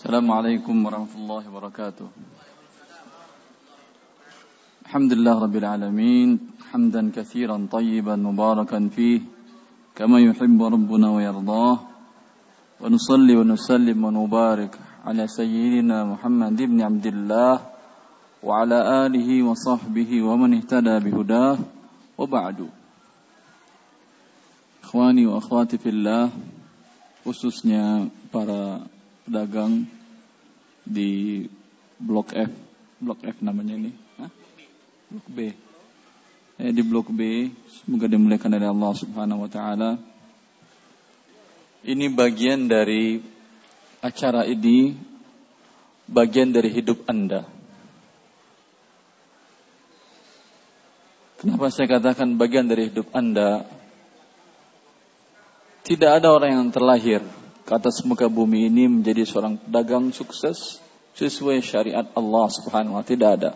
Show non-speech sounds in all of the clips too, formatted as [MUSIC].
السلام عليكم ورحمة الله وبركاته. الحمد لله رب العالمين حمدا كثيرا طيبا مباركا فيه كما يحب ربنا ويرضاه. ونصلي ونسلم ونبارك على سيدنا محمد بن عبد الله وعلى آله وصحبه ومن اهتدى بهداه. وبعد إخواني وأخواتي في الله khususnya para pedagang di Blok F, Blok F namanya ini, Hah? Blok B. Eh, di Blok B, semoga dimuliakan oleh Allah Subhanahu wa taala. Ini bagian dari acara ini, bagian dari hidup Anda. Kenapa saya katakan bagian dari hidup Anda? Tidak ada orang yang terlahir ke atas muka bumi ini menjadi seorang pedagang sukses sesuai syariat Allah Subhanahu wa tidak ada.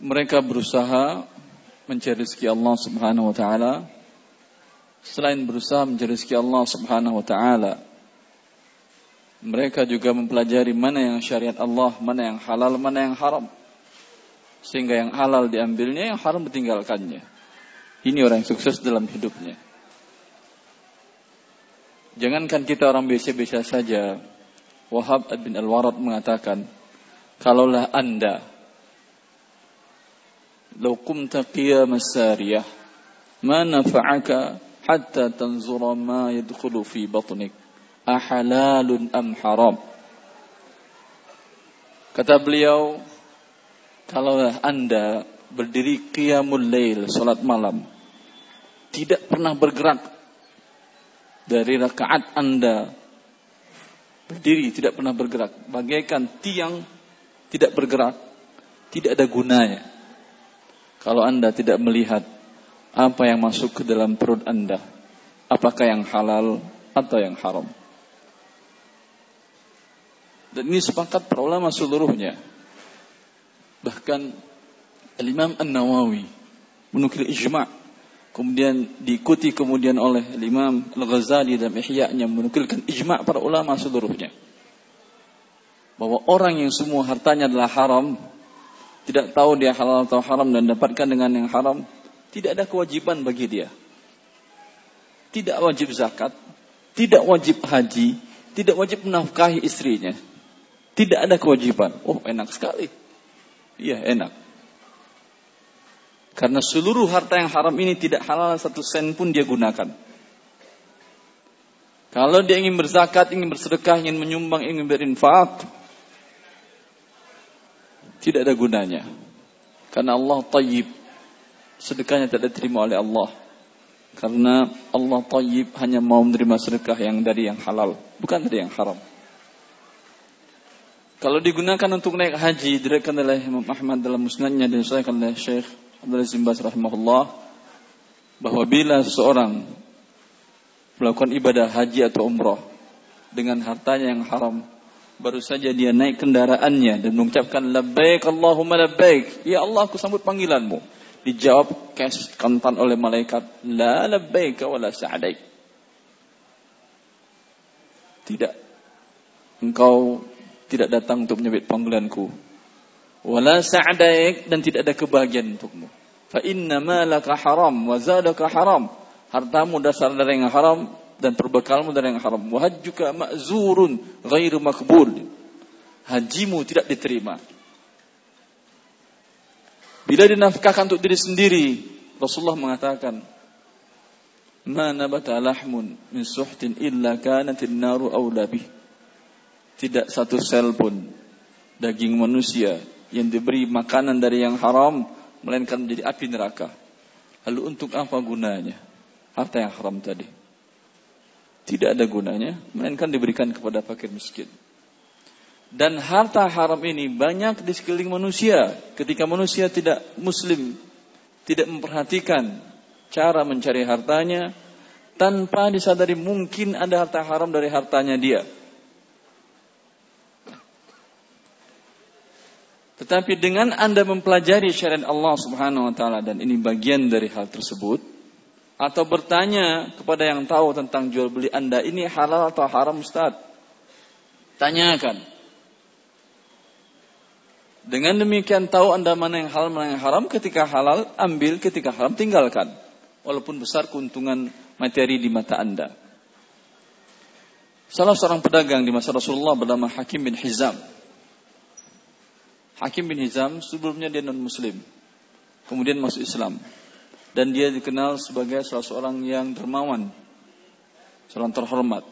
Mereka berusaha mencari rezeki Allah Subhanahu wa taala. Selain berusaha mencari rezeki Allah Subhanahu wa taala, mereka juga mempelajari mana yang syariat Allah, mana yang halal, mana yang haram. Sehingga yang halal diambilnya, yang haram ditinggalkannya. Ini orang yang sukses dalam hidupnya. Jangankan kita orang biasa-biasa saja. Wahab bin Al-Warad mengatakan, kalaulah anda, lokum taqiya masariyah, ma nafa'aka hatta tanzura ma yadkhulu fi batnik, ahalalun am haram. Kata beliau, kalaulah anda berdiri qiyamul lail, salat malam, tidak pernah bergerak dari rakaat anda berdiri tidak pernah bergerak, bagaikan tiang tidak bergerak, tidak ada gunanya. Kalau Anda tidak melihat apa yang masuk ke dalam perut Anda, apakah yang halal atau yang haram. Dan ini sepakat para ulama seluruhnya. Bahkan Imam An-Nawawi menukil ijma' kemudian diikuti kemudian oleh Imam Al-Ghazali dan Ihya-nya menukilkan ijma' para ulama seluruhnya. Bahwa orang yang semua hartanya adalah haram, tidak tahu dia halal atau haram dan dapatkan dengan yang haram, tidak ada kewajiban bagi dia. Tidak wajib zakat, tidak wajib haji, tidak wajib menafkahi istrinya. Tidak ada kewajiban. Oh, enak sekali. Iya, enak. Karena seluruh harta yang haram ini tidak halal satu sen pun dia gunakan. Kalau dia ingin berzakat, ingin bersedekah, ingin menyumbang, ingin berinfak, tidak ada gunanya. Karena Allah tayyib. Sedekahnya tidak diterima oleh Allah. Karena Allah tayyib hanya mau menerima sedekah yang dari yang halal. Bukan dari yang haram. Kalau digunakan untuk naik haji, direkan oleh Imam Ahmad dalam musnadnya dan saya oleh Syekh Abdul Zimbas rahimahullah. Bahwa bila seseorang melakukan ibadah haji atau umrah dengan hartanya yang haram, baru saja dia naik kendaraannya dan mengucapkan labbaik Allahumma labbaik ya Allah aku sambut panggilanmu. Dijawab kes kantan oleh malaikat la labbaik wa la sa'daik tidak. Engkau tidak datang untuk menyebut panggilanku wala sa'daik dan tidak ada kebahagiaan untukmu fa inna malaka haram wa zadaka haram hartamu dasar dari yang haram dan perbekalmu dari yang haram. Wahajjuka ma'zurun ghairu makbul. Hajimu tidak diterima. Bila dinafkahkan untuk diri sendiri, Rasulullah mengatakan, "Ma nabata lahmun min suhtin illa kanatin naru aula Tidak satu sel pun daging manusia yang diberi makanan dari yang haram melainkan menjadi api neraka. Lalu untuk apa gunanya harta yang haram tadi? tidak ada gunanya, melainkan diberikan kepada fakir miskin. Dan harta haram ini banyak di sekeliling manusia. Ketika manusia tidak muslim, tidak memperhatikan cara mencari hartanya, tanpa disadari mungkin ada harta haram dari hartanya dia. Tetapi dengan Anda mempelajari syariat Allah Subhanahu wa taala dan ini bagian dari hal tersebut, atau bertanya kepada yang tahu tentang jual beli Anda ini halal atau haram Ustaz. Tanyakan. Dengan demikian tahu Anda mana yang halal, mana yang haram. Ketika halal, ambil. Ketika haram, tinggalkan. Walaupun besar keuntungan materi di mata Anda. Salah seorang pedagang di masa Rasulullah bernama Hakim bin Hizam. Hakim bin Hizam sebelumnya dia non muslim. Kemudian masuk Islam. Dan dia dikenal sebagai salah seorang yang dermawan. Seorang terhormat.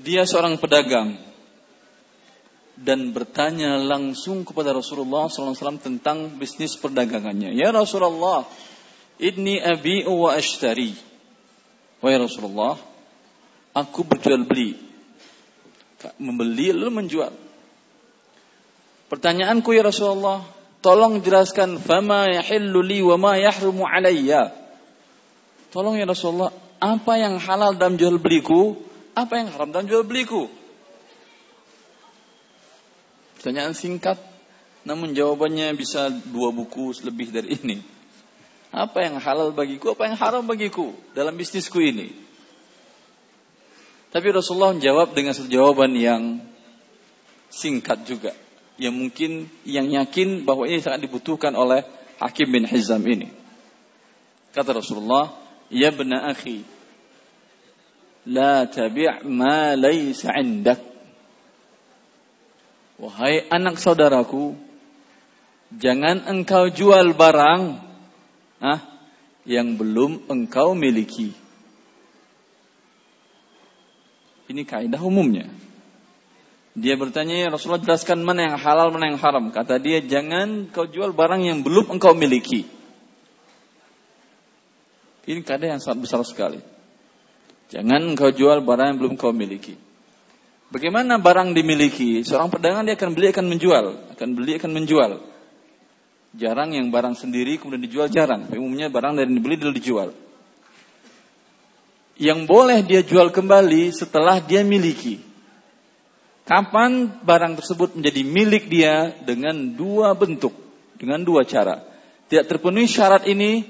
Dia seorang pedagang. Dan bertanya langsung kepada Rasulullah SAW tentang bisnis perdagangannya. Ya Rasulullah, Inni abi'u wa ashtari. Wahai Rasulullah, aku berjual beli. Membeli lalu menjual. Pertanyaanku ya Rasulullah, tolong jelaskan fama yahillu li wa ma yahrumu alayya. Tolong ya Rasulullah, apa yang halal dalam jual beliku, apa yang haram dalam jual beliku? Pertanyaan singkat, namun jawabannya bisa dua buku lebih dari ini. Apa yang halal bagiku, apa yang haram bagiku dalam bisnisku ini. Tapi Rasulullah menjawab dengan jawaban yang singkat juga. Yang mungkin yang yakin bahwa ini sangat dibutuhkan oleh Hakim bin Hizam ini. Kata Rasulullah, Ya bena akhi, La tabi' ma laysa indak. Wahai anak saudaraku, jangan engkau jual barang ah, yang belum engkau miliki. Ini kaidah umumnya. Dia bertanya, ya Rasulullah jelaskan mana yang halal, mana yang haram. Kata dia, jangan kau jual barang yang belum engkau miliki. Ini kaidah yang sangat besar sekali. Jangan engkau jual barang yang belum engkau miliki. Bagaimana barang dimiliki? Seorang pedagang dia akan beli, akan menjual. Akan beli, akan menjual. Jarang yang barang sendiri kemudian dijual jarang. Umumnya barang dari dibeli dia dijual. Yang boleh dia jual kembali setelah dia miliki. Kapan barang tersebut menjadi milik dia? Dengan dua bentuk, dengan dua cara. Tidak terpenuhi syarat ini,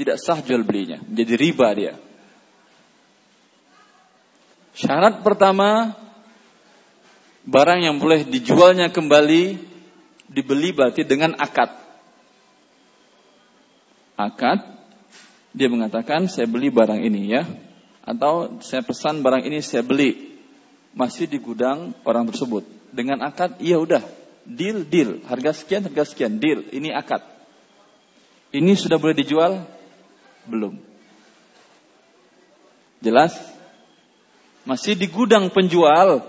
tidak sah jual belinya, menjadi riba dia. Syarat pertama, barang yang boleh dijualnya kembali dibeli berarti dengan akad. Akad, dia mengatakan saya beli barang ini ya, atau saya pesan barang ini saya beli masih di gudang orang tersebut dengan akad, iya udah deal deal harga sekian harga sekian deal ini akad. Ini sudah boleh dijual? Belum. Jelas? Masih di gudang penjual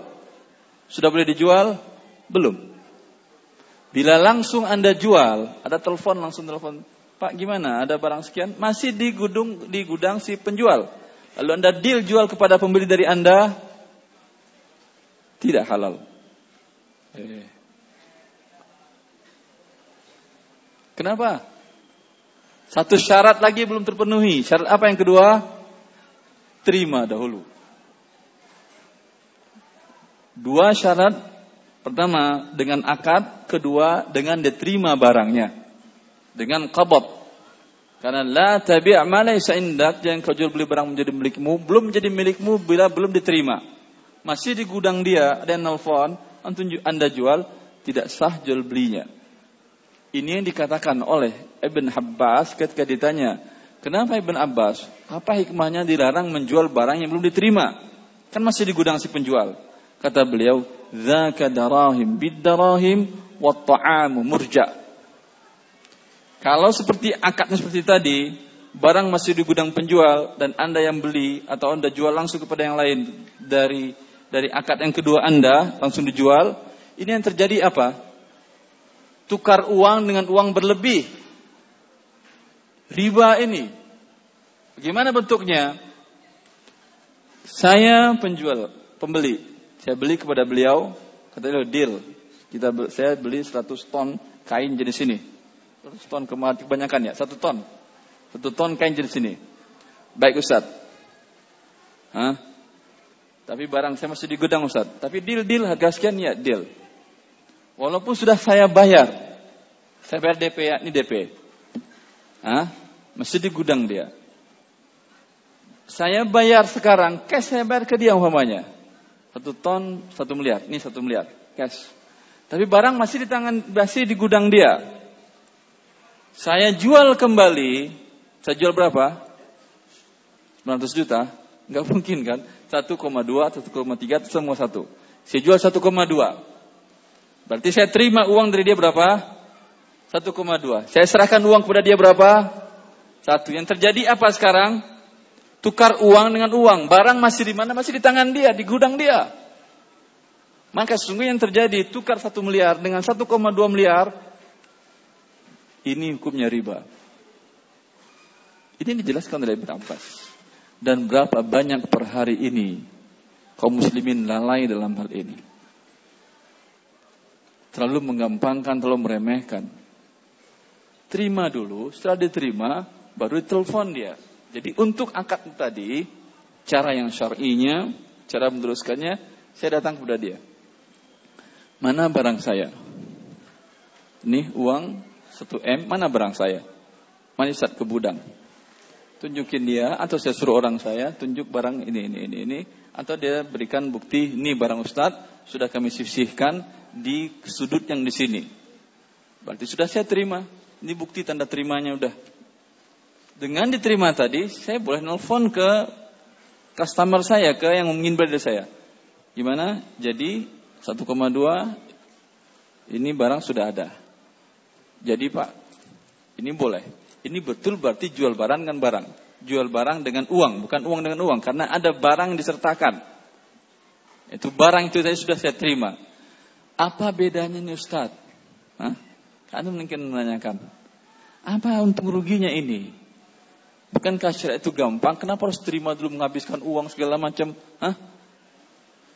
sudah boleh dijual? Belum. Bila langsung Anda jual, ada telepon langsung telepon Pak gimana? Ada barang sekian? Masih di gudang di gudang si penjual. Lalu Anda deal jual kepada pembeli dari Anda tidak halal. Eh. Kenapa? Satu syarat lagi belum terpenuhi. Syarat apa yang kedua? Terima dahulu. Dua syarat. Pertama dengan akad, kedua dengan diterima barangnya dengan qabad. Karena la tabi' ma laysa indak, jangan kau jual beli barang menjadi milikmu, belum menjadi milikmu bila belum diterima. Masih di gudang dia, ada yang nelfon, Anda jual, tidak sah jual belinya. Ini yang dikatakan oleh Ibn Abbas ketika ditanya, kenapa Ibn Abbas? Apa hikmahnya dilarang menjual barang yang belum diterima? Kan masih di gudang si penjual. Kata beliau, "Dzaka darahim bid darahim wa ta'amu murja'." Kalau seperti akadnya seperti tadi, barang masih di gudang penjual dan Anda yang beli atau Anda jual langsung kepada yang lain dari dari akad yang kedua Anda langsung dijual, ini yang terjadi apa? Tukar uang dengan uang berlebih. Riba ini. Bagaimana bentuknya? Saya penjual, pembeli. Saya beli kepada beliau, kata beliau deal. Kita saya beli 100 ton kain jenis ini. Satu ton kebanyakan ya, satu ton. Satu ton kain jenis ini. Baik Ustaz. Hah? Tapi barang saya masih di gudang Ustaz. Tapi deal deal harga sekian ya deal. Walaupun sudah saya bayar. Saya bayar DP ya, ini DP. Hah? Masih di gudang dia. Saya bayar sekarang, cash saya bayar ke dia umpamanya. Satu ton, satu miliar. Ini satu miliar, cash. Tapi barang masih di tangan, masih di gudang dia. Saya jual kembali, saya jual berapa? 900 juta? Enggak mungkin kan? 1,2, 1,3, semua satu. Saya jual 1,2. Berarti saya terima uang dari dia berapa? 1,2. Saya serahkan uang kepada dia berapa? Satu. Yang terjadi apa sekarang? Tukar uang dengan uang. Barang masih di mana? Masih di tangan dia, di gudang dia. Maka sesungguhnya yang terjadi tukar satu miliar dengan 1,2 miliar. Ini hukumnya riba. Ini dijelaskan oleh Ibn Abbas. Dan berapa banyak per hari ini kaum muslimin lalai dalam hal ini terlalu menggampangkan, terlalu meremehkan. Terima dulu, setelah diterima, baru ditelepon dia. Jadi untuk akad tadi, cara yang syar'inya, cara meneruskannya, saya datang kepada dia. Mana barang saya? Ini uang 1M, mana barang saya? Mana saat ke gudang? Tunjukin dia, atau saya suruh orang saya, tunjuk barang ini, ini, ini, ini. Atau dia berikan bukti, ini barang Ustadz, sudah kami sisihkan, di sudut yang di sini. Berarti sudah saya terima. Ini bukti tanda terimanya udah. Dengan diterima tadi, saya boleh nelfon ke customer saya, ke yang ingin beli dari saya. Gimana? Jadi 1,2 ini barang sudah ada. Jadi Pak, ini boleh. Ini betul berarti jual barang dengan barang. Jual barang dengan uang, bukan uang dengan uang. Karena ada barang disertakan. Itu barang itu tadi sudah saya terima. Apa bedanya nih Ustaz? Hah? Mungkin menanyakan. Apa untung ruginya ini? Bukankah syariat itu gampang? Kenapa harus terima dulu menghabiskan uang segala macam? Hah?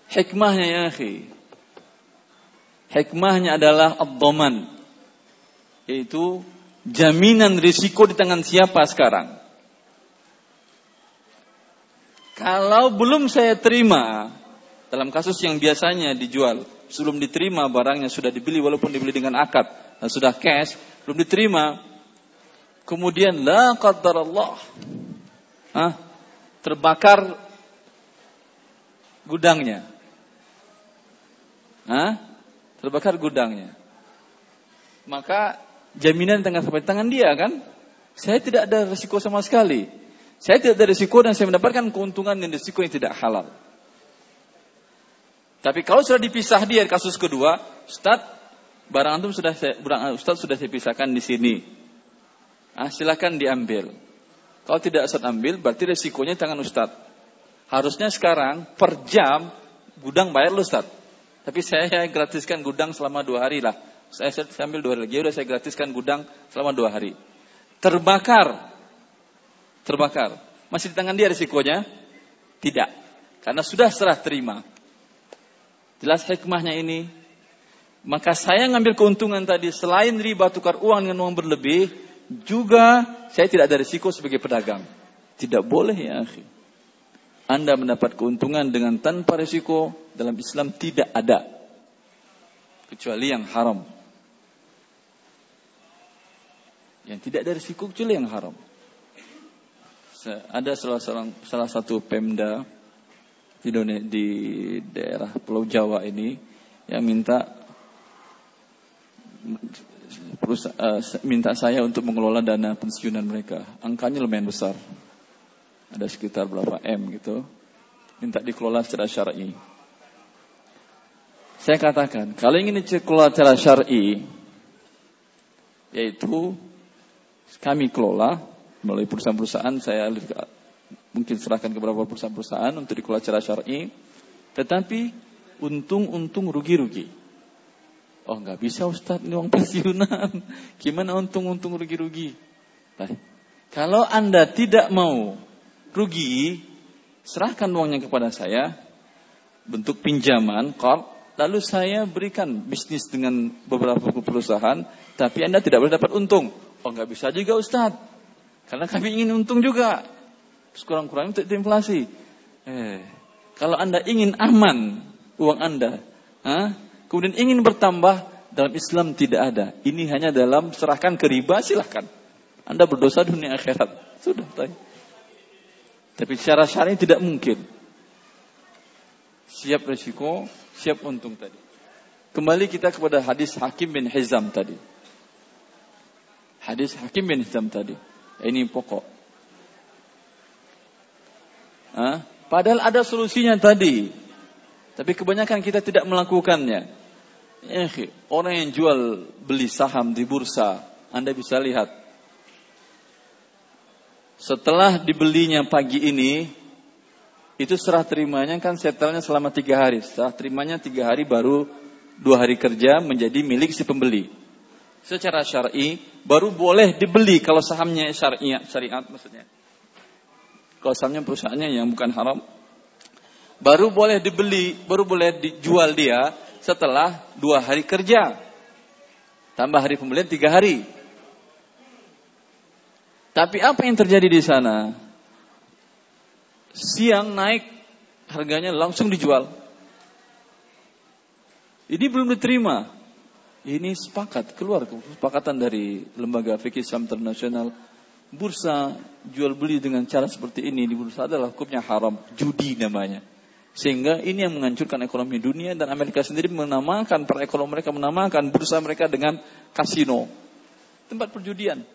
Hikmahnya ya akhi. Hikmahnya adalah abdoman. Yaitu jaminan risiko di tangan siapa sekarang. Kalau belum saya terima, dalam kasus yang biasanya dijual, sebelum diterima barangnya sudah dibeli walaupun dibeli dengan akad dan sudah cash, belum diterima. Kemudian la Allah, Hah? Terbakar gudangnya. Hah? Terbakar gudangnya. Maka jaminan tengah sampai tangan dia kan? Saya tidak ada risiko sama sekali. Saya tidak ada risiko dan saya mendapatkan keuntungan dan risiko yang tidak halal. Tapi kalau sudah dipisah dia kasus kedua, Ustaz, barang antum sudah saya, barang Ustaz sudah saya pisahkan di sini. Ah, silakan diambil. Kalau tidak Ustaz ambil, berarti resikonya tangan Ustaz. Harusnya sekarang per jam gudang bayar lu Ustaz. Tapi saya gratiskan gudang selama dua hari lah. Saya, saya ambil dua hari lagi, udah saya gratiskan gudang selama dua hari. Terbakar. Terbakar. Masih di tangan dia resikonya? Tidak. Karena sudah serah terima. Jelas hikmahnya ini. Maka saya ngambil keuntungan tadi selain riba tukar uang dengan uang berlebih, juga saya tidak ada risiko sebagai pedagang. Tidak boleh ya akhi. Anda mendapat keuntungan dengan tanpa risiko dalam Islam tidak ada. Kecuali yang haram. Yang tidak ada risiko kecuali yang haram. Ada salah, salah, salah satu pemda di, di daerah Pulau Jawa ini yang minta uh, minta saya untuk mengelola dana pensiunan mereka. Angkanya lumayan besar. Ada sekitar berapa M gitu. Minta dikelola secara syar'i. Saya katakan, kalau ingin dikelola secara syar'i yaitu kami kelola melalui perusahaan-perusahaan saya mungkin serahkan ke beberapa perusahaan-perusahaan untuk dikelola secara syar'i, tetapi untung-untung rugi-rugi. Oh nggak bisa Ustadz ini uang pensiunan. [LAUGHS] Gimana untung-untung rugi-rugi? Nah, kalau anda tidak mau rugi, serahkan uangnya kepada saya, bentuk pinjaman, kor, lalu saya berikan bisnis dengan beberapa perusahaan, tapi anda tidak boleh dapat untung. Oh nggak bisa juga Ustadz, karena kami ingin untung juga sekurang-kurangnya untuk inflasi. Eh, kalau Anda ingin aman uang Anda, ha? kemudian ingin bertambah, dalam Islam tidak ada. Ini hanya dalam serahkan ke riba, silahkan. Anda berdosa dunia akhirat. Sudah, tadi. Tapi secara syar'i tidak mungkin. Siap resiko, siap untung tadi. Kembali kita kepada hadis Hakim bin Hizam tadi. Hadis Hakim bin Hizam tadi. Ini pokok. Hah? Padahal ada solusinya tadi. Tapi kebanyakan kita tidak melakukannya. Eh, orang yang jual beli saham di bursa, Anda bisa lihat. Setelah dibelinya pagi ini, itu serah terimanya kan setelnya selama tiga hari. Serah terimanya tiga hari baru dua hari kerja menjadi milik si pembeli. Secara syar'i baru boleh dibeli kalau sahamnya syariat, syariat maksudnya. Kalau sahamnya perusahaannya yang bukan haram, baru boleh dibeli, baru boleh dijual dia setelah dua hari kerja. Tambah hari pembelian tiga hari. Tapi apa yang terjadi di sana? Siang naik harganya langsung dijual. Ini belum diterima. Ini sepakat, keluar kesepakatan dari lembaga fikih Islam internasional. Bursa jual beli dengan cara seperti ini di bursa adalah hukumnya haram, judi namanya. Sehingga ini yang menghancurkan ekonomi dunia dan Amerika sendiri menamakan, para ekonom mereka menamakan bursa mereka dengan kasino. Tempat perjudian.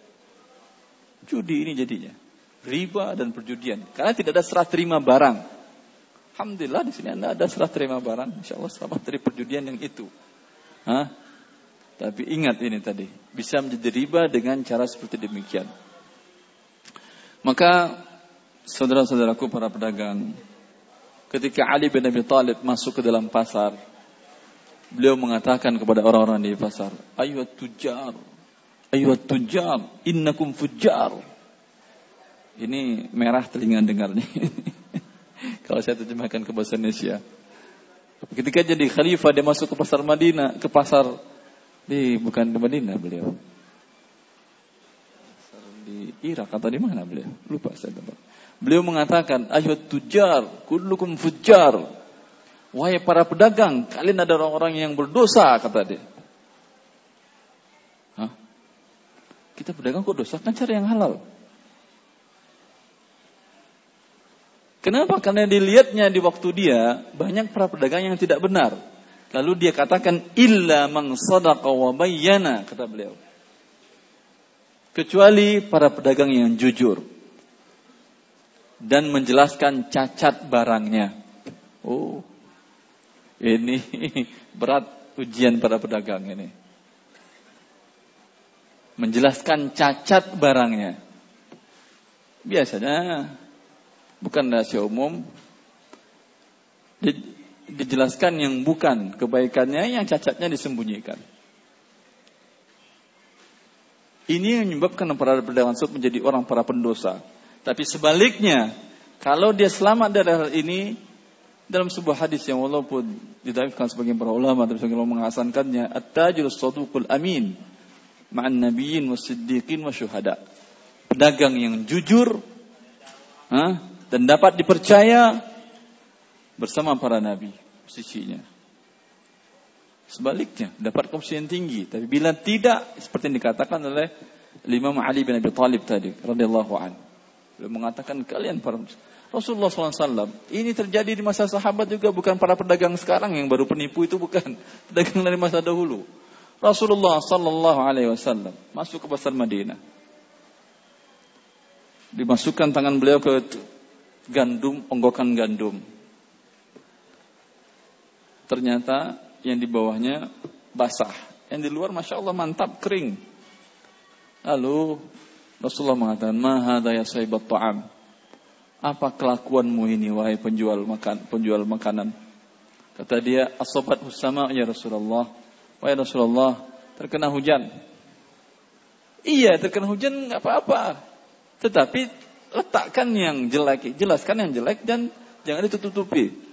Judi ini jadinya. Riba dan perjudian. Karena tidak ada serah terima barang. Alhamdulillah di sini Anda ada serah terima barang. Insya Allah selamat dari perjudian yang itu. Hah? Tapi ingat ini tadi. Bisa menjadi riba dengan cara seperti demikian. Maka saudara-saudaraku para pedagang. Ketika Ali bin Abi Thalib masuk ke dalam pasar. Beliau mengatakan kepada orang-orang di pasar. Ayuh tujar. Ayuh tujar. Innakum fujar. Ini merah telinga dengarnya. [LAUGHS] Kalau saya terjemahkan ke bahasa Indonesia. Ketika jadi khalifah dia masuk ke pasar Madinah, ke pasar di bukan di Madinah beliau. Di Irak atau di mana beliau? Lupa saya tempat. Beliau mengatakan, "Ayuh tujar, kullukum fujar." Wahai para pedagang, kalian ada orang-orang yang berdosa, kata dia. Hah? Kita pedagang kok dosa? Kan cari yang halal. Kenapa? Karena dilihatnya di waktu dia banyak para pedagang yang tidak benar. Lalu dia katakan illa man sadaqa wa bayyana kata beliau. Kecuali para pedagang yang jujur dan menjelaskan cacat barangnya. Oh. Ini [LAUGHS] berat ujian para pedagang ini. Menjelaskan cacat barangnya. Biasanya bukan rahasia umum. Dijelaskan yang bukan kebaikannya, yang cacatnya disembunyikan. Ini yang menyebabkan para pedagang tersebut menjadi orang para pendosa. Tapi sebaliknya, kalau dia selamat dari hal ini, dalam sebuah hadis yang walaupun didaifkan sebagai para ulama tapi sebagian ulama menghasankannya at-tajir saduqul amin ma'an nabiyyin wasiddiqin wasyuhada pedagang yang jujur ha? dan dapat dipercaya bersama para nabi sisinya. Sebaliknya, dapat komisi yang tinggi. Tapi bila tidak, seperti yang dikatakan oleh Imam Ali bin Abi Talib tadi, radhiyallahu an. Mengatakan kalian para Rasulullah SAW ini terjadi di masa sahabat juga bukan para pedagang sekarang yang baru penipu itu bukan [LAUGHS] pedagang dari masa dahulu. Rasulullah Sallallahu Alaihi Wasallam masuk ke pasar Madinah, dimasukkan tangan beliau ke gandum, onggokan gandum. Ternyata yang di bawahnya basah. Yang di luar Masya Allah mantap, kering. Lalu Rasulullah mengatakan, Mahada ya sahibat ta'am. Apa kelakuanmu ini, wahai penjual makan, penjual makanan? Kata dia, asobat husama ya Rasulullah. Wahai Rasulullah, terkena hujan. Iya, terkena hujan nggak apa-apa. Tetapi letakkan yang jelek, jelaskan yang jelek dan jangan ditutupi.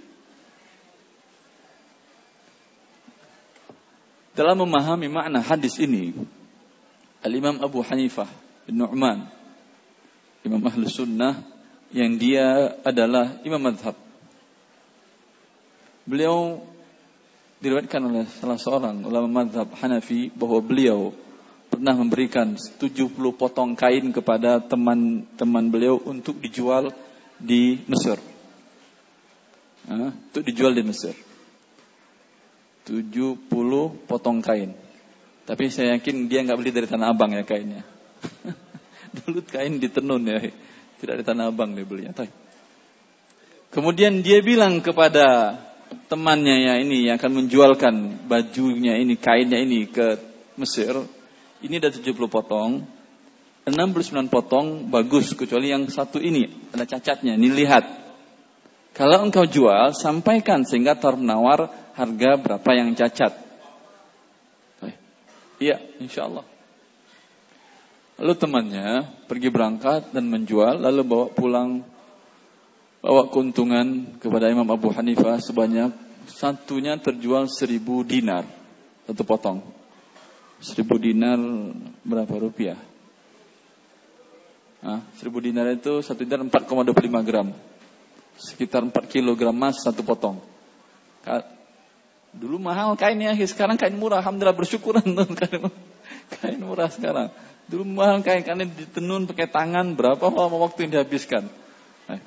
Dalam memahami makna hadis ini, Al-Imam Abu Hanifah bin Nu'man, Imam Ahlus Sunnah, yang dia adalah Imam Madhab. Beliau diriwayatkan oleh salah seorang ulama madhab Hanafi bahwa beliau pernah memberikan 70 potong kain kepada teman-teman beliau untuk dijual di Mesir. Untuk dijual di Mesir. 70 potong kain. Tapi saya yakin dia nggak beli dari Tanah Abang ya kainnya. [LAUGHS] Dulu kain di tenun ya. Tidak di Tanah Abang dia belinya. Kemudian dia bilang kepada temannya ya ini yang akan menjualkan bajunya ini, kainnya ini ke Mesir. Ini ada 70 potong. 69 potong bagus kecuali yang satu ini ada cacatnya. Ini lihat. Kalau engkau jual, sampaikan sehingga tar menawar harga berapa yang cacat. Iya, insya Allah. Lalu temannya pergi berangkat dan menjual, lalu bawa pulang, bawa keuntungan kepada Imam Abu Hanifah sebanyak satunya terjual seribu dinar, satu potong. Seribu dinar berapa rupiah? Nah, seribu dinar itu satu dinar 4,25 gram. Sekitar 4 kilogram emas satu potong. Dulu mahal kainnya, sekarang kain murah. Alhamdulillah bersyukur [LAUGHS] kain, murah sekarang. Dulu mahal kain kain ditenun pakai tangan berapa lama waktu yang dihabiskan. Nah,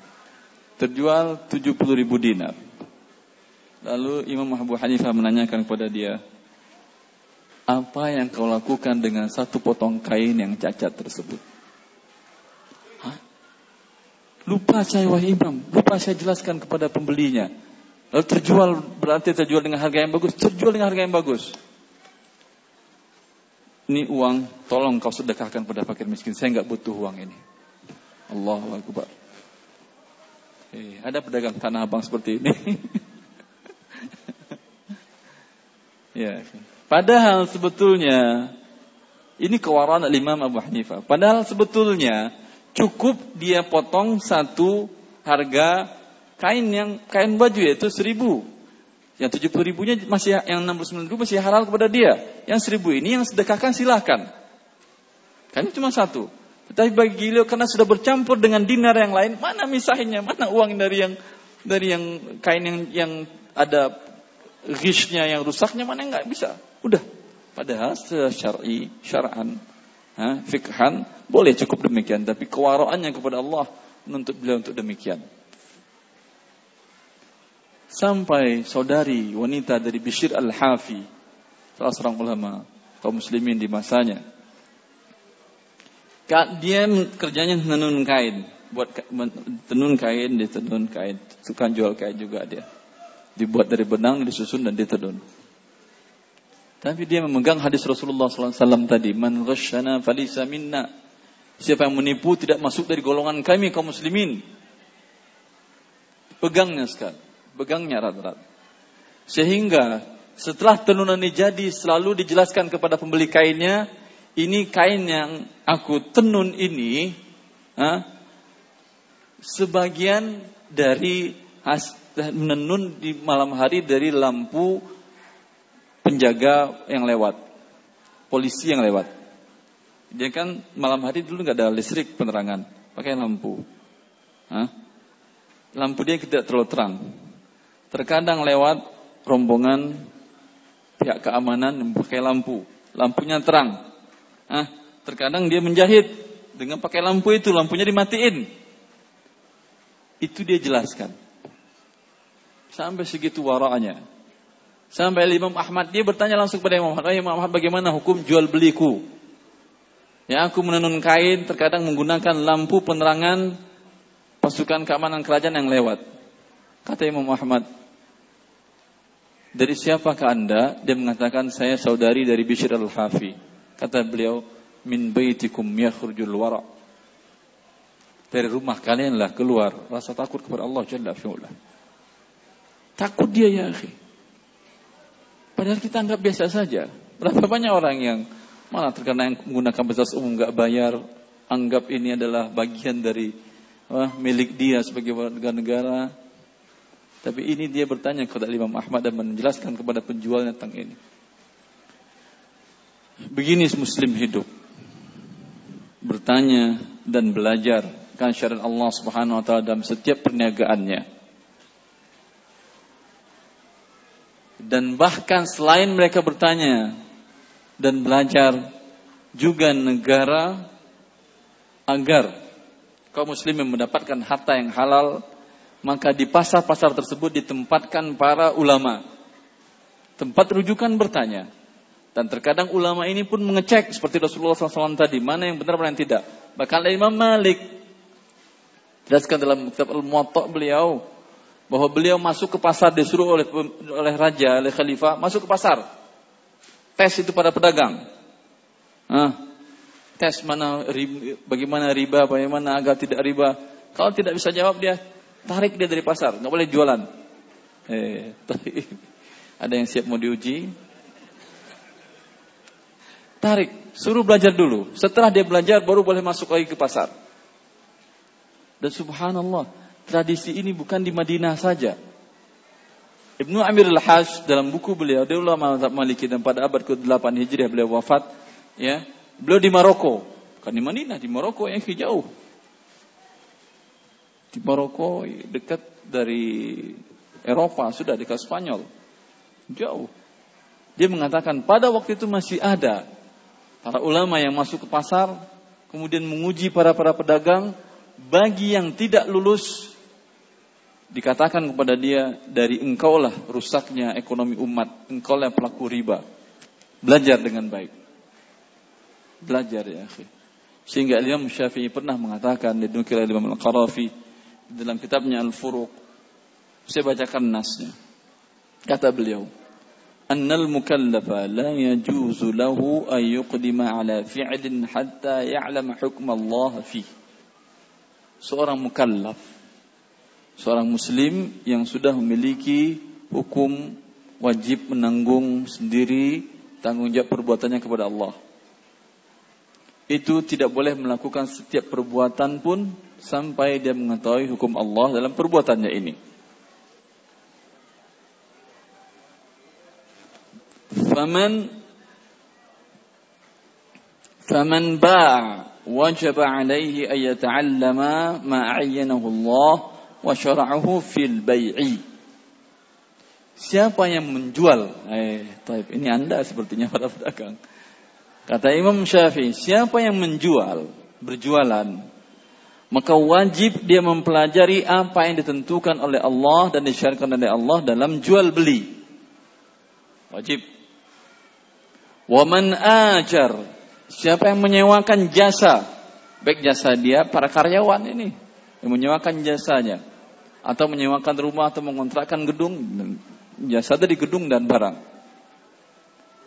terjual 70 ribu dinar. Lalu Imam Abu Hanifah menanyakan kepada dia, apa yang kau lakukan dengan satu potong kain yang cacat tersebut? Lupa saya wahai imam, lupa saya jelaskan kepada pembelinya. Lalu terjual berarti terjual dengan harga yang bagus, terjual dengan harga yang bagus. Ini uang, tolong kau sedekahkan pada fakir miskin. Saya nggak butuh uang ini. Allahu Akbar. Eh, ada pedagang tanah abang seperti ini. [LAUGHS] ya. Padahal sebetulnya ini kewaraan Imam Abu Hanifah. Padahal sebetulnya cukup dia potong satu harga kain yang kain baju yaitu seribu. Yang tujuh puluh ribunya masih yang enam puluh sembilan ribu masih halal kepada dia. Yang seribu ini yang sedekahkan silahkan. Kan cuma satu. Tetapi bagi beliau karena sudah bercampur dengan dinar yang lain, mana misahinnya, mana uang dari yang dari yang kain yang yang ada ghishnya yang rusaknya mana nggak bisa. Udah. Padahal secara syar'i, syar'an, ha, fikhan boleh cukup demikian, tapi kewaraannya kepada Allah menuntut beliau untuk demikian. Sampai saudari wanita dari Bishir Al-Hafi, salah seorang ulama kaum muslimin di masanya. Dia kerjanya menenun kain, buat tenun kain, ditenun kain, suka jual kain juga dia. Dibuat dari benang, disusun dan ditenun. Tapi dia memegang hadis Rasulullah SAW tadi, man ghasyana falisa minna. Siapa yang menipu tidak masuk dari golongan kami kaum muslimin. Pegangnya sekali, pegangnya erat-erat. Sehingga setelah tenunan ini jadi selalu dijelaskan kepada pembeli kainnya, ini kain yang aku tenun ini, ha, sebagian dari menenun di malam hari dari lampu penjaga yang lewat, polisi yang lewat. Dia kan malam hari dulu nggak ada listrik penerangan, pakai lampu. Hah? Lampu dia tidak terlalu terang. Terkadang lewat rombongan pihak keamanan pakai lampu, lampunya terang. Hah? Terkadang dia menjahit dengan pakai lampu itu, lampunya dimatiin. Itu dia jelaskan. Sampai segitu waranya. Sampai Imam Ahmad dia bertanya langsung kepada Imam Ahmad, Imam Ahmad bagaimana hukum jual beliku? Ya aku menenun kain terkadang menggunakan lampu penerangan pasukan keamanan kerajaan yang lewat. Kata Imam Ahmad, dari siapakah anda? Dia mengatakan saya saudari dari Bishr al-Hafi. Kata beliau, min baitikum yakhrujul wara. Dari rumah kalianlah keluar rasa takut kepada Allah Jalla fi'ula. Takut dia ya akhi. Padahal kita anggap biasa saja. Berapa banyak orang yang malah terkena yang menggunakan fasilitas umum nggak bayar, anggap ini adalah bagian dari wah, milik dia sebagai warga negara. Tapi ini dia bertanya kepada Imam Ahmad dan menjelaskan kepada penjualnya tentang ini. Begini muslim hidup. Bertanya dan belajar kan syariat Allah Subhanahu wa taala dalam setiap perniagaannya. Dan bahkan selain mereka bertanya dan belajar, juga negara agar kaum muslimin mendapatkan harta yang halal, maka di pasar-pasar tersebut ditempatkan para ulama. Tempat rujukan bertanya. Dan terkadang ulama ini pun mengecek seperti Rasulullah SAW tadi, mana yang benar, mana yang tidak. Bahkan Imam Malik jelaskan dalam kitab Al-Muwatta beliau bahwa beliau masuk ke pasar disuruh oleh oleh raja, oleh khalifah, masuk ke pasar. Tes itu pada pedagang. Nah, tes mana bagaimana riba, bagaimana agar tidak riba. Kalau tidak bisa jawab dia tarik dia dari pasar, nggak boleh jualan. Eh, [LAUGHS] ada yang siap mau diuji? Tarik, suruh belajar dulu. Setelah dia belajar baru boleh masuk lagi ke pasar. Dan subhanallah, tradisi ini bukan di Madinah saja. Ibnu Amir al-Hajj dalam buku beliau, dia ulama mazhab Maliki dan pada abad ke-8 Hijriah beliau wafat, ya. Beliau di Maroko, kan di Madinah, di Maroko yang jauh. Di Maroko dekat dari Eropa, sudah dekat Spanyol. Jauh. Dia mengatakan pada waktu itu masih ada para ulama yang masuk ke pasar, kemudian menguji para para pedagang, bagi yang tidak lulus dikatakan kepada dia dari engkaulah rusaknya ekonomi umat, engkaulah pelaku riba. Belajar dengan baik. Belajar ya akhi. Sehingga Imam Syafi'i pernah mengatakan di Imam Al-Qarafi dalam kitabnya Al-Furuq. Saya bacakan nasnya. Kata beliau, "Annal mukallafa la yajuzu lahu an yuqdima ala fi'lin hatta ya'lam hukm Allah fi." Seorang mukallaf seorang muslim yang sudah memiliki hukum wajib menanggung sendiri tanggung jawab perbuatannya kepada Allah. Itu tidak boleh melakukan setiap perbuatan pun sampai dia mengetahui hukum Allah dalam perbuatannya ini. Faman faman ba' wajib alaihi an yata'allama Allah wa syara'ahu fil bai'i. Siapa yang menjual? Eh, taib. Ini Anda sepertinya para pedagang. Kata Imam Syafi'i, siapa yang menjual, berjualan, maka wajib dia mempelajari apa yang ditentukan oleh Allah dan disyariatkan oleh Allah dalam jual beli. Wajib. Waman ajar, siapa yang menyewakan jasa, baik jasa dia para karyawan ini yang menyewakan jasanya atau menyewakan rumah atau mengontrakkan gedung jasa dari gedung dan barang.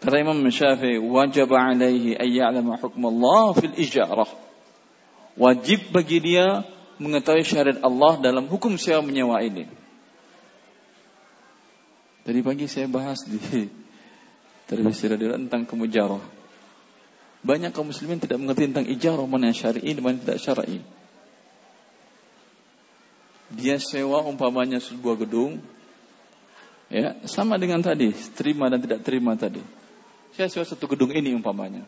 Kata Imam Syafi'i, wajib alaihi ayya'lama hukm Allah fil ijarah. Wajib bagi dia mengetahui syariat Allah dalam hukum sewa menyewa ini. Tadi pagi saya bahas di [LAUGHS] televisi radio tentang kemujarah. Banyak kaum muslimin tidak mengerti tentang ijarah mana syar'i dan mana tidak syar'i dia sewa umpamanya sebuah gedung ya sama dengan tadi terima dan tidak terima tadi. Saya sewa satu gedung ini umpamanya.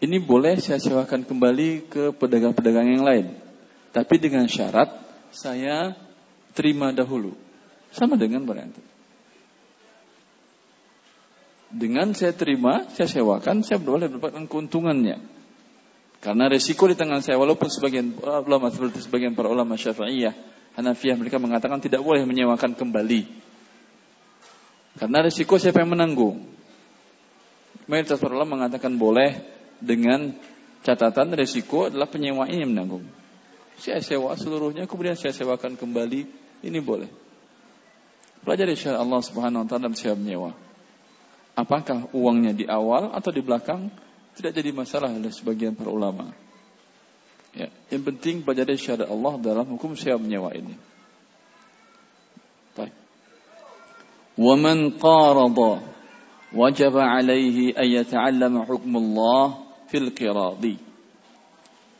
Ini boleh saya sewakan kembali ke pedagang-pedagang yang lain. Tapi dengan syarat saya terima dahulu. Sama dengan berarti. Dengan saya terima saya sewakan saya boleh mendapatkan keuntungannya karena resiko di tangan saya, walaupun sebagian ulama seperti sebagian para ulama Syafi'iyah, Hanafiyah mereka mengatakan tidak boleh menyewakan kembali. Karena resiko siapa yang menanggung? Mayoritas para ulama mengatakan boleh dengan catatan resiko adalah penyewa ini yang menanggung. Saya sewa seluruhnya, kemudian saya sewakan kembali, ini boleh. Pelajari syarat Allah Subhanahu wa taala dalam sewa menyewa. Apakah uangnya di awal atau di belakang? Tidak jadi masalah oleh sebagian para ulama. Ya, yang penting pelajari syariat Allah dalam hukum sewa menyewa ini. Baik. Man qarada wajib alaihi an yata'allama hukm Allah fil qiradi.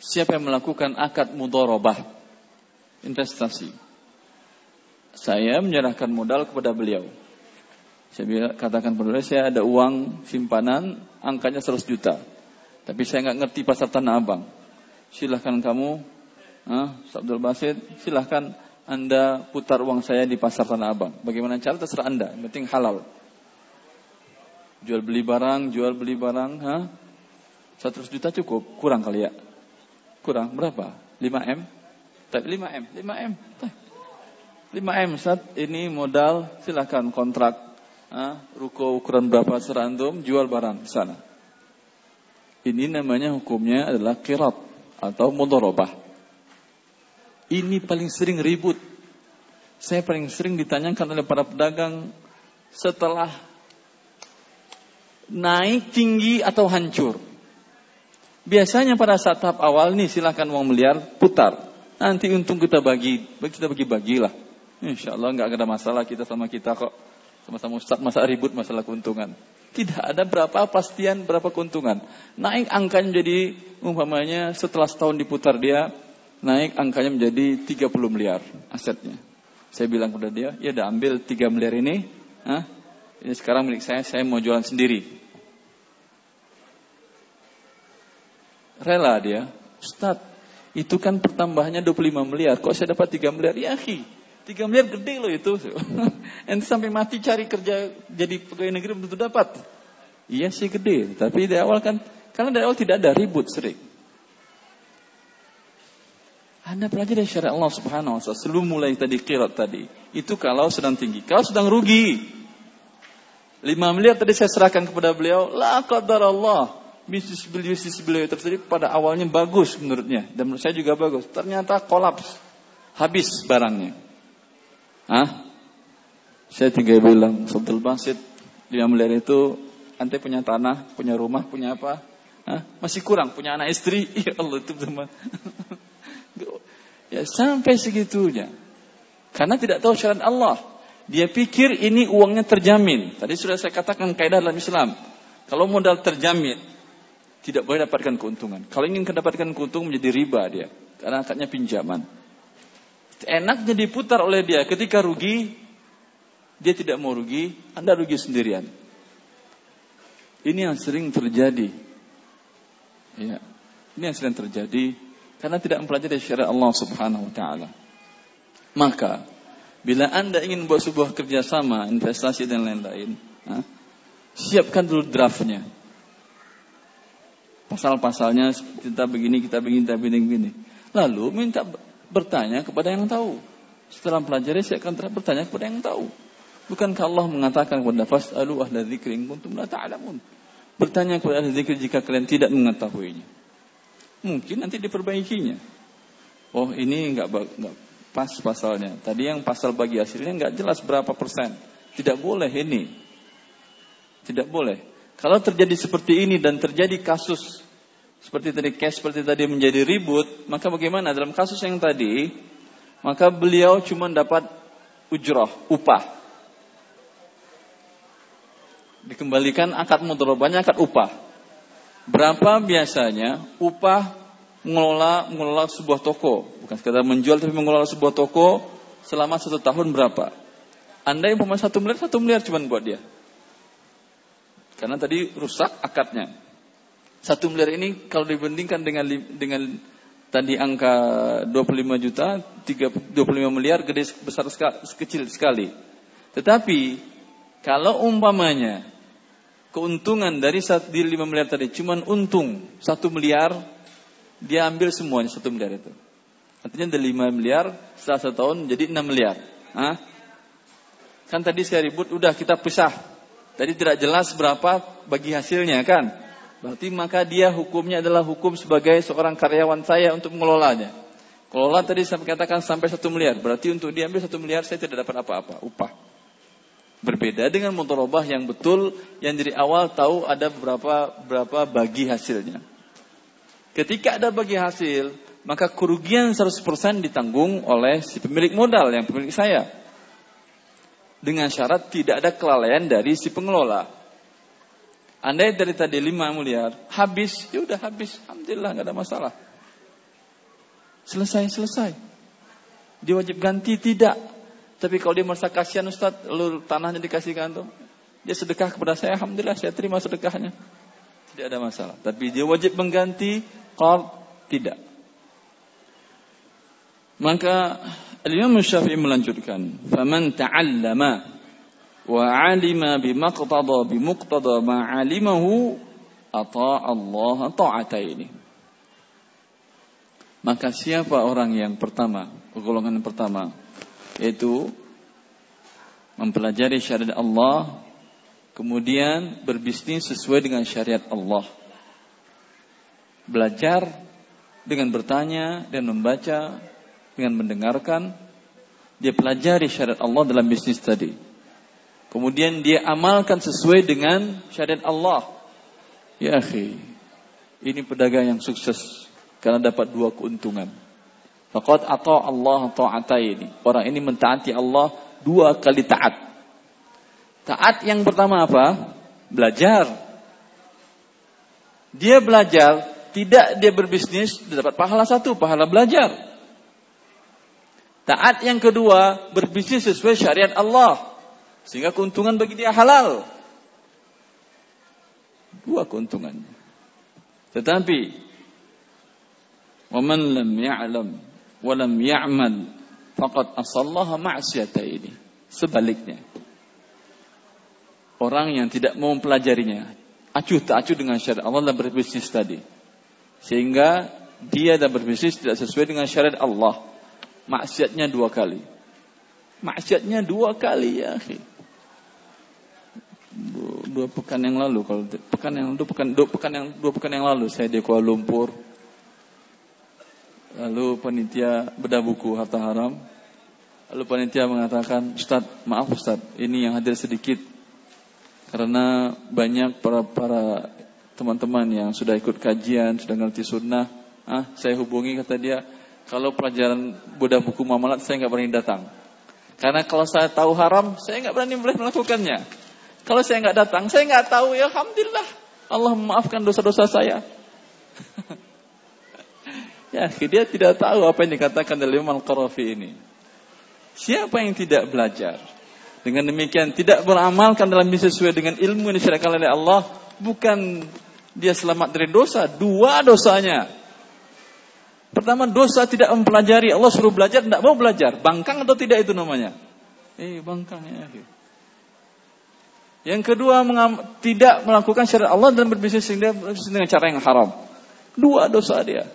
Siapa yang melakukan akad mudharabah investasi. Saya menyerahkan modal kepada beliau. Saya katakan pada saya ada uang simpanan angkanya 100 juta. Tapi saya nggak ngerti pasar Tanah Abang. Silahkan kamu, ah, Abdul Basit, silahkan Anda putar uang saya di pasar Tanah Abang. Bagaimana cara terserah Anda, yang penting halal. Jual beli barang, jual beli barang, ha? 100 juta cukup, kurang kali ya. Kurang berapa? 5 M? 5 M, 5 M. 5 M saat ini modal silakan kontrak ah, ruko ukuran berapa serantum jual barang di sana. Ini namanya hukumnya adalah kirat atau mudorobah. Ini paling sering ribut. Saya paling sering ditanyakan oleh para pedagang setelah naik tinggi atau hancur. Biasanya pada saat tahap awal nih silakan uang miliar putar. Nanti untung kita bagi, kita bagi-bagilah. Insya Allah nggak ada masalah kita sama kita kok. Sama-sama Ustaz masa ribut masalah keuntungan. Tidak ada berapa pastian berapa keuntungan. Naik angkanya menjadi umpamanya setelah setahun diputar dia naik angkanya menjadi 30 miliar asetnya. Saya bilang kepada dia, ya udah ambil 3 miliar ini, ah, ini sekarang milik saya, saya mau jualan sendiri. Rela dia, Ustaz, itu kan pertambahannya 25 miliar, kok saya dapat 3 miliar? Ya, akhi, Tiga miliar gede loh itu. [LAUGHS] Ente sampai mati cari kerja jadi pegawai negeri belum tentu dapat. Iya sih gede, tapi di awal kan karena dari awal tidak ada ribut sering. Anda pelajari syariat Allah Subhanahu wa taala sebelum mulai tadi kirat tadi. Itu kalau sedang tinggi. Kalau sedang rugi. 5 miliar tadi saya serahkan kepada beliau, la qadar Allah. Bisnis beliau, bisnis beliau tersebut pada awalnya bagus menurutnya dan menurut saya juga bagus. Ternyata kolaps. Habis barangnya. Hah? Saya tinggal bilang, Sabdul Basit, 5 miliar itu, ante punya tanah, punya rumah, punya apa? Hah? Masih kurang, punya anak istri. [LAUGHS] Ya Allah, itu teman. ya sampai segitunya. Karena tidak tahu syariat Allah. Dia pikir ini uangnya terjamin. Tadi sudah saya katakan kaidah dalam Islam. Kalau modal terjamin, tidak boleh dapatkan keuntungan. Kalau ingin mendapatkan keuntungan menjadi riba dia. Karena akadnya pinjaman enaknya diputar oleh dia. Ketika rugi, dia tidak mau rugi, Anda rugi sendirian. Ini yang sering terjadi. Ya. Ini yang sering terjadi karena tidak mempelajari syariat Allah Subhanahu wa taala. Maka bila Anda ingin buat sebuah kerjasama, investasi dan lain-lain, siapkan dulu draftnya. Pasal-pasalnya kita begini, kita begini, kita begini, begini. Lalu minta bertanya kepada yang tahu. Setelah pelajari saya akan bertanya kepada yang tahu. Bukankah Allah mengatakan kepada fas'alu ahla dzikri in kuntum la ta'lamun. Bertanya kepada ahli dzikir jika kalian tidak mengetahuinya. Mungkin nanti diperbaikinya. Oh, ini enggak enggak pas pasalnya. Tadi yang pasal bagi hasilnya enggak jelas berapa persen. Tidak boleh ini. Tidak boleh. Kalau terjadi seperti ini dan terjadi kasus seperti tadi cash seperti tadi menjadi ribut, maka bagaimana dalam kasus yang tadi? Maka beliau cuma dapat ujrah, upah. Dikembalikan akad mudharabahnya akad upah. Berapa biasanya upah mengelola mengelola sebuah toko, bukan sekedar menjual tapi mengelola sebuah toko selama satu tahun berapa? Anda yang pemain satu miliar, satu miliar cuma buat dia. Karena tadi rusak akadnya. Satu miliar ini kalau dibandingkan dengan dengan tadi angka 25 juta, 25 miliar gede besar sekali, kecil sekali. Tetapi kalau umpamanya keuntungan dari di 5 miliar tadi cuman untung 1 miliar, dia ambil semuanya 1 miliar itu. Artinya dari 5 miliar setelah satu tahun jadi 6 miliar. Hah? Kan tadi saya ribut, udah kita pisah. Tadi tidak jelas berapa bagi hasilnya kan. Berarti maka dia hukumnya adalah hukum sebagai seorang karyawan saya untuk mengelolanya. Kelola tadi saya katakan sampai satu miliar. Berarti untuk diambil satu miliar saya tidak dapat apa-apa, upah. Berbeda dengan motorobah yang betul, yang dari awal tahu ada berapa berapa bagi hasilnya. Ketika ada bagi hasil, maka kerugian 100% ditanggung oleh si pemilik modal yang pemilik saya. Dengan syarat tidak ada kelalaian dari si pengelola. Andai dari tadi 5 miliar, habis, ya udah habis. Alhamdulillah nggak ada masalah. Selesai, selesai. Dia wajib ganti tidak. Tapi kalau dia merasa kasihan Ustaz, lalu tanahnya dikasih kantor, dia sedekah kepada saya, alhamdulillah saya terima sedekahnya. Tidak ada masalah. Tapi dia wajib mengganti, kalau tidak. Maka Imam Syafi'i melanjutkan, "Faman ta'allama wa alima bimaqtada bimuqtada ma alimahu ata Allah. Maka siapa orang yang pertama, golongan pertama, yaitu mempelajari syariat Allah, kemudian berbisnis sesuai dengan syariat Allah. Belajar dengan bertanya dan membaca, dengan mendengarkan, dia pelajari syariat Allah dalam bisnis tadi. Kemudian dia amalkan sesuai dengan syariat Allah. Ya akhi, ini pedagang yang sukses karena dapat dua keuntungan. Faqad ata Allah ta'ataini. Orang ini mentaati Allah dua kali taat. Taat yang pertama apa? Belajar. Dia belajar, tidak dia berbisnis, dia dapat pahala satu, pahala belajar. Taat yang kedua, berbisnis sesuai syariat Allah. Sehingga keuntungan bagi dia halal. Dua keuntungannya. Tetapi waman lam ya'lam wa lam ya'mal faqad asallaha ma'siyata ini. Sebaliknya. Orang yang tidak mau mempelajarinya, acuh tak acuh dengan syariat Allah dan berbisnis tadi. Sehingga dia dan berbisnis tidak sesuai dengan syariat Allah. Maksiatnya dua kali. Maksiatnya dua kali ya Akhir. Dua, pekan yang lalu kalau pekan yang dua pekan dua pekan yang dua pekan yang lalu saya di Kuala Lumpur Lalu panitia bedah buku harta haram. Lalu panitia mengatakan, Ustaz, maaf Ustaz, ini yang hadir sedikit. Karena banyak para para teman-teman yang sudah ikut kajian, sudah ngerti sunnah. Ah, saya hubungi kata dia, kalau pelajaran bedah buku mamalat saya nggak berani datang. Karena kalau saya tahu haram, saya nggak berani melakukannya. Kalau saya nggak datang, saya nggak tahu ya Alhamdulillah. Allah memaafkan dosa-dosa saya. [LAUGHS] Ya, dia tidak tahu apa yang dikatakan oleh Imam Al-Qarafi ini. Siapa yang tidak belajar? Dengan demikian tidak beramalkan dalam sesuai dengan ilmu yang disyariatkan oleh Allah, bukan dia selamat dari dosa, dua dosanya. Pertama dosa tidak mempelajari, Allah suruh belajar tidak mau belajar. Bangkang atau tidak itu namanya? Eh, bangkang ya. Yang kedua tidak melakukan syariat Allah dan berbisnis dengan cara yang haram. Dua dosa dia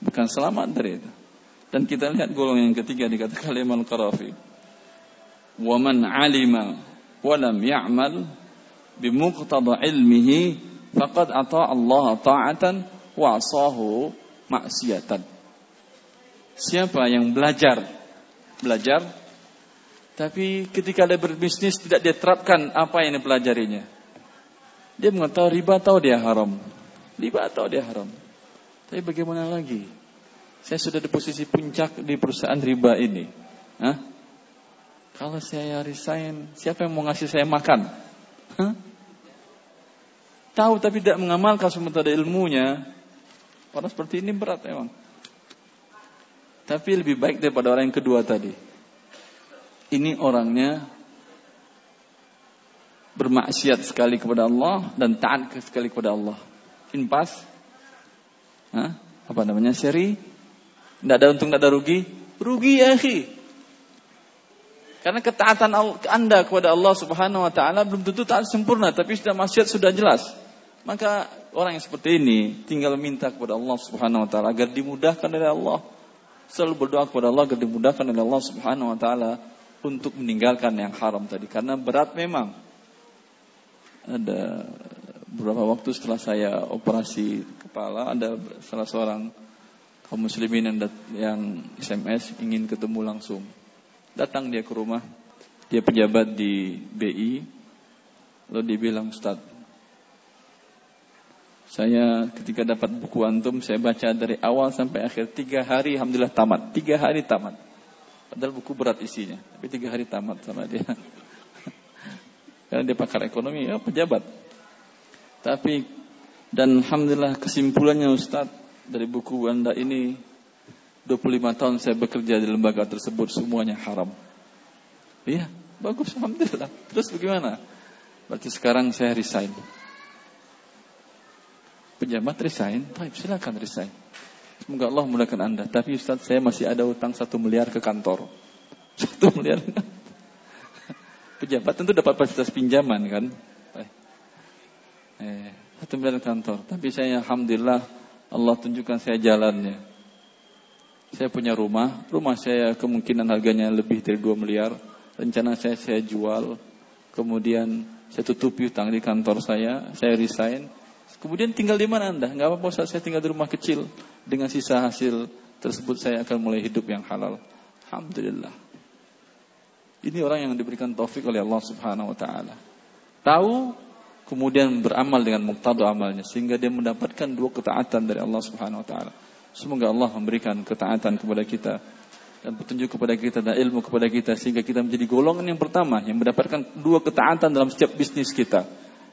bukan selamat dari itu. Dan kita lihat golongan yang ketiga dikatakan Imam Qarafi. Wa man 'alima wa lam ya'mal bimuqtada ilmihi faqad ata Allah ta'atan wa asahu maksiatan. Siapa yang belajar belajar tapi ketika dia berbisnis tidak dia terapkan apa yang dipelajarinya. Dia mengetahui riba tahu dia haram. Riba tahu dia haram. Tapi bagaimana lagi? Saya sudah di posisi puncak di perusahaan riba ini. Hah? Kalau saya resign, siapa yang mau ngasih saya makan? Hah? Tahu tapi tidak mengamalkan sementara ilmunya. Orang seperti ini berat memang. Tapi lebih baik daripada orang yang kedua tadi. Ini orangnya bermaksiat sekali kepada Allah dan taat sekali kepada Allah. Impas Hah? Apa namanya? Seri? Tidak ada untung, tidak ada rugi? Rugi ya akhi. Karena ketaatan anda kepada Allah subhanahu wa ta'ala belum tentu taat sempurna. Tapi sudah maksiat sudah jelas. Maka orang yang seperti ini tinggal minta kepada Allah subhanahu wa ta'ala agar dimudahkan oleh Allah. Selalu berdoa kepada Allah agar dimudahkan oleh Allah subhanahu wa ta'ala untuk meninggalkan yang haram tadi. Karena berat memang. Ada beberapa waktu setelah saya operasi kepala ada salah seorang kaum muslimin yang, yang SMS ingin ketemu langsung. Datang dia ke rumah, dia pejabat di BI, lalu dia bilang, Ustaz, saya ketika dapat buku antum, saya baca dari awal sampai akhir tiga hari, alhamdulillah tamat. Tiga hari tamat. Padahal buku berat isinya, tapi tiga hari tamat sama dia. [LAUGHS] Karena dia pakar ekonomi, ya pejabat. Tapi dan alhamdulillah kesimpulannya Ustaz dari buku Anda ini 25 tahun saya bekerja di lembaga tersebut semuanya haram. Iya, bagus alhamdulillah. Terus bagaimana? Berarti sekarang saya resign. Pejabat resign, baik silakan resign. Semoga Allah memudahkan Anda. Tapi Ustaz saya masih ada utang satu miliar ke kantor. [LAUGHS] Satu miliar. Pejabat tentu dapat fasilitas pinjaman kan. Eh, satu miliar kantor. Tapi saya alhamdulillah Allah tunjukkan saya jalannya. Saya punya rumah, rumah saya kemungkinan harganya lebih dari 2 miliar. Rencana saya saya jual, kemudian saya tutupi utang di kantor saya, saya resign. Kemudian tinggal di mana Anda? Enggak apa-apa saya tinggal di rumah kecil. Dengan sisa hasil tersebut saya akan mulai hidup yang halal. Alhamdulillah. Ini orang yang diberikan taufik oleh Allah Subhanahu wa taala. Tahu kemudian beramal dengan muktadu amalnya sehingga dia mendapatkan dua ketaatan dari Allah Subhanahu wa taala. Semoga Allah memberikan ketaatan kepada kita dan petunjuk kepada kita dan ilmu kepada kita sehingga kita menjadi golongan yang pertama yang mendapatkan dua ketaatan dalam setiap bisnis kita.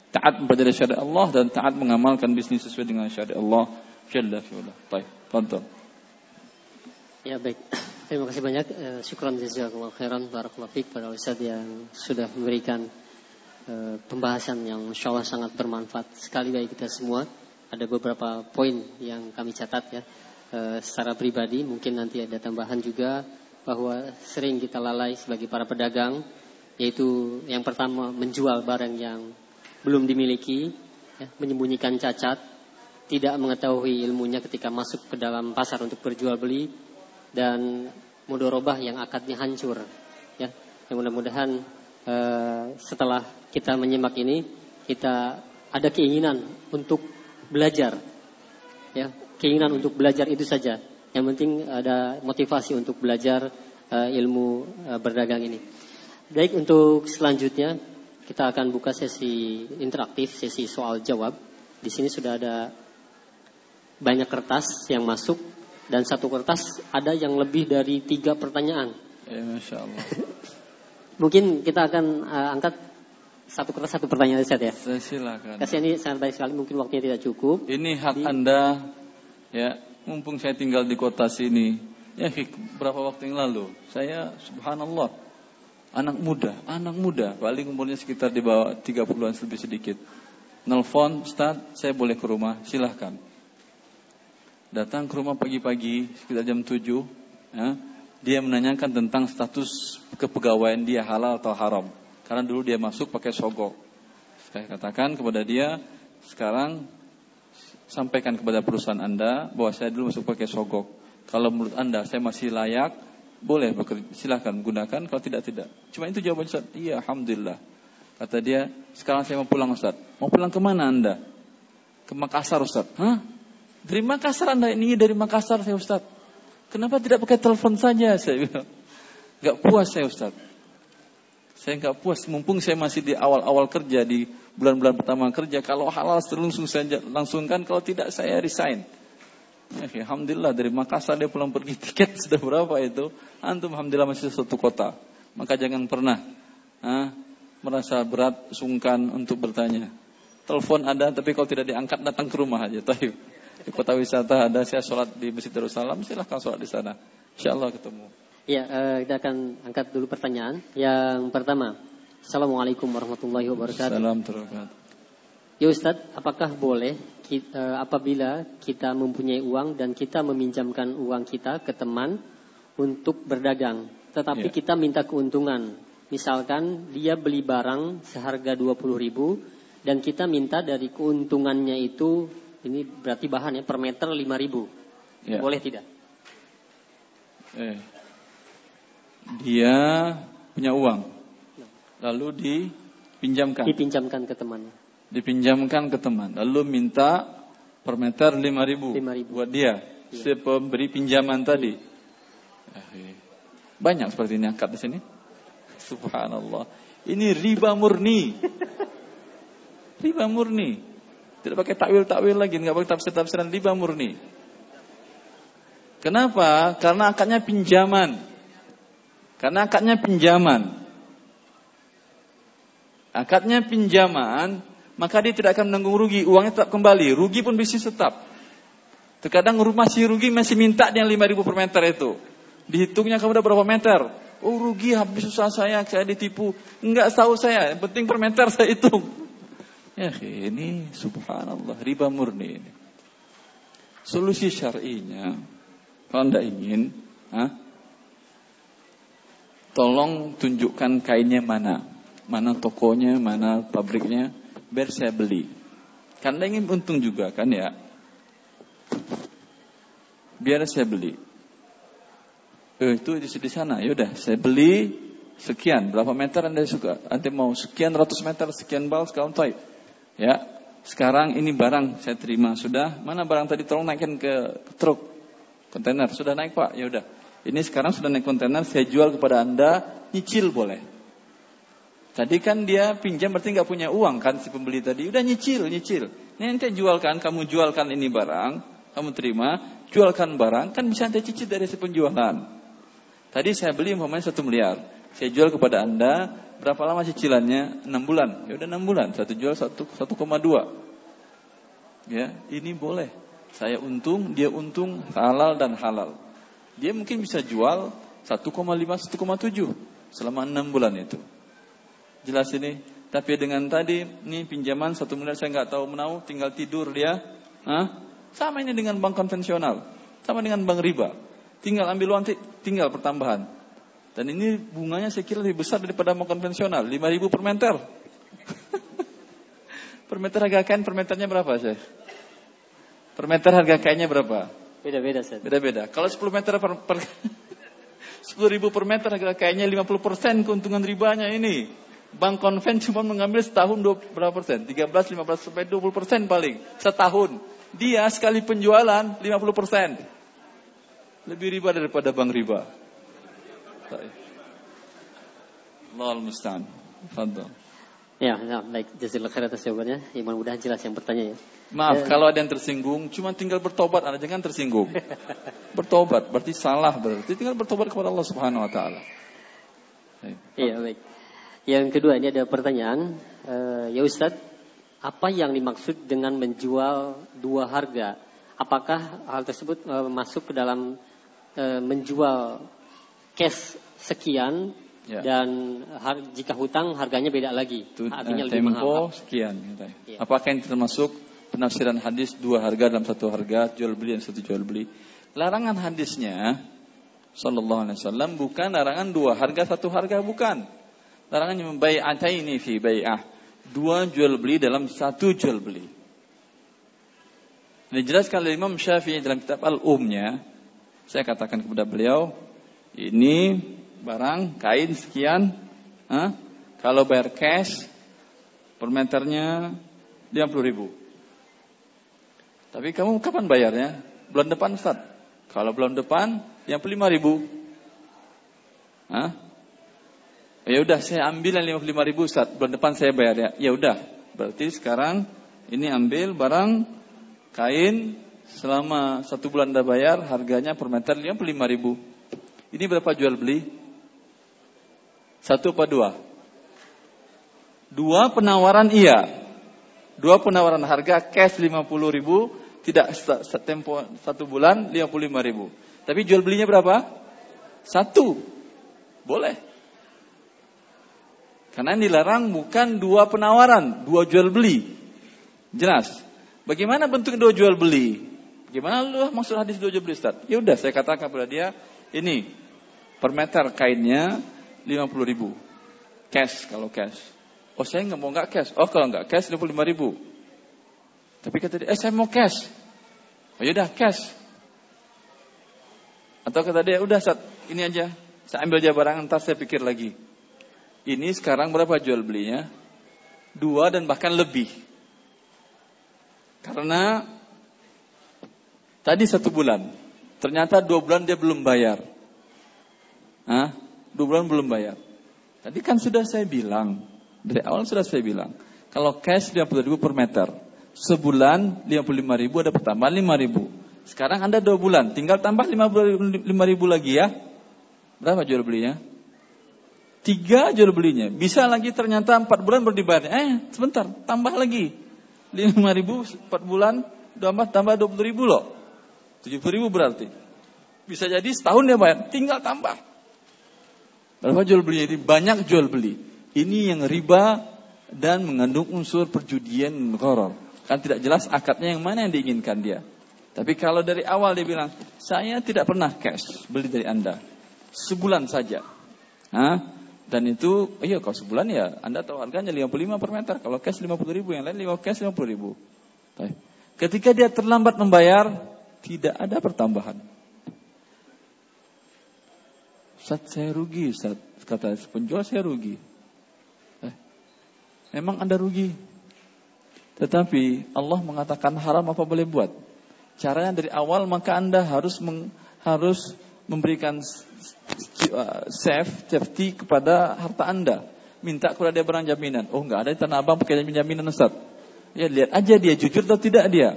Taat mempelajari syariat Allah dan taat mengamalkan bisnis sesuai dengan syariat Allah Jalla fi'ala. Baik, tonton. Ya baik. Terima kasih banyak. Uh, syukran jazakallahu khairan barakallahu fiik pada Ustaz yang sudah memberikan uh, pembahasan yang insya sangat bermanfaat sekali bagi kita semua. Ada beberapa poin yang kami catat ya. Uh, secara pribadi mungkin nanti ada tambahan juga bahwa sering kita lalai sebagai para pedagang yaitu yang pertama menjual barang yang belum dimiliki, ya, menyembunyikan cacat, tidak mengetahui ilmunya ketika masuk ke dalam pasar untuk berjual beli, dan mudorobah yang akadnya hancur. Ya, yang mudah-mudahan uh, setelah kita menyimak ini kita ada keinginan untuk belajar. Ya, keinginan untuk belajar itu saja. Yang penting ada motivasi untuk belajar uh, ilmu uh, berdagang ini. Baik untuk selanjutnya kita akan buka sesi interaktif, sesi soal jawab. Di sini sudah ada banyak kertas yang masuk dan satu kertas ada yang lebih dari tiga pertanyaan. Ya, Masya Allah. [LAUGHS] Mungkin kita akan uh, angkat satu kertas satu pertanyaan saja ya. Silakan. Kasih ini sangat baik sekali, mungkin waktunya tidak cukup. Ini hak Di... Anda, ya, mumpung saya tinggal di kota sini. Ya, berapa waktu yang lalu, saya subhanallah, anak muda, anak muda, paling umurnya sekitar di bawah 30-an lebih sedikit. Nelfon, Ustaz, saya boleh ke rumah, silahkan datang ke rumah pagi-pagi sekitar jam 7 ya, dia menanyakan tentang status kepegawaian dia halal atau haram. Karena dulu dia masuk pakai sogok. Saya katakan kepada dia sekarang sampaikan kepada perusahaan anda bahwa saya dulu masuk pakai sogok. Kalau menurut anda saya masih layak boleh bekerja silahkan gunakan. Kalau tidak tidak. Cuma itu jawaban Ustaz. Iya Alhamdulillah. Kata dia sekarang saya mau pulang Ustaz. Mau pulang ke mana anda? Ke Makassar Ustaz. Hah? Dari Makassar Anda ini dari Makassar saya Ustaz. Kenapa tidak pakai telepon saja saya bilang. Gak puas saya Ustaz. Saya nggak puas mumpung saya masih di awal-awal kerja di bulan-bulan pertama kerja. Kalau halal langsung saya langsungkan, kalau tidak saya resign. Ya, alhamdulillah dari Makassar dia pulang pergi [LAUGHS] tiket sudah berapa itu? Antum alhamdulillah masih satu kota. Maka jangan pernah ah, merasa berat, sungkan untuk bertanya. Telepon ada, tapi kalau tidak diangkat datang ke rumah aja. Tahu di kota wisata ada saya sholat di Masjid Darussalam, silahkan sholat di sana. Insya Allah ketemu. Ya, uh, kita akan angkat dulu pertanyaan. Yang pertama, Assalamualaikum warahmatullahi wabarakatuh. Assalamualaikum Ya Ustadz, apakah boleh kita, eh, apabila kita mempunyai uang dan kita meminjamkan uang kita ke teman untuk berdagang, tetapi ya. kita minta keuntungan. Misalkan dia beli barang seharga 20 ribu dan kita minta dari keuntungannya itu ini berarti bahan ya per meter 5000. Ya. Boleh tidak? Eh. Dia punya uang. Lalu dipinjamkan. Dipinjamkan ke teman. Dipinjamkan ke teman. Lalu minta per meter 5000 5000 buat dia. Ya. Si pemberi pinjaman tadi. Eh. Banyak seperti ini angkat di sini. Subhanallah. Ini riba murni. [LAUGHS] riba murni. Tidak pakai takwil-takwil lagi, nggak pakai tafsir-tafsiran riba murni. Kenapa? Karena akadnya pinjaman. Karena akadnya pinjaman. Akadnya pinjaman, maka dia tidak akan menanggung rugi, uangnya tetap kembali, rugi pun bisnis tetap. Terkadang rumah si rugi masih minta dia 5000 per meter itu. Dihitungnya kamu udah berapa meter? Oh rugi habis susah saya, saya ditipu. Enggak tahu saya, yang penting per meter saya hitung. Ya, ini subhanallah riba murni ini. Solusi syar'inya kalau Anda ingin, ha? tolong tunjukkan kainnya mana. Mana tokonya, mana pabriknya, biar saya beli. Karena ingin untung juga kan ya. Biar saya beli. Eh, itu di, di sana. Yaudah, saya beli sekian. Berapa meter Anda suka? Anda mau sekian ratus meter, sekian bal, sekian type. Ya, sekarang ini barang saya terima sudah. Mana barang tadi tolong naikin ke, truk kontainer. Sudah naik pak? Ya udah. Ini sekarang sudah naik kontainer. Saya jual kepada anda. Nyicil boleh. Tadi kan dia pinjam berarti nggak punya uang kan si pembeli tadi. Udah nyicil, nyicil. Nanti jualkan, kamu jualkan ini barang, kamu terima, jualkan barang, kan bisa anda cicil dari si penjualan. Tadi saya beli umpamanya satu miliar. Saya jual kepada Anda, berapa lama cicilannya? 6 bulan. Ya udah 6 bulan, satu jual 1 1,2. Ya, ini boleh. Saya untung, dia untung, halal dan halal. Dia mungkin bisa jual 1,5 1,7 selama 6 bulan itu. Jelas ini? Tapi dengan tadi, ini pinjaman satu miliar saya nggak tahu menau, tinggal tidur dia. Hah? Sama ini dengan bank konvensional, sama dengan bank riba. Tinggal ambil uang, tinggal pertambahan. Dan ini bunganya saya kira lebih besar daripada mau konvensional, 5000 per meter. [LAUGHS] per meter harga kain per meternya berapa sih? Per meter harga kainnya berapa? Beda-beda sih. Beda-beda. Kalau 10 meter per, per [LAUGHS] 10 ribu per meter harga kainnya 50 persen keuntungan ribanya ini. Bank konven cuma mengambil setahun 20, berapa persen? 13, 15 sampai 20 persen paling setahun. Dia sekali penjualan 50 persen. Lebih riba daripada bank riba. Allah al-musta'an. Fadal. Ya, ya, baik. Jazakallah khair atas jawabannya. Ya, mudah-mudahan jelas yang bertanya ya. Maaf, ya. kalau ada yang tersinggung, cuma tinggal bertobat, Anda jangan tersinggung. [LAUGHS] bertobat, berarti salah berarti tinggal bertobat kepada Allah Subhanahu wa taala. Iya, baik. Yang kedua ini ada pertanyaan, uh, ya Ustadz, apa yang dimaksud dengan menjual dua harga? Apakah hal tersebut uh, masuk ke dalam uh, menjual cash sekian ya. dan har, jika hutang harganya beda lagi, Itu, artinya uh, lebih mahal. sekian. Ya. Apakah yang termasuk penafsiran hadis dua harga dalam satu harga, jual beli dan satu jual beli? Larangan hadisnya Sallallahu Alaihi Wasallam bukan larangan dua harga satu harga bukan. Larangannya ini fi bai'ah. Dua jual beli dalam satu jual beli. Ini jelaskan oleh Imam Syafi'i dalam kitab Al-Umnya. Saya katakan kepada beliau, ini barang kain sekian. Huh? Kalau bayar cash per meternya 50 ribu. Tapi kamu kapan bayarnya? Bulan depan Ustaz. Kalau bulan depan yang 5 ribu. Hah? Ya udah saya ambil yang 55 ribu Ustaz. Bulan depan saya bayar ya. Ya udah. Berarti sekarang ini ambil barang kain selama satu bulan Anda bayar harganya per meter 55 ribu. Ini berapa jual beli? Satu apa dua? Dua penawaran iya. Dua penawaran harga cash 50 ribu. Tidak setempo satu bulan 55 ribu. Tapi jual belinya berapa? Satu. Boleh. Karena yang dilarang bukan dua penawaran, dua jual beli. Jelas. Bagaimana bentuk dua jual beli? Gimana lu maksud hadis dua jual beli Ustaz? Ya udah saya katakan kepada dia, ini per meter kainnya 50 ribu. Cash kalau cash. Oh saya nggak mau nggak cash. Oh kalau nggak cash 55 ribu. Tapi kata dia, eh saya mau cash. Oh yaudah cash. Atau kata dia, udah saat ini aja. Saya ambil aja barang, ntar saya pikir lagi. Ini sekarang berapa jual belinya? Dua dan bahkan lebih. Karena tadi satu bulan, ternyata dua bulan dia belum bayar. Hah? Dua bulan belum bayar. Tadi kan sudah saya bilang, dari awal sudah saya bilang, kalau cash 50 ribu per meter, sebulan 55 ribu ada pertambahan 5 ribu. Sekarang Anda dua bulan, tinggal tambah 55 ribu lagi ya. Berapa jual belinya? Tiga jual belinya. Bisa lagi ternyata empat bulan baru dibayar. Eh, sebentar, tambah lagi. Lima ribu empat bulan, tambah tambah dua puluh ribu loh. Tujuh puluh ribu berarti. Bisa jadi setahun dia bayar, tinggal tambah. Berapa jual belinya ini? Banyak jual beli. Ini yang riba dan mengandung unsur perjudian koror. Kan tidak jelas akadnya yang mana yang diinginkan dia. Tapi kalau dari awal dia bilang, saya tidak pernah cash beli dari Anda. Sebulan saja. Hah? Dan itu, iya kalau sebulan ya Anda tahu harganya 55 per meter. Kalau cash 50 ribu, yang lain 5 cash 50 ribu. Ketika dia terlambat membayar, tidak ada pertambahan. Ustaz saya rugi, Ustaz. Kata penjual saya rugi. Eh, memang Anda rugi. Tetapi Allah mengatakan haram apa boleh buat. Caranya dari awal maka Anda harus meng, harus memberikan safe, safety kepada harta Anda. Minta kepada dia barang jaminan. Oh enggak ada di Tanah Abang pakai jaminan Ustaz. Ya lihat aja dia jujur atau tidak dia.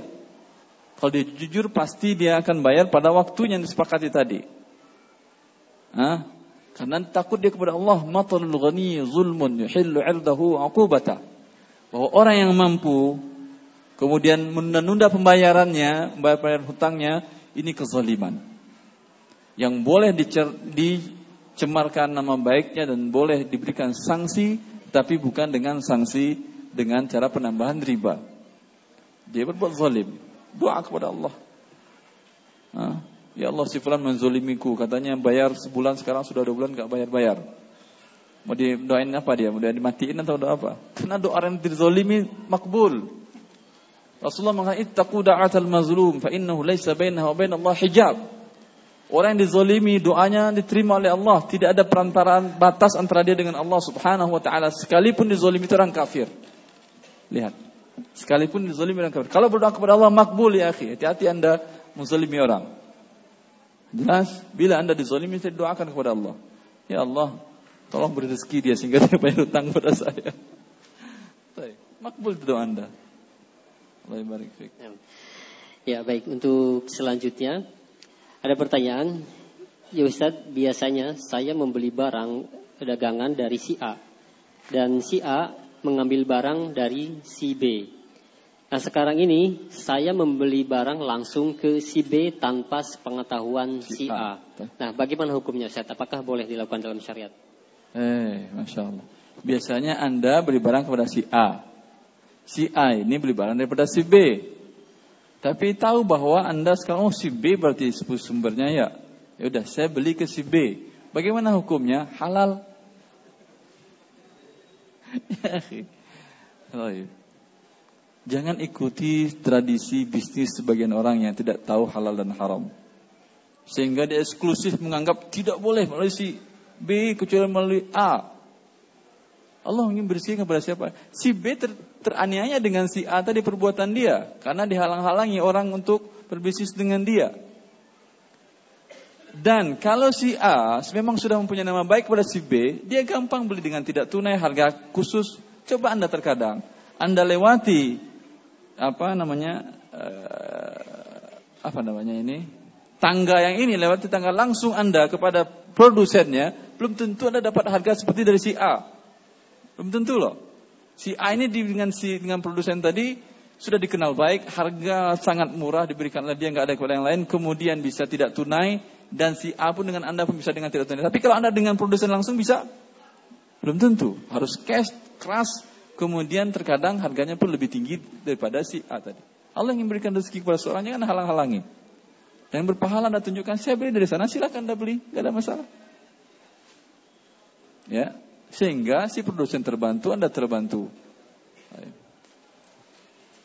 Kalau dia jujur pasti dia akan bayar pada waktu yang disepakati tadi. Hah? Karena takut dia kepada Allah. Matalul ghani zulmun yuhillu irdahu aqubata. Bahwa orang yang mampu kemudian menunda pembayarannya, membayar hutangnya, ini kezaliman. Yang boleh dicer, dicemarkan nama baiknya dan boleh diberikan sanksi, tapi bukan dengan sanksi dengan cara penambahan riba. Dia berbuat zalim. Doa kepada Allah. Ya Allah si fulan menzolimiku. Katanya bayar sebulan sekarang sudah dua bulan gak bayar-bayar. Mau didoain apa dia? Mau dimatiin atau doa apa? Karena doa yang dizolimi makbul. Rasulullah mengatakan ittaqu da'atal mazlum fa innahu laisa bainahu wa bain Allah hijab. Orang yang dizolimi doanya diterima oleh Allah, tidak ada perantaraan batas antara dia dengan Allah Subhanahu wa taala sekalipun dizolimi itu orang kafir. Lihat. Sekalipun dizolimi orang kafir. Kalau berdoa kepada Allah makbul ya akhi, hati-hati Anda menzolimi orang. Jelas, bila Anda dizolimi saya doakan kepada Allah. Ya Allah, tolong beri rezeki dia sehingga [LAUGHS] dia bayar hutang pada saya. Makbul doa Anda. Allah ya. ya baik untuk selanjutnya ada pertanyaan Ya Ustaz biasanya saya membeli barang dagangan dari si A Dan si A mengambil barang dari si B Nah sekarang ini saya membeli barang langsung ke si B tanpa pengetahuan si. A. Nah bagaimana hukumnya Ustaz? Apakah boleh dilakukan dalam syariat? Eh, Masya Allah. Biasanya Anda beli barang kepada si A si A ini beli barang daripada si B. Tapi tahu bahwa Anda sekarang oh si B berarti sumbernya ya. Ya udah saya beli ke si B. Bagaimana hukumnya? Halal. [LAUGHS] Ya, Jangan ikuti tradisi bisnis sebagian orang yang tidak tahu halal dan haram. Sehingga dia eksklusif menganggap tidak boleh melalui si B kecuali melalui A. Allah ingin bersihkan kepada siapa? Si B ter, teraniaya dengan si A tadi perbuatan dia. Karena dihalang-halangi orang untuk berbisnis dengan dia. Dan kalau si A memang sudah mempunyai nama baik kepada si B, dia gampang beli dengan tidak tunai harga khusus. Coba Anda terkadang, Anda lewati apa namanya uh, apa namanya ini tangga yang ini lewati tangga langsung Anda kepada produsennya, belum tentu Anda dapat harga seperti dari si A. Belum tentu loh. Si A ini dengan si dengan produsen tadi sudah dikenal baik, harga sangat murah diberikan oleh dia nggak ada kepada yang lain, kemudian bisa tidak tunai dan si A pun dengan anda pun bisa dengan tidak tunai. Tapi kalau anda dengan produsen langsung bisa, belum tentu. Harus cash keras, kemudian terkadang harganya pun lebih tinggi daripada si A tadi. Allah yang memberikan rezeki kepada seorang jangan halang-halangi. Dan berpahala anda tunjukkan saya beli dari sana silakan anda beli, nggak ada masalah. Ya, sehingga si produsen terbantu, Anda terbantu.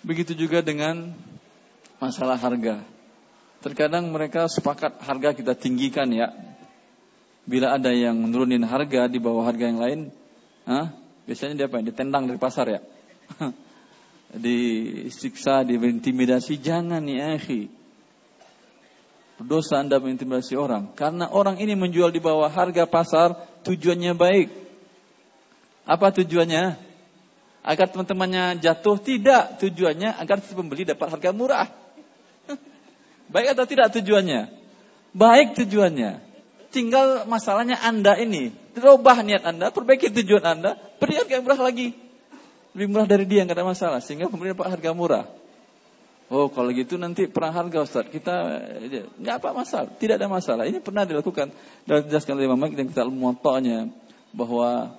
Begitu juga dengan masalah harga. Terkadang mereka sepakat harga kita tinggikan ya. Bila ada yang menurunin harga di bawah harga yang lain, ah, biasanya dia apa? Ditendang dari pasar ya. [LAUGHS] Disiksa, diintimidasi, jangan ya akhi. Dosa Anda mengintimidasi orang. Karena orang ini menjual di bawah harga pasar, tujuannya baik. Apa tujuannya? Agar teman-temannya jatuh? Tidak. Tujuannya agar si pembeli dapat harga murah. [LAUGHS] Baik atau tidak tujuannya? Baik tujuannya. Tinggal masalahnya Anda ini. Rubah niat Anda, perbaiki tujuan Anda, beri harga murah lagi. Lebih murah dari dia, nggak ada masalah. Sehingga pembeli dapat harga murah. Oh kalau gitu nanti perang harga Ustaz Kita nggak apa masalah Tidak ada masalah Ini pernah dilakukan Dan dijelaskan oleh Imam Malik Dan kita muatanya Bahwa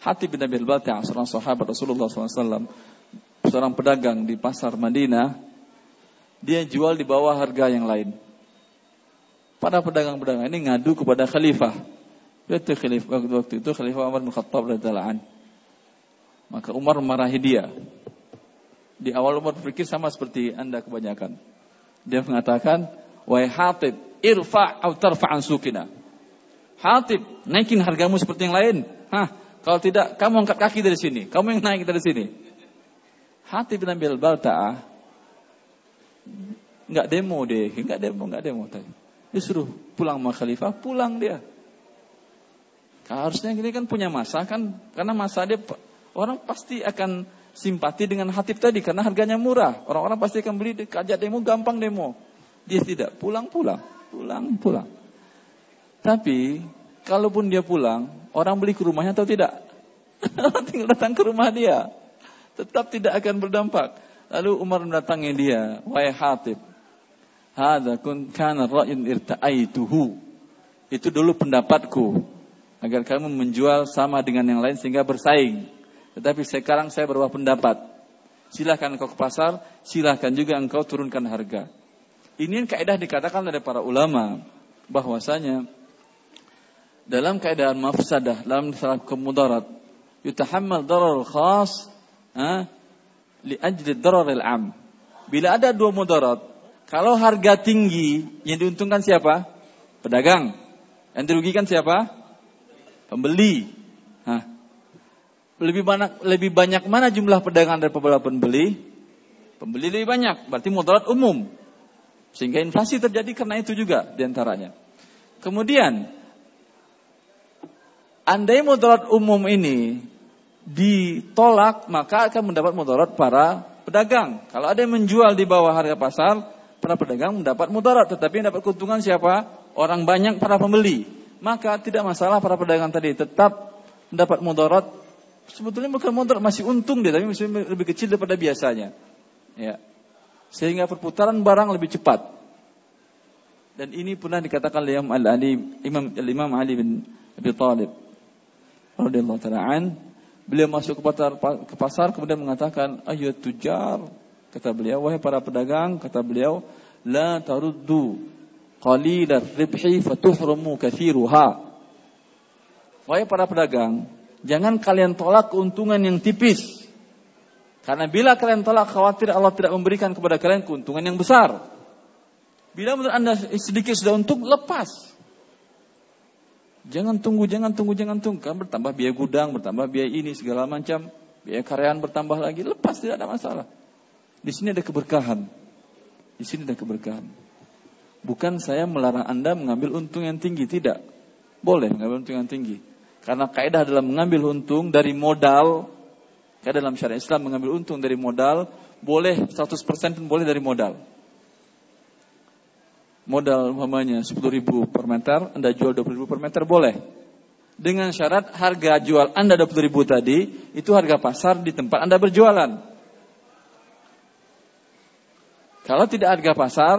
Hati bin Abi Al-Bati' seorang sahabat Rasulullah SAW, seorang pedagang di pasar Madinah, dia jual di bawah harga yang lain. Para pedagang-pedagang ini ngadu kepada khalifah. Itu khalifah waktu itu khalifah Umar bin Khattab radhiyallahu Maka Umar memarahi dia. Di awal umur berpikir sama seperti Anda kebanyakan. Dia mengatakan, "Wahai Hatib, irfa' atau tarfa' sukina." Hatib, naikin hargamu seperti yang lain. Hah, kalau tidak, kamu angkat kaki dari sini. Kamu yang naik dari sini. Hatib bin Abil Balta'ah nggak demo deh, nggak demo, nggak demo tadi. Disuruh pulang sama khalifah, pulang dia. Harusnya ini kan punya masa kan, karena masa dia orang pasti akan simpati dengan hatib tadi karena harganya murah. Orang-orang pasti akan beli kajak demo gampang demo. Dia tidak pulang-pulang, pulang-pulang. Tapi kalaupun dia pulang, orang beli ke rumahnya atau tidak? [LAUGHS] Tinggal datang ke rumah dia. Tetap tidak akan berdampak. Lalu Umar mendatangi dia, wahai Hatib. Hada kun kana ra'in irta'aituhu. Itu dulu pendapatku agar kamu menjual sama dengan yang lain sehingga bersaing. Tetapi sekarang saya berubah pendapat. Silahkan engkau ke pasar, silahkan juga engkau turunkan harga. Ini yang kaidah dikatakan oleh para ulama bahwasanya dalam keadaan mafsadah, dalam salah kemudarat, yutahammal darar khas ha, li ajli darar al-am. Bila ada dua mudarat, kalau harga tinggi yang diuntungkan siapa? Pedagang. Yang dirugikan siapa? Pembeli. Hah, lebih banyak lebih banyak mana jumlah pedagang daripada pembeli? Pembeli lebih banyak, berarti mudarat umum. Sehingga inflasi terjadi karena itu juga di antaranya. Kemudian, andai mudarat umum ini ditolak, maka akan mendapat mudarat para pedagang. Kalau ada yang menjual di bawah harga pasar, para pedagang mendapat mudarat. Tetapi yang dapat keuntungan siapa? Orang banyak para pembeli. Maka tidak masalah para pedagang tadi tetap mendapat mudarat sebetulnya bukan mudarat masih untung dia tapi masih lebih kecil daripada biasanya. Ya. Sehingga perputaran barang lebih cepat. Dan ini pernah dikatakan oleh Imam Ali Imam Imam Ali bin Abi Thalib radhiyallahu taala an beliau masuk ke pasar, ke pasar kemudian mengatakan ayat tujar kata beliau wahai para pedagang kata beliau la taruddu qalilat ribhi fatuhrumu kathiruha wahai para pedagang Jangan kalian tolak keuntungan yang tipis. Karena bila kalian tolak khawatir Allah tidak memberikan kepada kalian keuntungan yang besar. Bila menurut Anda sedikit sudah untung, lepas. Jangan tunggu, jangan tunggu, jangan tunggu. Kan bertambah biaya gudang, bertambah biaya ini, segala macam. Biaya karyawan bertambah lagi, lepas tidak ada masalah. Di sini ada keberkahan. Di sini ada keberkahan. Bukan saya melarang Anda mengambil untung yang tinggi, tidak. Boleh mengambil untung yang tinggi. Karena kaidah dalam mengambil untung dari modal, kaidah dalam syariat Islam mengambil untung dari modal, boleh 100% pun boleh dari modal. Modal umpamanya 10 ribu per meter, Anda jual 20 ribu per meter, boleh. Dengan syarat harga jual Anda 20 ribu tadi, itu harga pasar di tempat Anda berjualan. Kalau tidak harga pasar,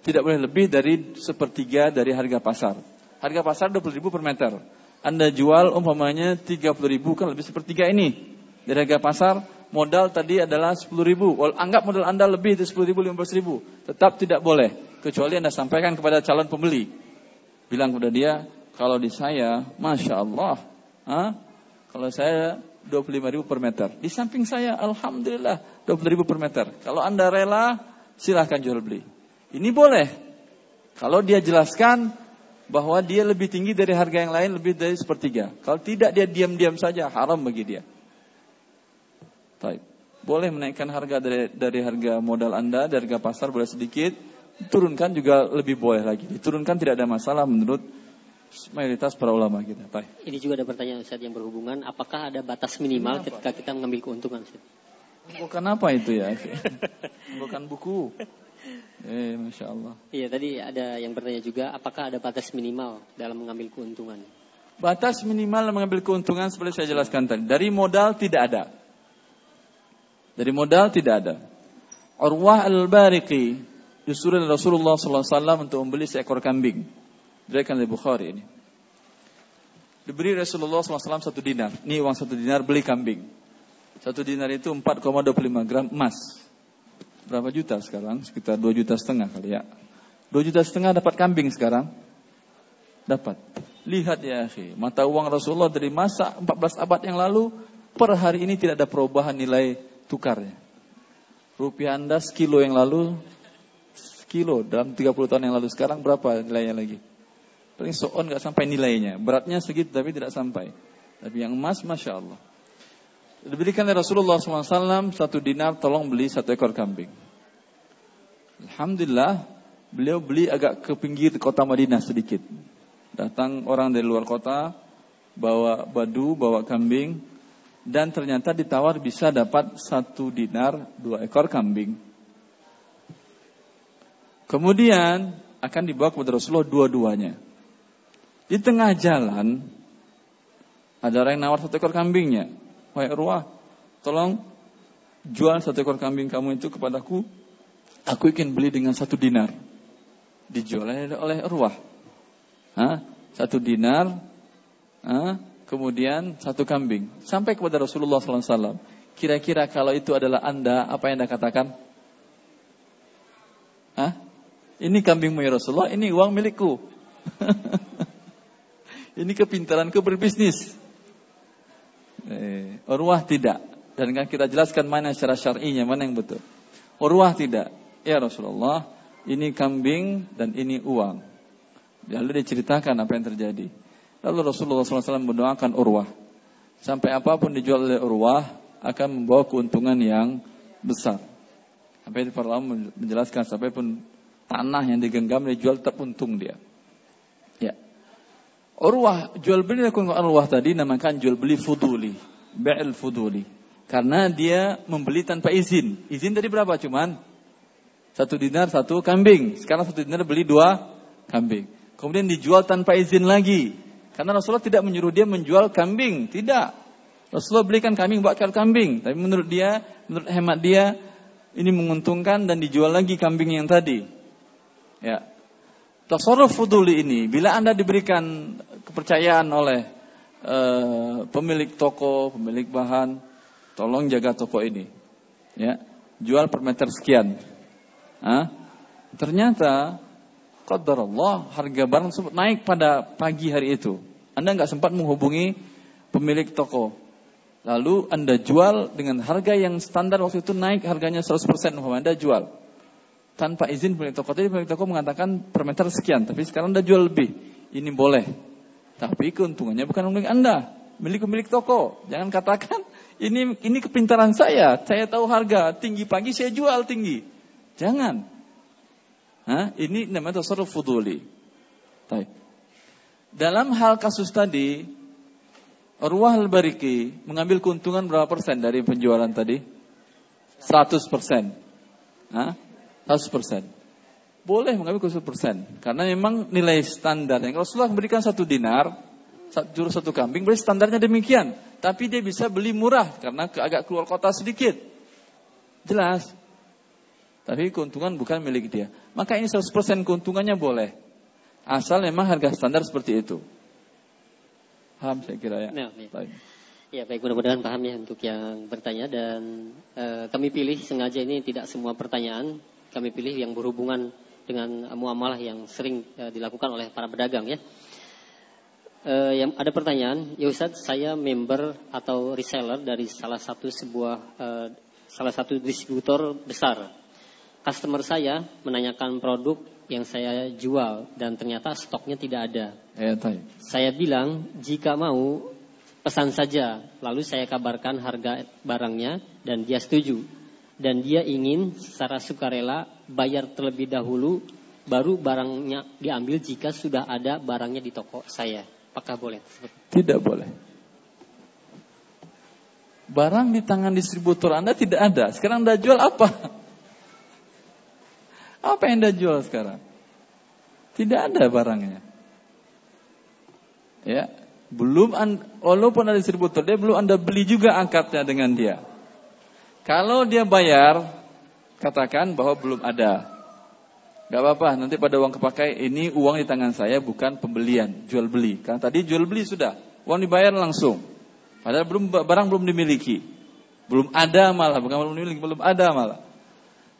tidak boleh lebih dari sepertiga dari harga pasar. Harga pasar 20 ribu per meter. Anda jual umpamanya 30 ribu kan lebih sepertiga ini. Dari harga pasar modal tadi adalah 10 ribu. Walau anggap modal Anda lebih dari 10 ribu, 15 ribu. Tetap tidak boleh. Kecuali Anda sampaikan kepada calon pembeli. Bilang kepada dia, kalau di saya, Masya Allah. Ha? Kalau saya 25 ribu per meter. Di samping saya, Alhamdulillah 20 ribu per meter. Kalau Anda rela, silahkan jual beli. Ini boleh. Kalau dia jelaskan, bahwa dia lebih tinggi dari harga yang lain lebih dari sepertiga. Kalau tidak dia diam-diam saja haram bagi dia. Taib. Boleh menaikkan harga dari dari harga modal Anda, dari harga pasar boleh sedikit, turunkan juga lebih boleh lagi. Diturunkan tidak ada masalah menurut mayoritas para ulama kita. Taib. Ini juga ada pertanyaan Ustaz yang berhubungan, apakah ada batas minimal Kenapa? ketika kita mengambil keuntungan Ustaz? Bukan apa itu ya? [LAUGHS] Bukan buku. Eh, masya Allah. Iya, tadi ada yang bertanya juga, apakah ada batas minimal dalam mengambil keuntungan? Batas minimal dalam mengambil keuntungan seperti saya jelaskan tadi. Dari modal tidak ada. Dari modal tidak ada. Urwah al-Bariqi disuruh Rasulullah SAW untuk membeli seekor kambing. Dirikan oleh Bukhari ini. Diberi Rasulullah SAW satu dinar. Ini uang satu dinar beli kambing. Satu dinar itu 4,25 gram emas berapa juta sekarang? Sekitar 2 juta setengah kali ya. 2 juta setengah dapat kambing sekarang? Dapat. Lihat ya akhi, mata uang Rasulullah dari masa 14 abad yang lalu per hari ini tidak ada perubahan nilai tukarnya. rupiah Anda sekilo yang lalu, sekilo dalam 30 tahun yang lalu, sekarang berapa nilainya lagi? Paling soon nggak sampai nilainya. Beratnya segitu tapi tidak sampai. Tapi yang emas, Masya Allah. Diberikan oleh Rasulullah SAW satu dinar tolong beli satu ekor kambing. Alhamdulillah beliau beli agak ke pinggir kota Madinah sedikit. Datang orang dari luar kota bawa badu, bawa kambing dan ternyata ditawar bisa dapat satu dinar dua ekor kambing. Kemudian akan dibawa kepada Rasulullah dua-duanya. Di tengah jalan ada orang yang nawar satu ekor kambingnya. Wahai Urwah, tolong jual satu ekor kambing kamu itu kepadaku. Aku ingin beli dengan satu dinar. Dijual oleh Urwah. Hah? Satu dinar, hah? kemudian satu kambing. Sampai kepada Rasulullah SAW. Kira-kira kalau itu adalah anda, apa yang anda katakan? Hah? Ini kambingmu ya Rasulullah, ini uang milikku. [LAUGHS] ini kepintaranku berbisnis. Eh, Urwah tidak. Dan kan kita jelaskan mana secara syar'inya, mana yang betul. Urwah tidak. Ya Rasulullah, ini kambing dan ini uang. Lalu diceritakan apa yang terjadi. Lalu Rasulullah SAW mendoakan Urwah. Sampai apa pun dijual oleh Urwah akan membawa keuntungan yang besar. Sampai para ulama menjelaskan sampai pun tanah yang digenggam dijual tetap untung dia. Urwah jual beli lakukan Urwah tadi namakan jual beli fuduli, ba'il fuduli. Karena dia membeli tanpa izin. Izin tadi berapa cuman? Satu dinar satu kambing. Sekarang satu dinar beli dua kambing. Kemudian dijual tanpa izin lagi. Karena Rasulullah tidak menyuruh dia menjual kambing. Tidak. Rasulullah belikan kambing bakal kambing. Tapi menurut dia, menurut hemat dia, ini menguntungkan dan dijual lagi kambing yang tadi. Ya. Tasarruf fuduli ini, bila Anda diberikan kepercayaan oleh uh, pemilik toko, pemilik bahan, tolong jaga toko ini. Ya, jual per meter sekian. Hah? Ternyata Allah harga barang tersebut naik pada pagi hari itu. Anda nggak sempat menghubungi pemilik toko. Lalu Anda jual dengan harga yang standar waktu itu naik harganya 100% Anda jual tanpa izin pemilik toko. Tadi pemilik toko mengatakan per meter sekian, tapi sekarang Anda jual lebih. Ini boleh. Tapi keuntungannya bukan milik Anda, milik pemilik toko. Jangan katakan [LAUGHS] ini ini kepintaran saya. Saya tahu harga tinggi pagi saya jual tinggi. Jangan. Hah? Ini namanya tasarruf fuduli. Baik. Dalam hal kasus tadi, Urwah al-Bariki mengambil keuntungan berapa persen dari penjualan tadi? 100 persen. Hah? 100%. Boleh mengambil 100%. Karena memang nilai standar yang Rasulullah memberikan satu dinar, jurus satu kambing, berarti standarnya demikian. Tapi dia bisa beli murah karena agak keluar kota sedikit. Jelas. Tapi keuntungan bukan milik dia. Maka ini 100% keuntungannya boleh. Asal memang harga standar seperti itu. Paham saya kira ya. Ya. Baik. Ya baik mudah-mudahan paham ya untuk yang bertanya dan e, kami pilih sengaja ini tidak semua pertanyaan kami pilih yang berhubungan dengan muamalah yang sering uh, dilakukan oleh para pedagang ya. Uh, yang ada pertanyaan, ya Ustaz, saya member atau reseller dari salah satu sebuah uh, salah satu distributor besar. Customer saya menanyakan produk yang saya jual dan ternyata stoknya tidak ada. Ya, saya bilang jika mau pesan saja, lalu saya kabarkan harga barangnya dan dia setuju dan dia ingin secara sukarela bayar terlebih dahulu baru barangnya diambil jika sudah ada barangnya di toko saya. Apakah boleh? Tidak boleh. Barang di tangan distributor Anda tidak ada. Sekarang Anda jual apa? Apa yang Anda jual sekarang? Tidak ada barangnya. Ya, belum walaupun ada distributor dia belum Anda beli juga angkatnya dengan dia. Kalau dia bayar, katakan bahwa belum ada. Gak apa-apa, nanti pada uang kepakai ini uang di tangan saya bukan pembelian, jual beli. Karena tadi jual beli sudah, uang dibayar langsung. Padahal belum barang belum dimiliki. Belum ada malah, bukan belum dimiliki, belum ada malah.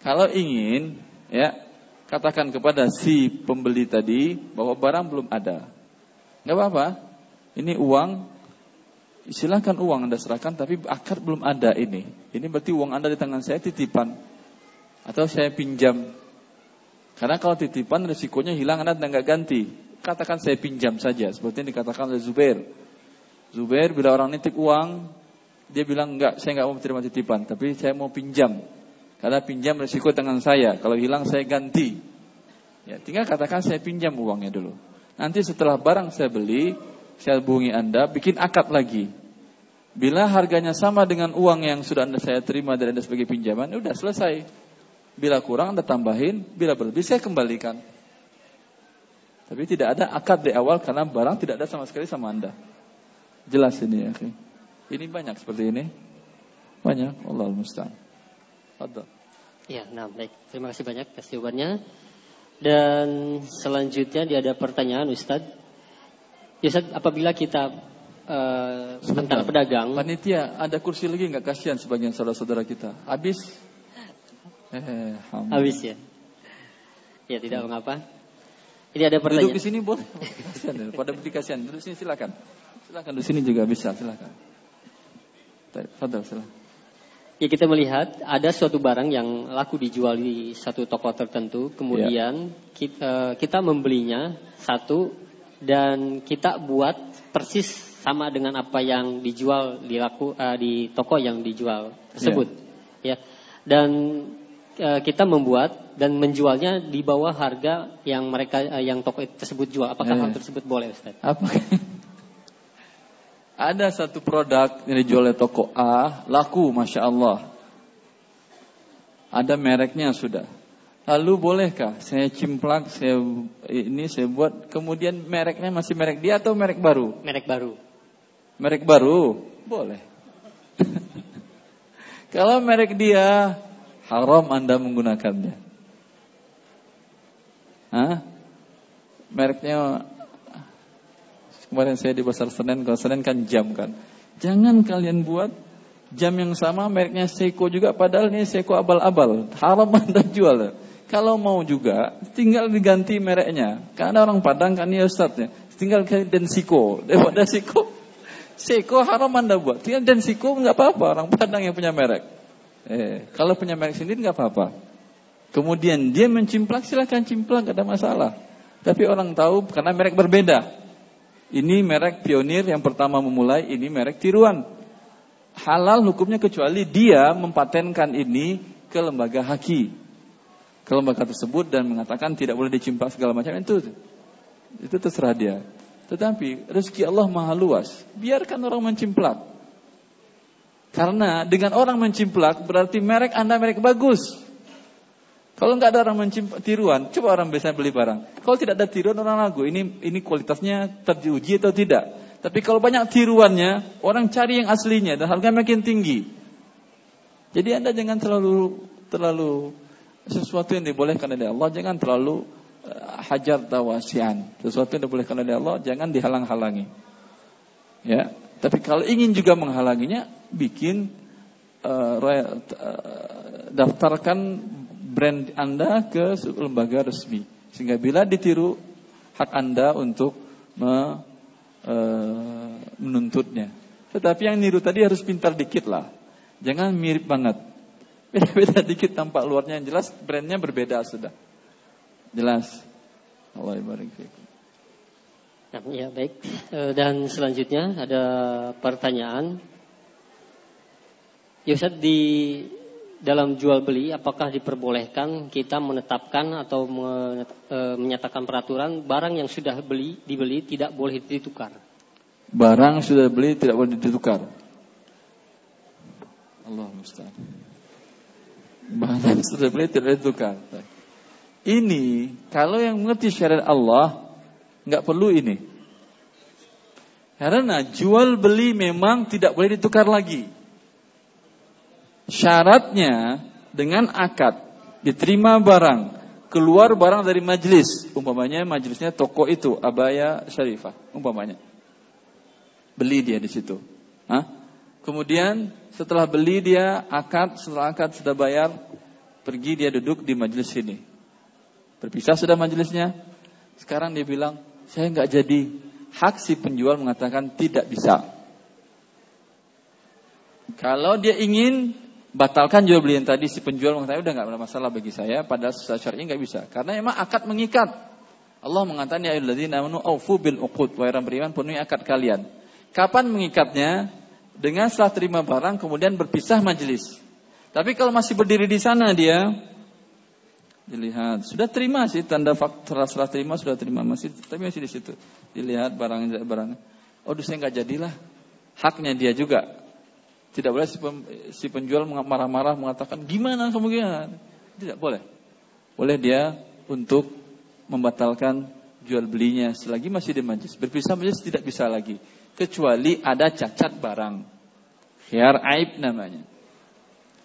Kalau ingin, ya, katakan kepada si pembeli tadi bahwa barang belum ada. Gak apa-apa, ini uang Silahkan uang Anda serahkan tapi akad belum ada ini. Ini berarti uang Anda di tangan saya titipan. Atau saya pinjam. Karena kalau titipan risikonya hilang Anda nggak ganti. Katakan saya pinjam saja. Seperti yang dikatakan oleh Zubair. Zubair bila orang nitip uang, dia bilang enggak, saya nggak mau terima titipan, tapi saya mau pinjam. Karena pinjam risiko dengan saya. Kalau hilang saya ganti. Ya, tinggal katakan saya pinjam uangnya dulu. Nanti setelah barang saya beli, saya hubungi Anda, bikin akad lagi. Bila harganya sama dengan uang yang sudah Anda saya terima dari Anda sebagai pinjaman, udah selesai. Bila kurang Anda tambahin, bila berlebih saya kembalikan. Tapi tidak ada akad di awal karena barang tidak ada sama sekali sama Anda. Jelas ini ya. Ini banyak seperti ini. Banyak. Allah musta'an. Fadal. Ya, nah baik. Terima kasih banyak atas jawabannya. Dan selanjutnya dia ada pertanyaan Ustadz. Ya Ustadz, apabila kita uh, tentang pedagang. Panitia, ada kursi lagi nggak kasihan sebagian saudara-saudara kita? Habis? Eh, Habis ya. Ya tidak mengapa. Ini ada pertanyaan. Duduk di sini boleh. [LAUGHS] Ya. Pada kasihan. Duduk sini silakan. Silakan di sini juga bisa, silakan. Fadal, silakan. Ya kita melihat ada suatu barang yang laku dijual di satu toko tertentu, kemudian ya. kita, eh, kita membelinya satu dan kita buat persis sama dengan apa yang dijual di laku uh, di toko yang dijual tersebut. Ya. ya. Dan kita membuat dan menjualnya di bawah harga yang mereka uh, yang toko tersebut jual. Apakah ya. hal tersebut boleh, Ustaz? Apa? [LAUGHS] Ada satu produk yang dijual oleh toko A, laku Masya Allah. Ada mereknya sudah. Lalu bolehkah saya cimplak, saya ini saya buat, kemudian mereknya masih merek dia atau merek baru? Merek baru. Merek baru, boleh. [LAUGHS] Kalau merek dia, haram Anda menggunakannya. Hah? Mereknya Kemarin saya di pasar Senen, kalau Senen kan jam kan. Jangan kalian buat jam yang sama mereknya Seiko juga padahal ini Seiko abal-abal. Haram Anda jual. Kalau mau juga tinggal diganti mereknya. Karena orang Padang kan ya Ustaz ya. Tinggal ke Densiko. [LAUGHS] Daripada Seiko. Seiko haram Anda buat. Tinggal Densiko nggak apa-apa orang Padang yang punya merek. Eh, kalau punya merek sendiri nggak apa-apa. Kemudian dia mencimplak silahkan cimplak gak ada masalah. Tapi orang tahu karena merek berbeda. Ini merek pionir yang pertama memulai, ini merek tiruan. Halal hukumnya kecuali dia mempatenkan ini ke lembaga haki. Ke lembaga tersebut dan mengatakan tidak boleh dicimpak segala macam itu. Itu terserah dia. Tetapi rezeki Allah maha luas. Biarkan orang mencimplak. Karena dengan orang mencimplak berarti merek Anda merek bagus. Kalau nggak ada orang mencimpak tiruan, coba orang biasa beli barang. Kalau tidak ada tiruan orang ragu, ini ini kualitasnya teruji atau tidak. Tapi kalau banyak tiruannya, orang cari yang aslinya dan harga makin tinggi. Jadi anda jangan terlalu terlalu sesuatu yang dibolehkan oleh Allah, jangan terlalu uh, hajar tawasian. Sesuatu yang dibolehkan oleh Allah, jangan dihalang-halangi. Ya, tapi kalau ingin juga menghalanginya, bikin uh, uh, daftarkan brand Anda ke lembaga resmi. Sehingga bila ditiru hak Anda untuk me, e, menuntutnya. Tetapi yang niru tadi harus pintar dikit lah. Jangan mirip banget. [LAUGHS] Beda-beda dikit tampak luarnya yang jelas brandnya berbeda sudah. Jelas. Allah ibarik ya baik. E, dan selanjutnya ada pertanyaan. Yusuf di dalam jual beli apakah diperbolehkan kita menetapkan atau e, menyatakan peraturan barang yang sudah beli dibeli tidak boleh ditukar. Barang sudah beli tidak boleh ditukar. Allah musta'an. Barang sudah beli tidak ditukar. Ini kalau yang mengerti syariat Allah nggak perlu ini. Karena jual beli memang tidak boleh ditukar lagi. Syaratnya dengan akad diterima barang, keluar barang dari majlis, umpamanya majlisnya toko itu Abaya Syarifah, umpamanya. Beli dia di situ. Hah? Kemudian setelah beli dia akad, setelah akad sudah bayar, pergi dia duduk di majlis sini. Berpisah sudah majlisnya. Sekarang dia bilang, saya nggak jadi. Hak si penjual mengatakan tidak bisa. Kalau dia ingin batalkan jual beli yang tadi. Si penjual mengatakan udah nggak ada masalah bagi saya. Padahal secara syar'i nggak bisa. Karena emang akad mengikat. Allah mengatakan ya ayyuhalladzina amanu aufu bil uqud. Wa beriman penuhi akad kalian. Kapan mengikatnya? Dengan setelah terima barang kemudian berpisah majelis tapi kalau masih berdiri di sana dia dilihat sudah terima sih tanda faktor setelah terima sudah terima masih tapi masih di situ dilihat barang barang oh saya nggak jadilah haknya dia juga tidak boleh si penjual marah-marah mengatakan gimana kemungkinan. Tidak boleh. Boleh dia untuk membatalkan jual belinya selagi masih di majlis. Berpisah majlis tidak bisa lagi. Kecuali ada cacat barang. Khiar aib namanya.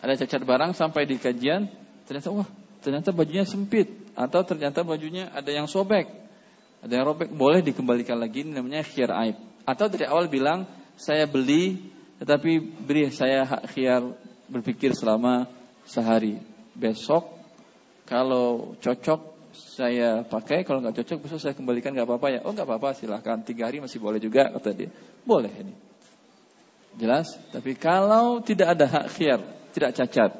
Ada cacat barang sampai di kajian. Ternyata wah ternyata bajunya sempit. Atau ternyata bajunya ada yang sobek. Ada yang robek. Boleh dikembalikan lagi. Ini namanya khiar aib. Atau dari awal bilang saya beli tetapi beri saya hak khiar berpikir selama sehari. Besok kalau cocok saya pakai, kalau nggak cocok besok saya kembalikan nggak apa-apa ya. Oh nggak apa-apa silahkan. Tiga hari masih boleh juga kata dia. Boleh ini. Jelas? Tapi kalau tidak ada hak khiar, tidak cacat,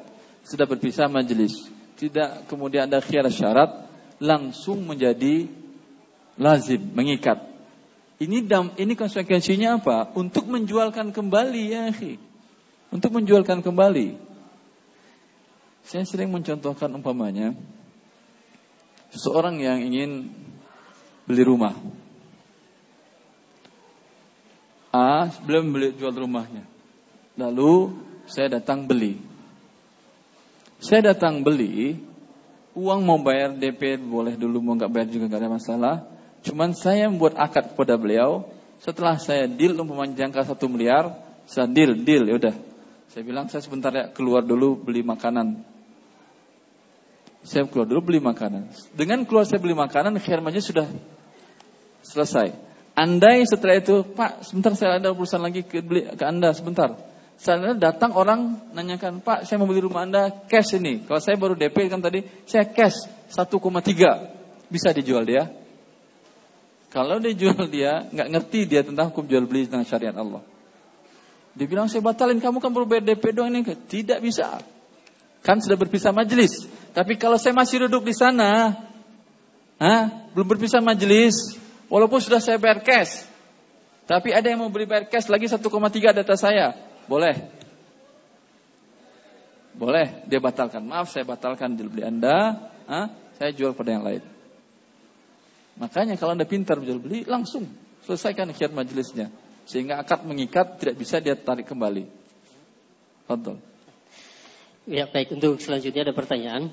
sudah berpisah majelis, tidak kemudian ada khiar syarat, langsung menjadi lazim, mengikat. Ini dam, ini konsekuensinya apa? Untuk menjualkan kembali ya, akhi. Untuk menjualkan kembali. Saya sering mencontohkan umpamanya seseorang yang ingin beli rumah. A belum beli jual rumahnya. Lalu saya datang beli. Saya datang beli, uang mau bayar DP boleh dulu mau nggak bayar juga nggak ada masalah. Cuman saya membuat akad kepada beliau. Setelah saya deal umpamanya jangka satu miliar, saya deal, deal, ya udah. Saya bilang saya sebentar ya keluar dulu beli makanan. Saya keluar dulu beli makanan. Dengan keluar saya beli makanan, khidmatnya sudah selesai. Andai setelah itu, Pak, sebentar saya ada urusan lagi ke, beli, ke Anda, sebentar. Saya datang orang nanyakan, Pak, saya mau beli rumah Anda cash ini. Kalau saya baru DP kan tadi, saya cash 1,3. Bisa dijual dia? Kalau dia jual dia, nggak ngerti dia tentang hukum jual beli tentang syariat Allah. Dia bilang saya batalin kamu kan baru bayar DP doang ini. Tidak bisa. Kan sudah berpisah majelis. Tapi kalau saya masih duduk di sana, ha, belum berpisah majelis, walaupun sudah saya bayar cash, tapi ada yang mau beli bayar cash lagi 1,3 data saya, boleh. Boleh, dia batalkan. Maaf, saya batalkan jual beli Anda, ha, saya jual pada yang lain. Makanya kalau Anda pintar jual beli, langsung selesaikan khiat majelisnya. Sehingga akad mengikat tidak bisa dia tarik kembali. Betul. Ya baik, untuk selanjutnya ada pertanyaan.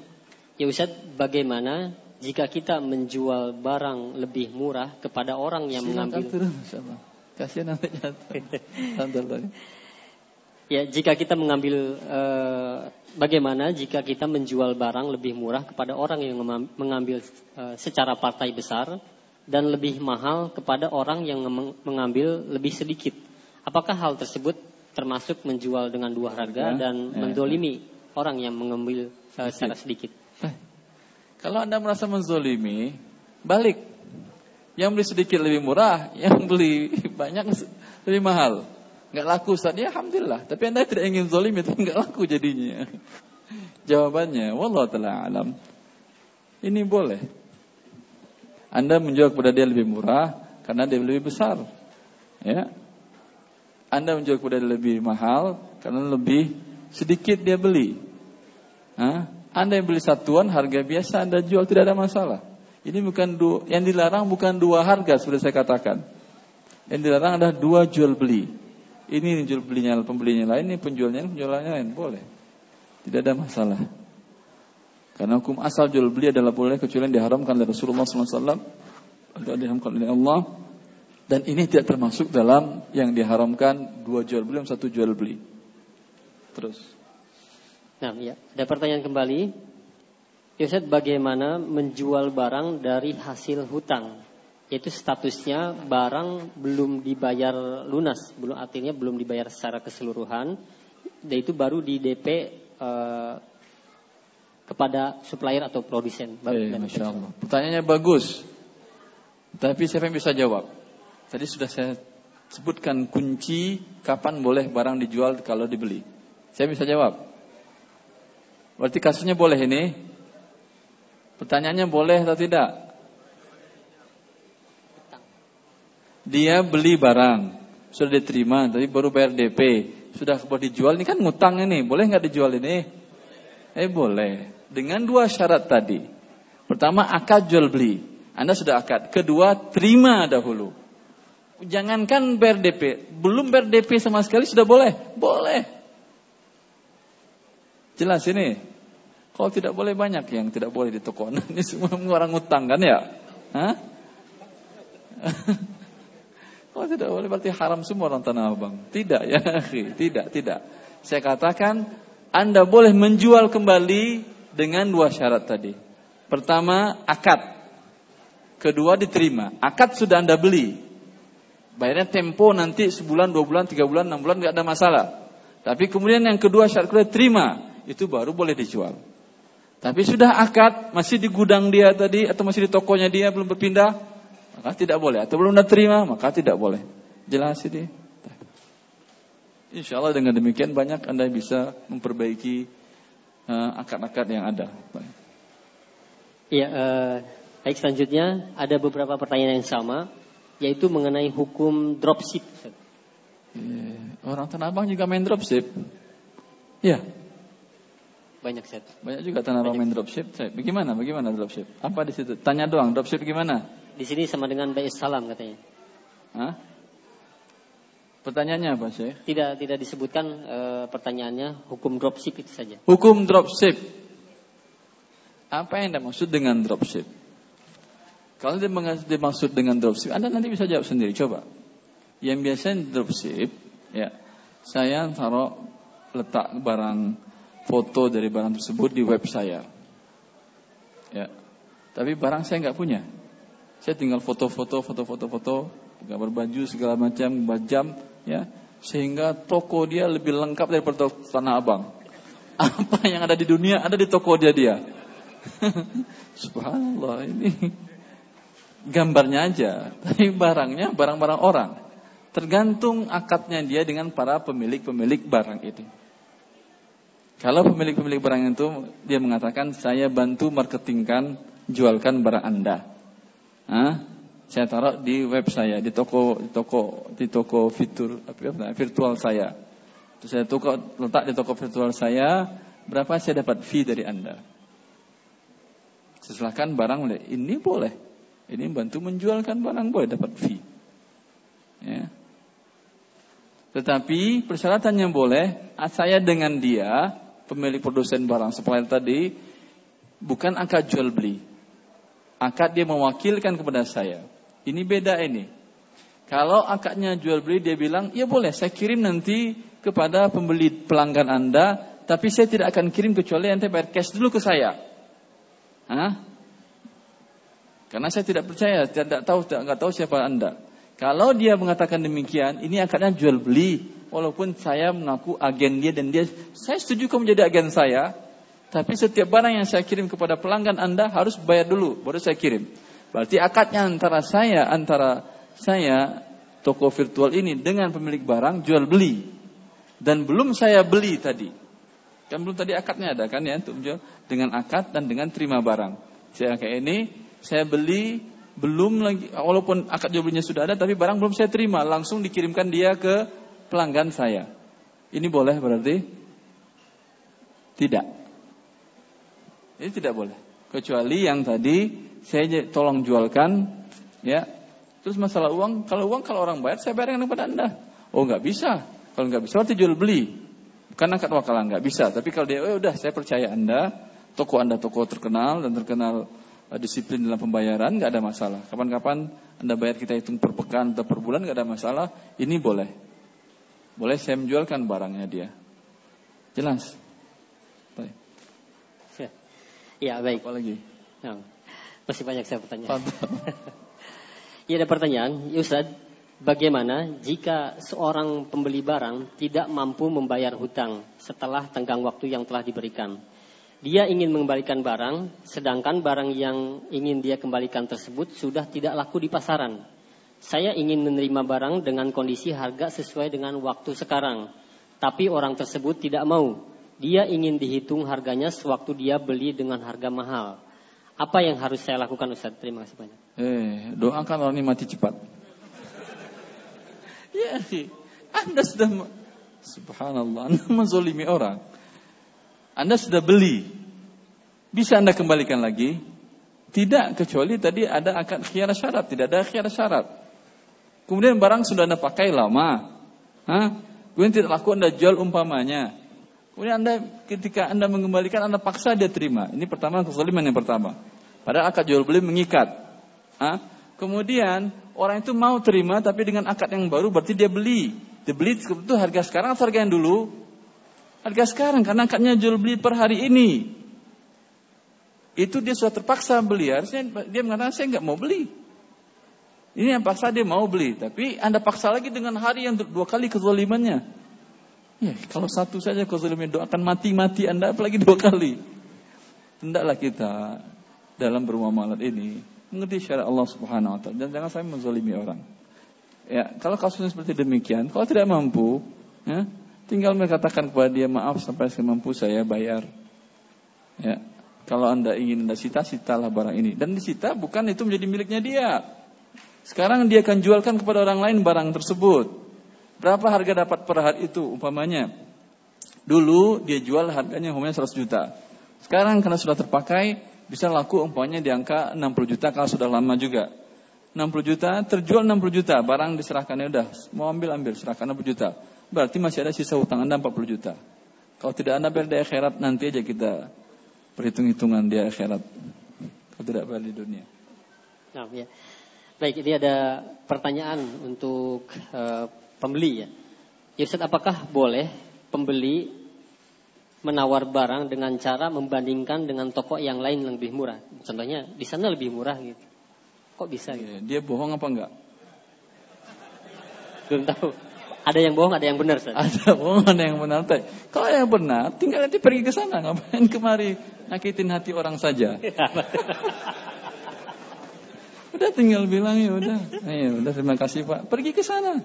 Ya Ustaz, bagaimana jika kita menjual barang lebih murah kepada orang yang Silakan mengambil... Turun, Kasihan nanti jatuh. [LAUGHS] Ya, jika kita mengambil eh, bagaimana jika kita menjual barang lebih murah kepada orang yang mengambil eh, secara partai besar dan lebih mahal kepada orang yang mengambil lebih sedikit. Apakah hal tersebut termasuk menjual dengan dua harga ya, dan ya, mendolimi ya. orang yang mengambil eh, secara sedikit? Eh, kalau Anda merasa menzolimi, balik. Yang beli sedikit lebih murah, yang beli [LAUGHS] banyak lebih mahal nggak laku Ustaz. Ya alhamdulillah. Tapi Anda tidak ingin zalim itu nggak laku jadinya. [LAUGHS] Jawabannya, wallah taala alam. Ini boleh. Anda menjual kepada dia lebih murah karena dia lebih besar. Ya. Anda menjual kepada dia lebih mahal karena lebih sedikit dia beli. Hah? Anda yang beli satuan harga biasa Anda jual tidak ada masalah. Ini bukan dua, yang dilarang bukan dua harga seperti saya katakan. Yang dilarang adalah dua jual beli. Ini jual belinya pembelinya lain, ini penjualnya penjualnya lain, boleh. Tidak ada masalah. Karena hukum asal jual beli adalah boleh kecuali yang diharamkan oleh Rasulullah SAW atau diharamkan oleh Allah. Dan ini tidak termasuk dalam yang diharamkan dua jual beli, satu jual beli. Terus. Nah, ya. Ada pertanyaan kembali. Yosef bagaimana menjual barang dari hasil hutang? Yaitu statusnya barang belum dibayar lunas, belum artinya belum dibayar secara keseluruhan, dan itu baru di DP eh, kepada supplier atau produsen. Eh, Masya Allah. Pertanyaannya bagus, tapi siapa yang bisa jawab? Tadi sudah saya sebutkan kunci kapan boleh barang dijual kalau dibeli. Saya bisa jawab. Berarti kasusnya boleh ini? Pertanyaannya boleh atau tidak? Dia beli barang, sudah diterima, tapi baru bayar DP, sudah boleh dijual, ini kan ngutang ini, boleh nggak dijual ini? Eh boleh, dengan dua syarat tadi. Pertama akad jual beli, Anda sudah akad. Kedua terima dahulu. Jangankan bayar DP, belum bayar DP sama sekali sudah boleh, boleh. Jelas ini. Kalau tidak boleh banyak yang tidak boleh di toko. [LAUGHS] Ini semua orang ngutang kan ya? Hah? [LAUGHS] Kalau tidak boleh berarti haram semua orang Tanah Abang. Tidak ya, tidak, tidak. Saya katakan Anda boleh menjual kembali dengan dua syarat tadi. Pertama, akad. Kedua, diterima. Akad sudah Anda beli. Bayarnya tempo nanti sebulan, dua bulan, tiga bulan, enam bulan, nggak ada masalah. Tapi kemudian yang kedua syarat kedua terima, itu baru boleh dijual. Tapi sudah akad, masih di gudang dia tadi atau masih di tokonya dia belum berpindah, maka tidak boleh. Atau belum terima, maka tidak boleh. Jelas ini. Insya Allah dengan demikian banyak anda bisa memperbaiki uh, akad-akad yang ada. Iya, uh, baik selanjutnya ada beberapa pertanyaan yang sama, yaitu mengenai hukum dropship. Yeah. Orang Tanah Abang juga main dropship. Ya. Banyak set. Banyak juga tanah abang main dropship. Bagaimana? Bagaimana dropship? Apa di situ? Tanya doang. Dropship gimana? Di sini sama dengan Bais Salam katanya. Hah? Pertanyaannya apa sih? Tidak tidak disebutkan e, pertanyaannya hukum dropship itu saja. Hukum dropship. Apa yang dimaksud dengan dropship? Kalau dimaksud dengan dropship, Anda nanti bisa jawab sendiri. Coba. Yang biasanya dropship, ya, saya taruh letak barang foto dari barang tersebut di web saya. Ya. Tapi barang saya nggak punya. Saya tinggal foto-foto, foto-foto, foto, gambar baju segala macam, jam, ya, sehingga toko dia lebih lengkap daripada Tanah Abang. [LAUGHS] Apa yang ada di dunia ada di toko dia dia. [LAUGHS] Subhanallah ini gambarnya aja, tapi barangnya barang-barang orang. Tergantung akadnya dia dengan para pemilik-pemilik barang itu. Kalau pemilik-pemilik barang itu dia mengatakan saya bantu marketingkan, jualkan barang Anda. Hah? Saya taruh di web saya, di toko di toko di toko fitur virtual saya. Terus saya toko letak di toko virtual saya, berapa saya dapat fee dari Anda? Silahkan barang ini boleh. Ini bantu menjualkan barang boleh dapat fee. Ya. Tetapi persyaratannya boleh, saya dengan dia pemilik produsen barang supplier tadi bukan akad jual beli. Akad dia mewakilkan kepada saya. Ini beda ini. Kalau akadnya jual beli dia bilang, ya boleh saya kirim nanti kepada pembeli pelanggan Anda, tapi saya tidak akan kirim kecuali Anda bayar cash dulu ke saya. Hah? Karena saya tidak percaya, tidak tahu, tidak tahu siapa Anda. Kalau dia mengatakan demikian, ini akadnya jual beli, walaupun saya mengaku agen dia dan dia saya setuju kamu menjadi agen saya, tapi setiap barang yang saya kirim kepada pelanggan Anda harus bayar dulu baru saya kirim. Berarti akadnya antara saya antara saya toko virtual ini dengan pemilik barang jual beli dan belum saya beli tadi. Kan belum tadi akadnya ada kan ya untuk jual dengan akad dan dengan terima barang. Saya kayak ini saya beli belum lagi walaupun akad jual belinya sudah ada tapi barang belum saya terima langsung dikirimkan dia ke pelanggan saya. Ini boleh berarti? Tidak. Ini tidak boleh. Kecuali yang tadi saya tolong jualkan, ya. Terus masalah uang, kalau uang kalau orang bayar saya bayarkan kepada anda. Oh nggak bisa. Kalau nggak bisa berarti jual beli. Bukan akad wakalan nggak bisa. Tapi kalau dia, oh udah saya percaya anda, toko anda toko terkenal dan terkenal uh, disiplin dalam pembayaran nggak ada masalah. Kapan-kapan anda bayar kita hitung per pekan atau per bulan nggak ada masalah. Ini boleh. Boleh saya menjualkan barangnya dia. Jelas? Baik. Ya, ya baik. Apa lagi? Ya, masih banyak saya bertanya. [LAUGHS] ya ada pertanyaan, ya Ustaz, bagaimana jika seorang pembeli barang tidak mampu membayar hutang setelah tenggang waktu yang telah diberikan? Dia ingin mengembalikan barang, sedangkan barang yang ingin dia kembalikan tersebut sudah tidak laku di pasaran. Saya ingin menerima barang dengan kondisi harga sesuai dengan waktu sekarang. Tapi orang tersebut tidak mau. Dia ingin dihitung harganya sewaktu dia beli dengan harga mahal. Apa yang harus saya lakukan Ustaz? Terima kasih banyak. Eh, doakan orang ini mati cepat. [LAUGHS] ya, Anda sudah subhanallah, Anda menzolimi orang. Anda sudah beli. Bisa Anda kembalikan lagi? Tidak, kecuali tadi ada akad khiyar syarat, tidak ada khiyar syarat. Kemudian barang sudah Anda pakai lama. Hah? Kemudian tidak laku Anda jual umpamanya. Kemudian Anda ketika Anda mengembalikan Anda paksa dia terima. Ini pertama kezaliman yang pertama. Padahal akad jual beli mengikat. Hah? Kemudian orang itu mau terima tapi dengan akad yang baru berarti dia beli. Dia beli itu harga sekarang atau harga yang dulu? Harga sekarang karena akadnya jual beli per hari ini. Itu dia sudah terpaksa beli. Harusnya dia mengatakan saya nggak mau beli. Ini yang paksa dia mau beli. Tapi Anda paksa lagi dengan hari yang dua kali kezalimannya. Ya, kalau satu saja kau zalim doakan mati-mati Anda apalagi dua kali. Hendaklah kita dalam bermuamalat ini mengerti syariat Allah Subhanahu wa taala dan jangan sampai menzalimi orang. Ya, kalau kasusnya seperti demikian, kalau tidak mampu, ya, tinggal mengatakan kepada dia maaf sampai saya mampu saya bayar. Ya, kalau anda ingin anda sita, sitalah barang ini. Dan disita bukan itu menjadi miliknya dia. Sekarang dia akan jualkan kepada orang lain barang tersebut. Berapa harga dapat per hari itu umpamanya? Dulu dia jual harganya umpamanya 100 juta. Sekarang karena sudah terpakai bisa laku umpamanya di angka 60 juta kalau sudah lama juga. 60 juta terjual 60 juta, barang diserahkannya udah mau ambil ambil serahkan 60 juta. Berarti masih ada sisa utang Anda 40 juta. Kalau tidak Anda bayar di akhirat nanti aja kita perhitung-hitungan di akhirat. Kalau tidak bayar dunia. Nah, ya. Baik, ini ada pertanyaan untuk uh, pembeli ya. Ya Ustaz, apakah boleh pembeli menawar barang dengan cara membandingkan dengan toko yang lain yang lebih murah? Contohnya di sana lebih murah gitu. Kok bisa gitu? Dia bohong apa enggak? Belum tahu. Ada yang bohong, ada yang benar. Ustaz. Ada bohong, ada yang benar. Kalau yang benar, tinggal nanti pergi ke sana, ngapain kemari nyakitin hati orang saja. udah tinggal bilang ya udah, ya udah terima kasih Pak. Pergi ke sana.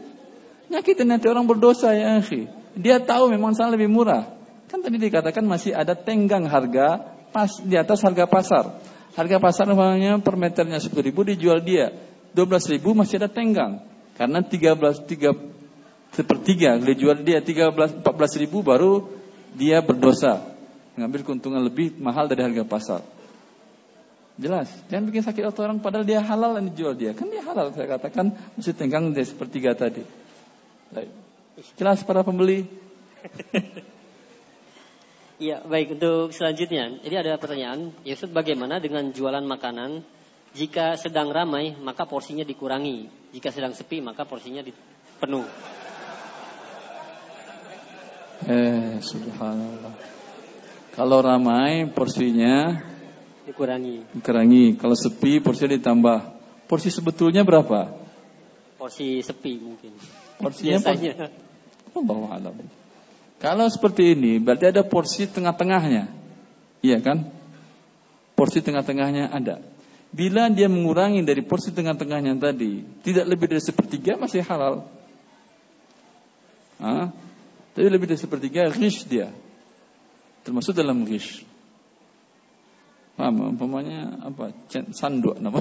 Nyakitin nanti orang berdosa ya akhi. Dia tahu memang sana lebih murah. Kan tadi dikatakan masih ada tenggang harga pas di atas harga pasar. Harga pasar namanya per meternya 10 ribu dijual dia 12 ribu masih ada tenggang. Karena 13 3 sepertiga dijual dia 13 14 ribu baru dia berdosa mengambil keuntungan lebih mahal dari harga pasar. Jelas, jangan bikin sakit orang padahal dia halal yang dijual dia. Kan dia halal saya katakan mesti tenggang dari sepertiga tadi. Baik. Jelas para pembeli. Iya, [LAUGHS] baik untuk selanjutnya. Jadi ada pertanyaan, Yusuf bagaimana dengan jualan makanan jika sedang ramai maka porsinya dikurangi, jika sedang sepi maka porsinya penuh. Eh, subhanallah. Kalau ramai porsinya dikurangi. Dikurangi. Kalau sepi porsinya ditambah. Porsi sebetulnya berapa? Porsi sepi mungkin. Porsinya Biasanya. Allah alam. Kalau seperti ini berarti ada porsi tengah-tengahnya. Iya kan? Porsi tengah-tengahnya ada. Bila dia mengurangi dari porsi tengah-tengahnya tadi, tidak lebih dari sepertiga masih halal. Hah? Tapi lebih dari sepertiga ghish dia. Termasuk dalam ghish. Paham? Umpamanya apa? Sanduk nama.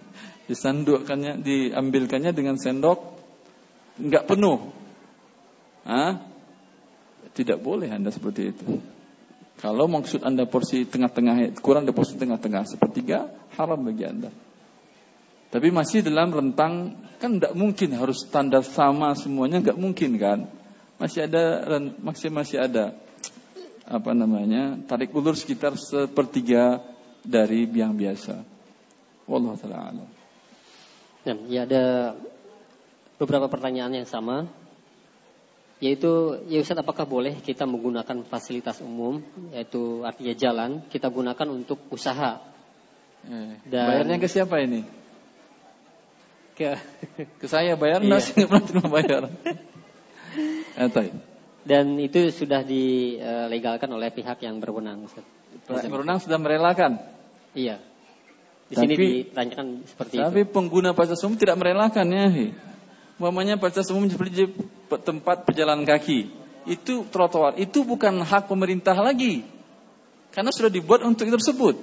[LAUGHS] Disandukkannya, diambilkannya dengan sendok nggak penuh. Hah? Tidak boleh Anda seperti itu. Kalau maksud Anda porsi tengah-tengah kurang dari porsi tengah-tengah sepertiga haram bagi Anda. Tapi masih dalam rentang kan tidak mungkin harus standar sama semuanya nggak mungkin kan. Masih ada masih masih ada apa namanya tarik ulur sekitar sepertiga dari biang biasa. Wallahu taala Ya, ada beberapa pertanyaan yang sama yaitu ya Ustaz apakah boleh kita menggunakan fasilitas umum yaitu artinya jalan kita gunakan untuk usaha? Eh, dan bayarnya ke siapa ini? Ke [LAUGHS] ke saya bayar iya. [LAUGHS] nggak pernah bayar. Eh, dan itu sudah dilegalkan oleh pihak yang berwenang Ustaz. berwenang sudah merelakan? Iya. Di tapi, sini ditanyakan seperti tapi itu. tapi pengguna fasilitas umum tidak merelakan ya Umpamanya baca umum seperti tempat pejalan kaki. itu trotoar, itu bukan hak pemerintah lagi. Karena sudah dibuat untuk itu tersebut.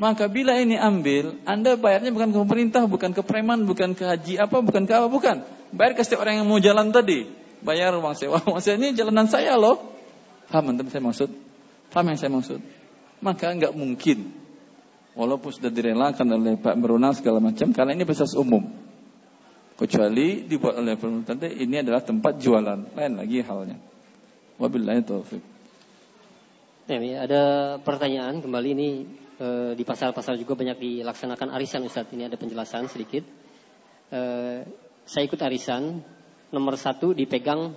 Maka bila ini ambil, Anda bayarnya bukan ke pemerintah, bukan ke preman, bukan ke haji apa, bukan ke apa, bukan. Bayar ke setiap orang yang mau jalan tadi. Bayar uang sewa. [LAUGHS] Uang sewa ini jalanan saya loh. Paham anda saya maksud? Paham yang saya maksud? Maka nggak mungkin. Walaupun sudah direlakan oleh Pak Beruna segala macam, karena ini fasilitas umum. Kecuali dibuat oleh pemerintah, ini adalah tempat jualan. Lain lagi halnya. Wabillahi taufiq. Ya, ada pertanyaan kembali ini e, di pasar-pasar juga banyak dilaksanakan arisan Ustaz. Ini ada penjelasan sedikit. E, saya ikut arisan, nomor satu dipegang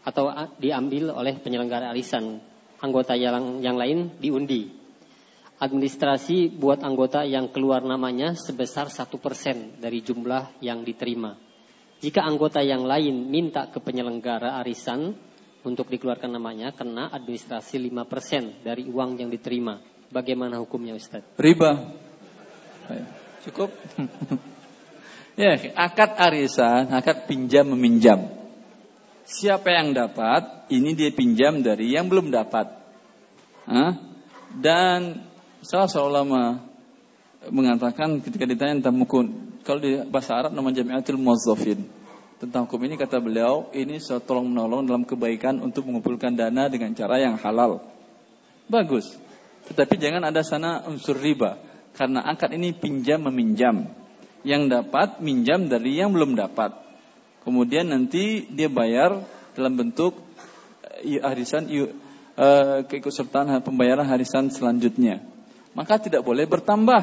atau diambil oleh penyelenggara arisan. Anggota yang, yang lain diundi. Administrasi buat anggota yang keluar namanya sebesar satu persen dari jumlah yang diterima. Jika anggota yang lain minta ke penyelenggara arisan, untuk dikeluarkan namanya kena administrasi 5% dari uang yang diterima. Bagaimana hukumnya Ustaz? Riba. Cukup. [LAUGHS] ya, akad arisan, akad pinjam meminjam. Siapa yang dapat, ini dia pinjam dari yang belum dapat. Hah? Dan salah seorang ulama mengatakan ketika ditanya tentang mukun, kalau di bahasa Arab namanya jami'atul muwazzafin tentang hukum ini kata beliau ini tolong menolong dalam kebaikan untuk mengumpulkan dana dengan cara yang halal. Bagus. Tetapi jangan ada sana unsur riba karena akad ini pinjam meminjam. Yang dapat minjam dari yang belum dapat. Kemudian nanti dia bayar dalam bentuk uh, harisan uh, keikutsertaan pembayaran harisan selanjutnya. Maka tidak boleh bertambah.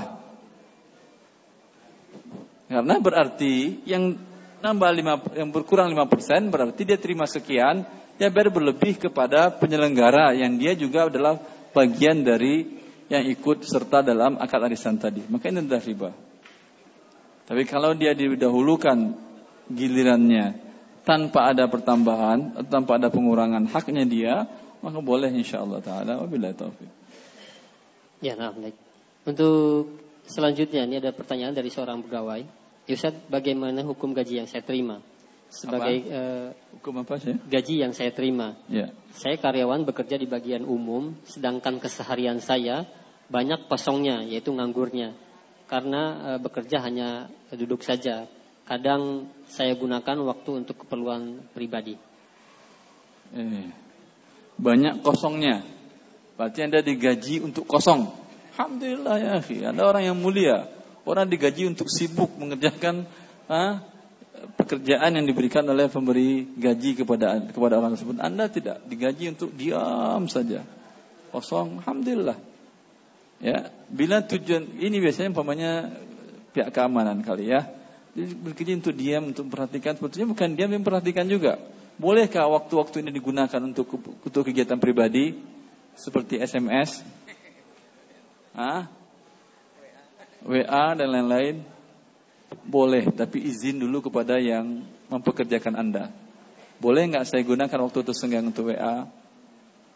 Karena berarti yang nambah lima, yang berkurang 5% berarti dia terima sekian, dia bayar berlebih kepada penyelenggara yang dia juga adalah bagian dari yang ikut serta dalam akad arisan tadi. Maka ini adalah riba. Tapi kalau dia didahulukan gilirannya tanpa ada pertambahan, tanpa ada pengurangan haknya dia, maka boleh insya Allah taala. Wabillahi taufik. Ya, nah, baik. Untuk selanjutnya ini ada pertanyaan dari seorang pegawai. Ustaz, bagaimana hukum gaji yang saya terima? Sebagai apa? Uh, hukum apa sih? Gaji yang saya terima. Ya. Saya karyawan bekerja di bagian umum, sedangkan keseharian saya banyak kosongnya, yaitu nganggurnya. Karena uh, bekerja hanya duduk saja. Kadang saya gunakan waktu untuk keperluan pribadi. Eh, banyak kosongnya. Berarti Anda digaji untuk kosong. Alhamdulillah ya, Anda orang yang mulia. Orang digaji untuk sibuk mengerjakan ha, pekerjaan yang diberikan oleh pemberi gaji kepada kepada orang tersebut. Anda tidak digaji untuk diam saja. Kosong, alhamdulillah. Ya, bila tujuan ini biasanya umpamanya pihak keamanan kali ya. Jadi bekerja untuk diam, untuk memperhatikan. Sebetulnya bukan diam, memperhatikan juga. Bolehkah waktu-waktu ini digunakan untuk untuk kegiatan pribadi seperti SMS? Hah? WA dan lain-lain boleh, tapi izin dulu kepada yang mempekerjakan Anda. Boleh nggak saya gunakan waktu itu senggang untuk WA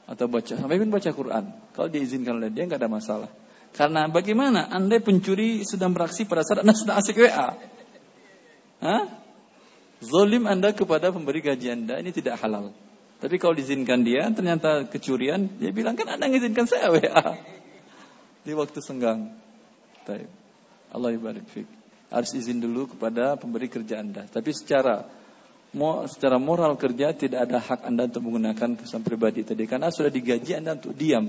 atau baca sampai pun baca Quran? Kalau diizinkan oleh dia nggak ada masalah. Karena bagaimana Anda pencuri sedang beraksi pada saat Anda sedang asik WA? Hah? Zolim Anda kepada pemberi gaji Anda ini tidak halal. Tapi kalau diizinkan dia, ternyata kecurian, dia bilang kan Anda mengizinkan saya WA di waktu senggang. Taib. Allah ibarik. Harus izin dulu kepada pemberi kerja Anda. Tapi secara secara moral kerja tidak ada hak Anda untuk menggunakan pesan pribadi tadi karena sudah digaji Anda untuk diam.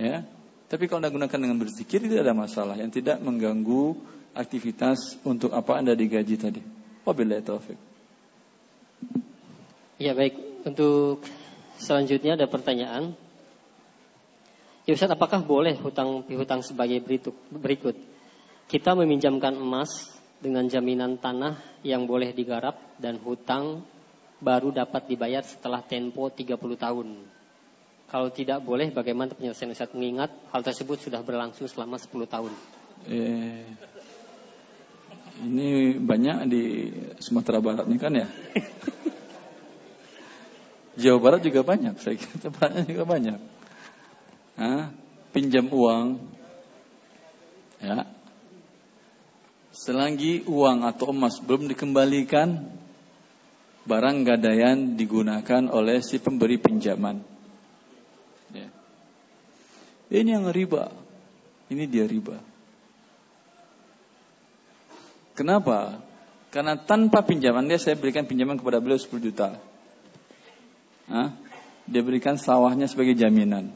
Ya. Tapi kalau Anda gunakan dengan berzikir tidak ada masalah yang tidak mengganggu aktivitas untuk apa Anda digaji tadi. Wabillahi taufik. Ya baik, untuk selanjutnya ada pertanyaan Ya Ustaz, apakah boleh hutang pihutang sebagai berikut? Kita meminjamkan emas dengan jaminan tanah yang boleh digarap dan hutang baru dapat dibayar setelah tempo 30 tahun. Kalau tidak boleh, bagaimana penyelesaian Ustaz? Mengingat hal tersebut sudah berlangsung selama 10 tahun. Eh, ini banyak di Sumatera Barat ini kan ya? [LAUGHS] Jawa Barat juga banyak, saya kira tempatnya juga banyak ha, pinjam uang, ya, selagi uang atau emas belum dikembalikan, barang gadaian digunakan oleh si pemberi pinjaman. Ya. Ini yang riba. Ini dia riba. Kenapa? Karena tanpa pinjaman dia saya berikan pinjaman kepada beliau 10 juta. Hah? Dia berikan sawahnya sebagai jaminan.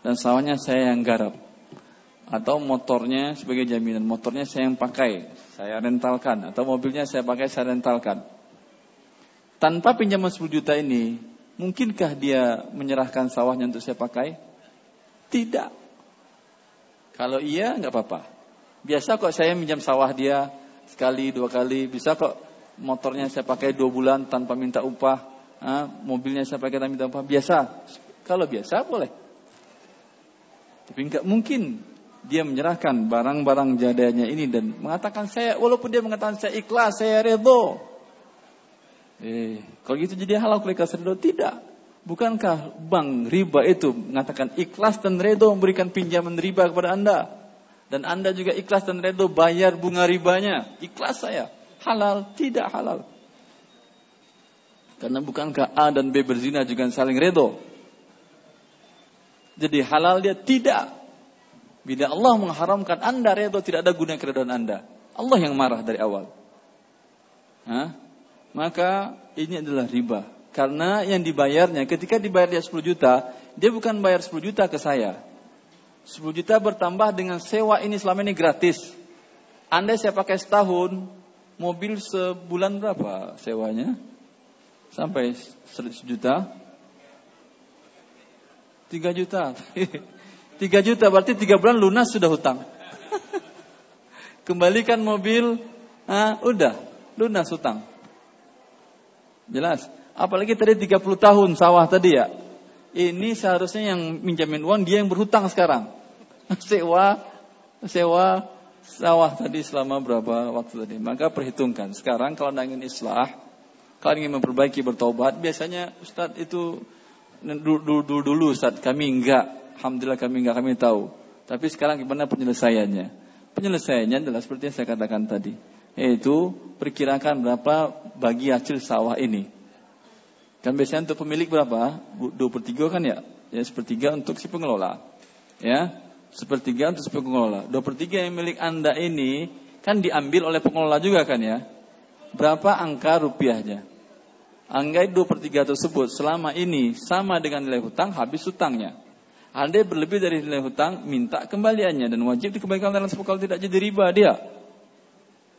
Dan sawahnya saya yang garap. Atau motornya sebagai jaminan. Motornya saya yang pakai. Saya rentalkan. Atau mobilnya saya pakai, saya rentalkan. Tanpa pinjaman 10 juta ini, mungkinkah dia menyerahkan sawahnya untuk saya pakai? Tidak. Kalau iya, nggak apa-apa. Biasa kok saya minjam sawah dia sekali dua kali bisa kok motornya saya pakai dua bulan tanpa minta upah ah, mobilnya saya pakai tanpa minta upah biasa. Kalau biasa boleh. Tapi nggak mungkin dia menyerahkan barang-barang jadanya ini dan mengatakan saya walaupun dia mengatakan saya ikhlas saya redho eh kalau gitu jadi halal ikhlas redho tidak. Bukankah bank riba itu mengatakan ikhlas dan redho memberikan pinjaman riba kepada anda? Dan Anda juga ikhlas dan redho bayar bunga ribanya. Ikhlas saya. Halal, tidak halal. Karena bukankah A dan B berzina juga saling redho. Jadi halal dia tidak. Bila Allah mengharamkan Anda redho tidak ada guna keredoan Anda. Allah yang marah dari awal. Hah? Maka ini adalah riba. Karena yang dibayarnya ketika dibayar dia 10 juta, dia bukan bayar 10 juta ke saya. 10 juta bertambah dengan sewa ini selama ini gratis. Anda saya pakai setahun, mobil sebulan berapa sewanya? Sampai 100 juta? 3 juta. [LAUGHS] 3 juta berarti 3 bulan lunas sudah hutang. [LAUGHS] Kembalikan mobil, ah, udah lunas hutang. Jelas. Apalagi tadi 30 tahun sawah tadi ya. Ini seharusnya yang minjamin uang dia yang berhutang sekarang. [LAUGHS] sewa sewa sawah tadi selama berapa waktu tadi. Maka perhitungkan. Sekarang kalau anda ingin islah, kalau ingin memperbaiki bertobat, biasanya Ustadz itu dulu dulu, dulu kami enggak, alhamdulillah kami enggak kami tahu. Tapi sekarang gimana penyelesaiannya? Penyelesaiannya adalah seperti yang saya katakan tadi, yaitu perkirakan berapa bagi hasil sawah ini. Kan biasanya untuk pemilik berapa? Dua per tiga kan ya? Ya sepertiga untuk si pengelola. Ya, sepertiga untuk si pengelola. Dua per tiga yang milik anda ini kan diambil oleh pengelola juga kan ya? Berapa angka rupiahnya? Angka dua per tiga tersebut selama ini sama dengan nilai hutang habis hutangnya. Anda berlebih dari nilai hutang minta kembaliannya dan wajib dikembalikan dalam sepuluh kalau tidak jadi riba dia.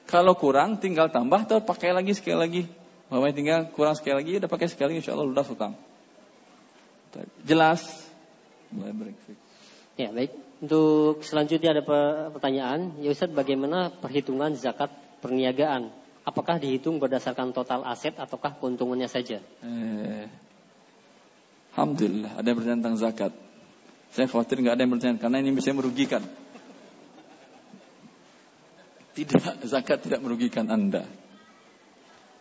Kalau kurang tinggal tambah atau pakai lagi sekali lagi Mama tinggal kurang sekali lagi, udah pakai sekali, insya Allah lunas hutang. Jelas? Ya baik. Untuk selanjutnya ada pertanyaan, ya Ustaz bagaimana perhitungan zakat perniagaan? Apakah dihitung berdasarkan total aset ataukah keuntungannya saja? Eh, Alhamdulillah ada yang bertanya tentang zakat. Saya khawatir nggak ada yang bertanya karena ini bisa merugikan. Tidak, zakat tidak merugikan Anda.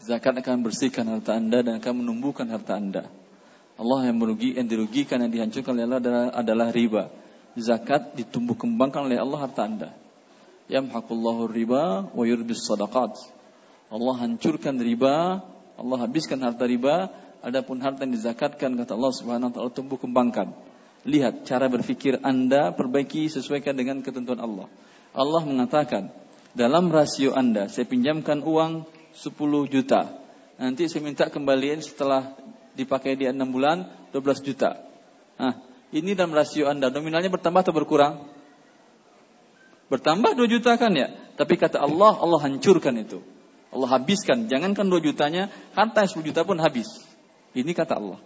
Zakat akan bersihkan harta anda dan akan menumbuhkan harta anda. Allah yang merugi, yang dirugikan, yang dihancurkan oleh Allah adalah, adalah riba. Zakat ditumbuh kembangkan oleh Allah harta anda. Yamhaqullahu riba wa yurbis sadaqat. Allah hancurkan riba, Allah habiskan harta riba, adapun harta yang dizakatkan kata Allah Subhanahu wa taala tumbuh kembangkan. Lihat cara berfikir Anda perbaiki sesuaikan dengan ketentuan Allah. Allah mengatakan, dalam rasio Anda saya pinjamkan uang 10 juta. Nanti saya minta kembalian setelah dipakai dia 6 bulan 12 juta. Nah, ini dalam rasio Anda nominalnya bertambah atau berkurang? Bertambah 2 juta kan ya? Tapi kata Allah, Allah hancurkan itu. Allah habiskan. Jangankan 2 jutanya, harta 10 juta pun habis. Ini kata Allah.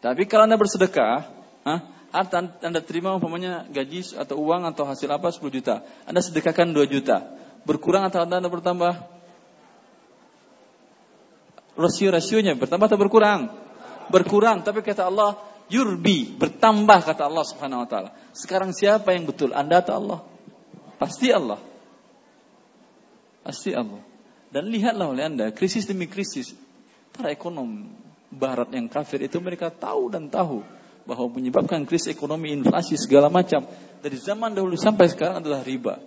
Tapi kalau Anda bersedekah, ah, harta Anda terima umpamanya gaji atau uang atau hasil apa 10 juta. Anda sedekahkan 2 juta. Berkurang atau Anda bertambah? rasio-rasionya bertambah atau berkurang? Berkurang, tapi kata Allah, yurbi, bertambah kata Allah Subhanahu wa taala. Sekarang siapa yang betul? Anda atau Allah? Pasti Allah. Pasti Allah. Dan lihatlah oleh Anda, krisis demi krisis, para ekonom barat yang kafir itu mereka tahu dan tahu bahwa menyebabkan krisis ekonomi, inflasi segala macam dari zaman dahulu sampai sekarang adalah riba.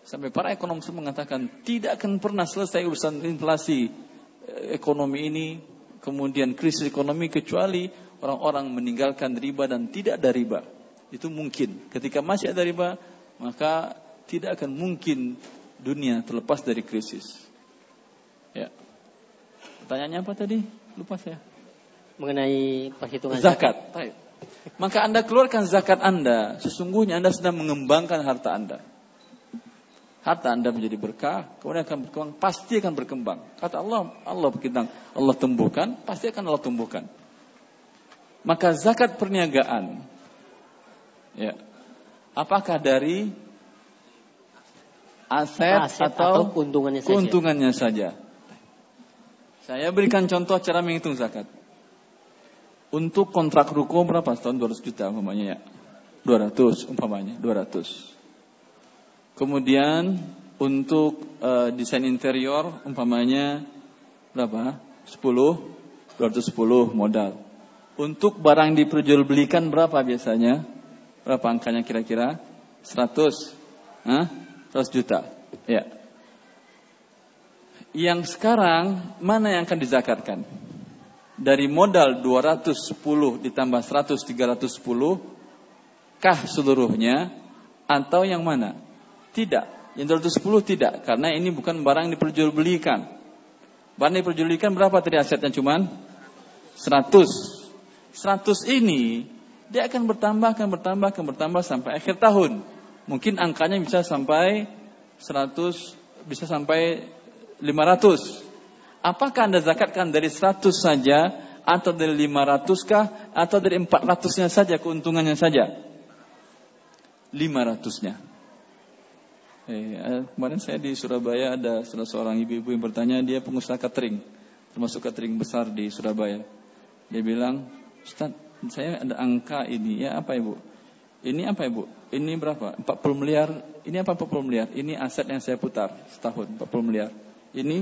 Sampai para ekonom semua mengatakan tidak akan pernah selesai urusan inflasi ekonomi ini, kemudian krisis ekonomi kecuali orang-orang meninggalkan riba dan tidak ada riba. Itu mungkin. Ketika masih ada riba, maka tidak akan mungkin dunia terlepas dari krisis. Ya. Pertanyaannya apa tadi? Lupa saya. Mengenai perhitungan zakat. zakat. Maka Anda keluarkan zakat Anda, sesungguhnya Anda sedang mengembangkan harta Anda harta Anda menjadi berkah, kemudian akan berkembang, pasti akan berkembang. Kata Allah, Allah berkembang, Allah tumbuhkan, pasti akan Allah tumbuhkan. Maka zakat perniagaan, ya, apakah dari aset, aset atau, atau keuntungannya, keuntungannya saja? saja? Saya berikan contoh cara menghitung zakat. Untuk kontrak ruko berapa? Setahun 200 juta umpamanya ya. 200 umpamanya, 200. Kemudian untuk uh, desain interior umpamanya berapa? 10 210 modal. Untuk barang diperjualbelikan berapa biasanya? Berapa angkanya kira-kira? 100. Hah? 100 juta. Ya. Yang sekarang mana yang akan dizakatkan? Dari modal 210 ditambah 100 310 kah seluruhnya atau yang mana? Tidak. Yang 210 tidak. Karena ini bukan barang yang diperjualbelikan. Barang diperjualbelikan berapa tadi asetnya cuman? 100. 100 ini dia akan bertambah, akan bertambah, akan bertambah sampai akhir tahun. Mungkin angkanya bisa sampai 100, bisa sampai 500. Apakah Anda zakatkan dari 100 saja atau dari 500 kah atau dari 400-nya saja keuntungannya saja? 500-nya. Eh, eh, kemarin saya di Surabaya ada salah seorang ibu-ibu yang bertanya dia pengusaha catering, termasuk catering besar di Surabaya. Dia bilang, Ustaz, saya ada angka ini, ya apa ibu? Ini apa ibu? Ini berapa? 40 miliar. Ini apa 40 miliar? Ini aset yang saya putar setahun 40 miliar. Ini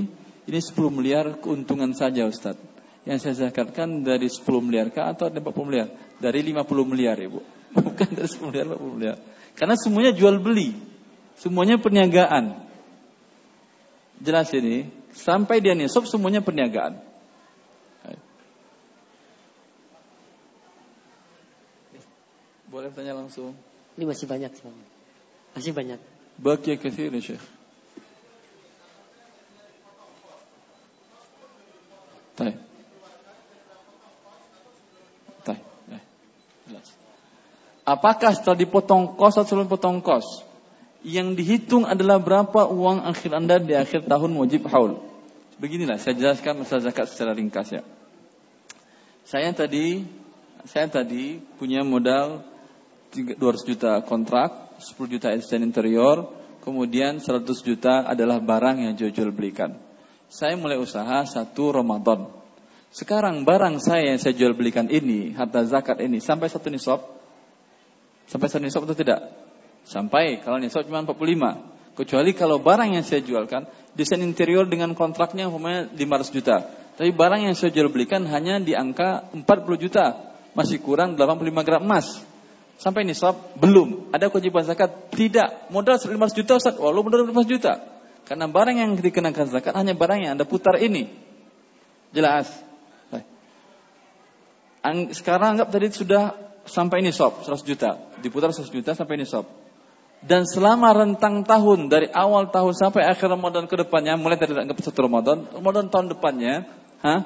ini 10 miliar keuntungan saja Ustaz. Yang saya zakatkan dari 10 miliar kah atau dari 40 miliar? Dari 50 miliar ibu. [LAUGHS] Bukan dari 10 miliar 40 miliar. Karena semuanya jual beli. Semuanya perniagaan. Jelas ini. Sampai dia nisab semuanya perniagaan. Boleh tanya langsung. Ini masih banyak. Masih banyak. Baki kathir ya Syekh. Baik. Baik. Jelas. Apakah setelah dipotong kos atau sebelum potong kos? yang dihitung adalah berapa uang akhir Anda di akhir tahun wajib haul. Beginilah saya jelaskan masalah zakat secara ringkas ya. Saya tadi saya tadi punya modal 200 juta kontrak, 10 juta desain interior, kemudian 100 juta adalah barang yang jual belikan. Saya mulai usaha satu Ramadan. Sekarang barang saya yang saya jual belikan ini, harta zakat ini sampai satu nisab. Sampai satu nisab atau tidak? Sampai kalau nisab cuma 45. Kecuali kalau barang yang saya jualkan desain interior dengan kontraknya umpamanya 500 juta. Tapi barang yang saya jual belikan hanya di angka 40 juta. Masih kurang 85 gram emas. Sampai nisab belum. Ada kewajiban zakat? Tidak. Modal 500 juta Ustaz. Walau modal 500 juta. Karena barang yang dikenakan zakat hanya barang yang Anda putar ini. Jelas. Sekarang anggap tadi sudah sampai nisab 100 juta. Diputar 100 juta sampai nisab. Dan selama rentang tahun dari awal tahun sampai akhir Ramadan ke depannya, mulai dari anggap satu Ramadan, Ramadan tahun depannya, ha,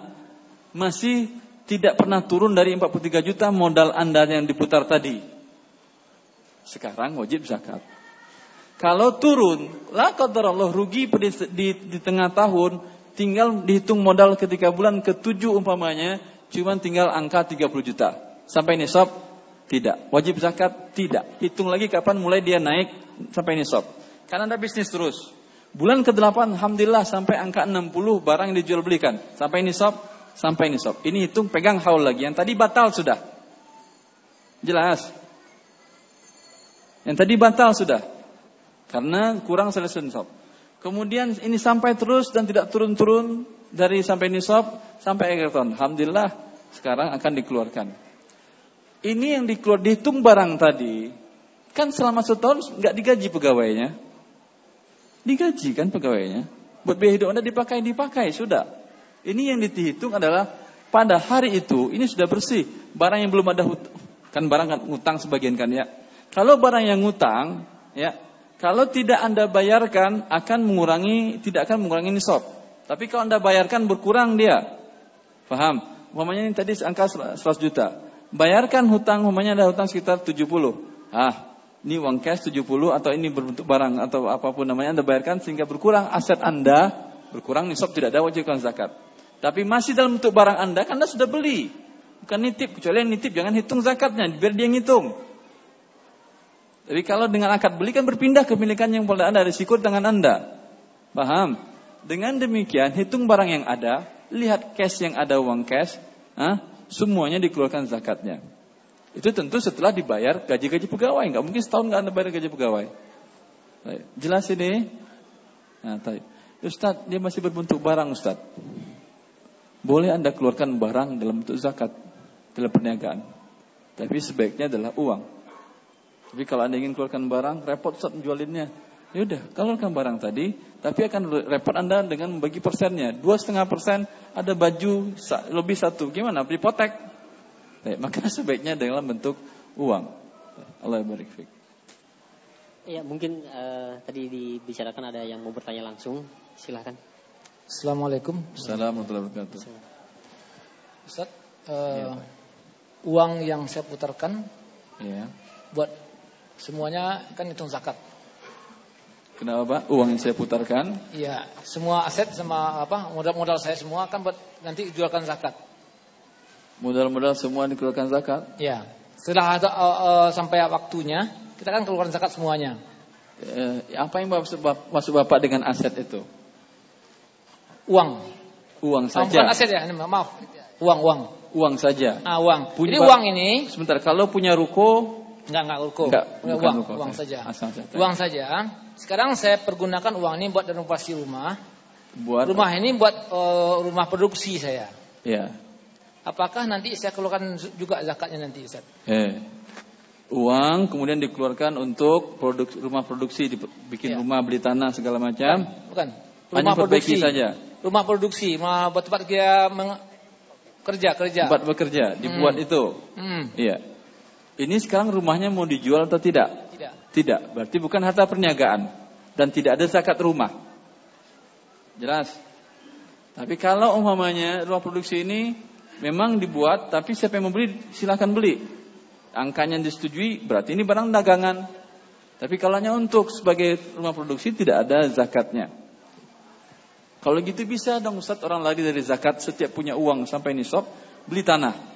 masih tidak pernah turun dari 43 juta modal Anda yang diputar tadi. Sekarang wajib zakat. Kalau turun, lah kata Allah rugi di, di, di tengah tahun, tinggal dihitung modal ketika bulan ke-7 umpamanya, cuma tinggal angka 30 juta. Sampai nisab tidak. Wajib zakat? Tidak. Hitung lagi kapan mulai dia naik sampai nisab. Karena Anda bisnis terus. Bulan ke-8 Alhamdulillah sampai angka 60 barang yang dijual belikan. Sampai nisab, sampai nisab. Ini hitung pegang haul lagi. Yang tadi batal sudah. Jelas. Yang tadi batal sudah. Karena kurang selesai nisab. Kemudian ini sampai terus dan tidak turun-turun dari sampai nisab sampai akhir tahun. Alhamdulillah sekarang akan dikeluarkan ini yang dikeluar dihitung barang tadi, kan selama setahun nggak digaji pegawainya. Digaji kan pegawainya. Buat biaya hidup Anda dipakai, dipakai, sudah. Ini yang dihitung adalah pada hari itu ini sudah bersih. Barang yang belum ada hutang, kan barang kan utang sebagian kan ya. Kalau barang yang ngutang, ya, kalau tidak Anda bayarkan akan mengurangi tidak akan mengurangi nisab. Tapi kalau Anda bayarkan berkurang dia. Paham? Umpamanya ini tadi angka 100 juta. Bayarkan hutang umpamanya ada hutang sekitar 70. Ah, ini uang cash 70 atau ini berbentuk barang atau apa pun namanya Anda bayarkan sehingga berkurang aset Anda, berkurang nisab tidak ada wajibkan zakat. Tapi masih dalam bentuk barang Anda kan Anda sudah beli. Bukan nitip, kecuali nitip jangan hitung zakatnya, biar dia ngitung. Tapi kalau dengan akad beli kan berpindah kepemilikan yang pada Anda, risiko dengan Anda. Paham? Dengan demikian, hitung barang yang ada, lihat cash yang ada uang cash, ah, semuanya dikeluarkan zakatnya. Itu tentu setelah dibayar gaji-gaji pegawai. Nggak mungkin setahun nggak anda bayar gaji pegawai. Jelas ini? Nah, tadi. Ustaz, dia masih berbentuk barang Ustaz. Boleh anda keluarkan barang dalam bentuk zakat dalam perniagaan. Tapi sebaiknya adalah uang. Tapi kalau anda ingin keluarkan barang, repot Ustaz menjualinnya. Ya udah, keluarkan barang tadi, tapi akan repot anda dengan membagi persennya. Dua setengah persen ada baju lebih satu. Gimana? Dipotek. Baik, maka [LAUGHS] sebaiknya dalam bentuk uang. Allah barik fik. Ya, mungkin uh, tadi dibicarakan ada yang mau bertanya langsung. Silahkan. Assalamualaikum. Assalamualaikum warahmatullahi wabarakatuh. Ustaz, uh, ya, uang yang saya putarkan ya. buat semuanya kan hitung zakat. Kenapa Pak? Uang yang saya putarkan? Iya, semua aset sama apa modal-modal saya semua kan buat nanti jualkan zakat. Modal-modal semua dikeluarkan zakat? Ya. Setelah ada, uh, uh, sampai waktunya, kita kan keluarkan zakat semuanya. Eh, apa yang maksud bapak, maksud bapak dengan aset itu? Uang. Uang saja. Oh, bukan aset ya, maaf. Uang, uang. Uang saja. Ah, uang. Punya, Jadi uang ini. Sebentar, kalau punya ruko. Enggak, enggak ruko. Enggak, uang, ruko, uang saja. Asal. Uang saja. Sekarang saya pergunakan uang ini buat renovasi rumah. Buat rumah ini buat uh, rumah produksi saya. Ya. Apakah nanti saya keluarkan juga zakatnya nanti Ustaz? Eh. Uang kemudian dikeluarkan untuk produk, rumah produksi, bikin ya. rumah, beli tanah segala macam. Bukan. Rumah Hanya produksi saja. Rumah produksi, rumah buat tempat dia kerja kerja. Tempat bekerja, dibuat hmm. itu. Hmm. Iya. Ini sekarang rumahnya mau dijual atau tidak? Tidak. Tidak. Berarti bukan harta perniagaan dan tidak ada zakat rumah. Jelas. Tapi kalau umpamanya rumah produksi ini memang dibuat, tapi siapa yang membeli silahkan beli. Angkanya disetujui, berarti ini barang dagangan. Tapi kalau hanya untuk sebagai rumah produksi tidak ada zakatnya. Kalau gitu bisa dong Ustaz orang lagi dari zakat setiap punya uang sampai nisab beli tanah.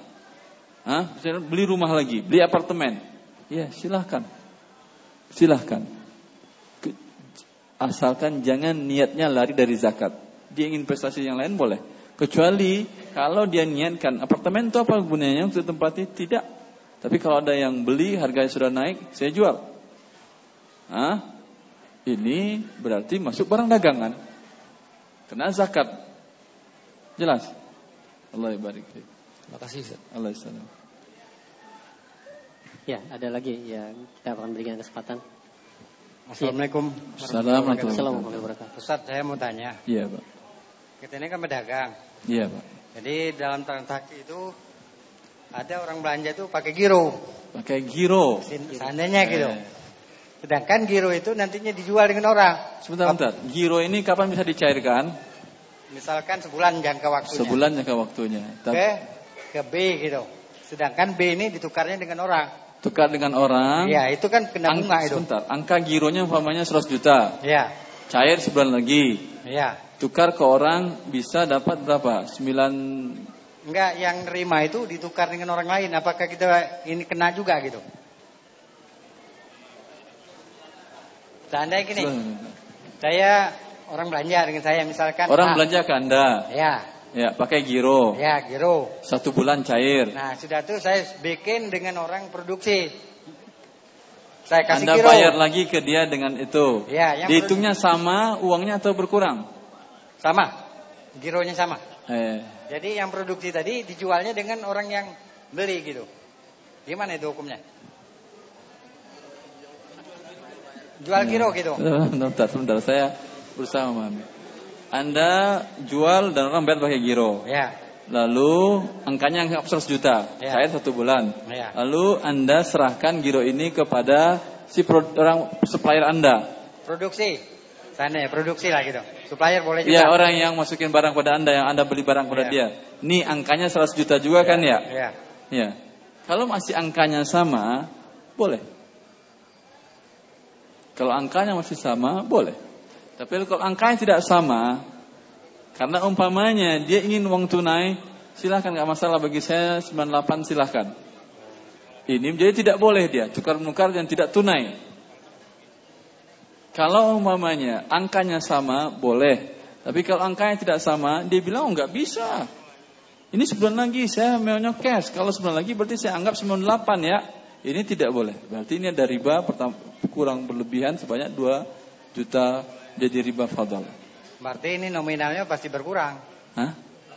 Hah? Beli rumah lagi, beli apartemen. Ya silahkan. Silahkan. Asalkan jangan niatnya lari dari zakat. Dia ingin investasi yang lain boleh. Kecuali kalau dia niatkan apartemen itu apa gunanya untuk tempatnya? Tidak. Tapi kalau ada yang beli harganya sudah naik, saya jual. Hah? Ini berarti masuk barang dagangan. Kena zakat. Jelas? Allah barik Terima kasih. Allah salam. Ya, ada lagi ya kita akan berikan kesempatan. Assalamualaikum. Assalamualaikum warahmatullahi wabarakatuh. Ustaz, saya mau tanya. Iya, Pak. Kita ini kan pedagang. Iya, Pak. Jadi dalam transaksi itu ada orang belanja itu pakai giro. Pakai giro. Seandainya gitu. Eh. Sedangkan giro itu nantinya dijual dengan orang. Sebentar, sebentar. Giro ini kapan bisa dicairkan? Misalkan sebulan jangka waktunya. Sebulan jangka waktunya. Ke ke B gitu. Sedangkan B ini ditukarnya dengan orang. Tukar dengan orang. Iya, itu kan kena bunga itu. Sebentar, angka gironya umpamanya 100 juta. Iya. Cair sebulan lagi. Iya tukar ke orang bisa dapat berapa? 9 Enggak, yang nerima itu ditukar dengan orang lain. Apakah kita ini kena juga gitu? Seandainya gini, saya orang belanja dengan saya misalkan. Orang ah, belanja ke Anda. Ya. Ya, pakai giro. Ya, giro. Satu bulan cair. Nah, sudah tuh saya bikin dengan orang produksi. Saya kasih Anda giro. bayar lagi ke dia dengan itu. Ya, yang Dihitungnya sama uangnya atau berkurang? Sama. Gironya sama. Eh. Jadi yang produksi tadi dijualnya dengan orang yang beli gitu. Gimana itu hukumnya? Jual giro gitu. [LAUGHS] Sebentar, sebentar saya berusaha memahami. Anda jual dan orang bayar pakai giro. Ya. Lalu angkanya anggap 100 juta, Ya. cair satu bulan. Ya. Lalu Anda serahkan giro ini kepada si orang supplier Anda. Produksi. Sana ya, produksi lah gitu. Supplier boleh juga. Ya orang yang masukin barang pada Anda, yang Anda beli barang pada Ya. dia. Ini angkanya 100 juta juga kan ya? Ya. Ya. Kalau masih angkanya sama, boleh. Kalau angkanya masih sama, boleh. Tapi kalau angkanya tidak sama, karena umpamanya dia ingin uang tunai, silahkan nggak masalah bagi saya 98 silahkan. Ini jadi tidak boleh dia tukar menukar yang tidak tunai. Kalau umpamanya angkanya sama, boleh. Tapi kalau angkanya tidak sama, dia bilang oh, nggak bisa. Ini sebulan lagi saya maunya cash. Kalau sebulan lagi berarti saya anggap 98 ya. Ini tidak boleh. Berarti ini ada riba kurang berlebihan sebanyak 2 juta jadi riba fadal. Berarti ini nominalnya pasti berkurang. Hah?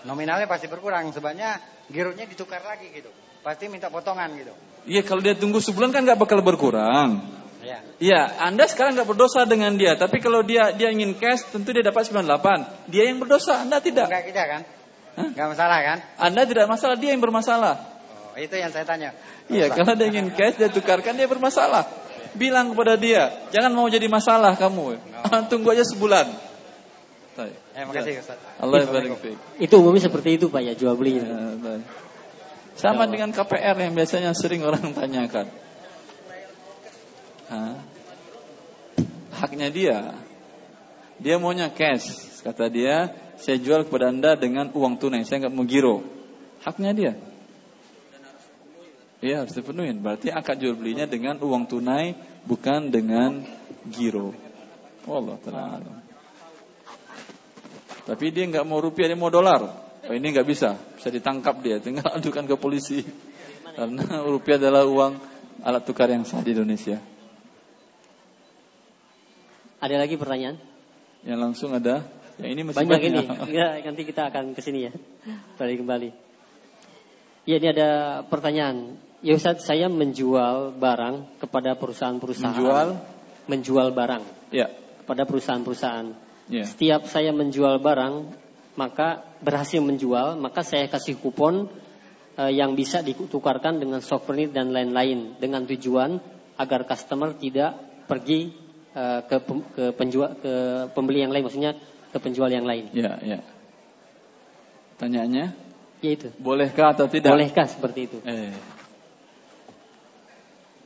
Nominalnya pasti berkurang. Sebabnya gironya ditukar lagi gitu. Pasti minta potongan gitu. Iya kalau dia tunggu sebulan kan nggak bakal berkurang. Ya. Iya, Anda sekarang nggak berdosa dengan dia, tapi kalau dia dia ingin cash, tentu dia dapat 98. Dia yang berdosa, Anda tidak. Enggak kita kan? Hah? Enggak masalah kan? Anda tidak masalah, dia yang bermasalah. Oh, itu yang saya tanya. Iya, kalau dia ingin cash, dia tukarkan, dia bermasalah. Bilang kepada dia, jangan mau jadi masalah kamu. [LAUGHS] Tunggu aja sebulan. Baik. Eh, makasih Ustaz. Allah barik. Itu umumnya seperti itu Pak ya jual beli. Ya, baik. Sama dengan KPR yang biasanya sering orang [LAUGHS] tanyakan. Hah? Haknya dia. Dia maunya cash. Kata dia, saya jual kepada anda dengan uang tunai. Saya nggak mau giro. Haknya dia. Iya harus dipenuhin. Berarti akad jual belinya dengan uang tunai, bukan dengan giro. Allah taala. Tapi dia nggak mau rupiah, dia mau dolar. Oh, ini nggak bisa, bisa ditangkap dia. Tinggal [LAUGHS] adukan ke polisi. Karena rupiah adalah uang alat tukar yang sah di Indonesia. Ada lagi pertanyaan? Yang langsung ada, yang ini masih Banyak banyak. ini. Enggak, nanti kita akan ke sini ya. Balik kembali. Ya, ini ada pertanyaan. Ya Ustaz, saya menjual barang kepada perusahaan-perusahaan. Menjual? Menjual barang Ya, kepada perusahaan-perusahaan. ya. Setiap saya menjual barang, maka berhasil menjual, maka saya kasih kupon eh, yang bisa ditukarkan dengan souvenir dan lain-lain dengan tujuan agar customer tidak pergi eh, ke ke penjual ke pembeli yang lain, maksudnya ke penjual yang lain. Ya, ya. Tanyaannya, Yaitu. bolehkah atau tidak? Bolehkah seperti itu? Eh.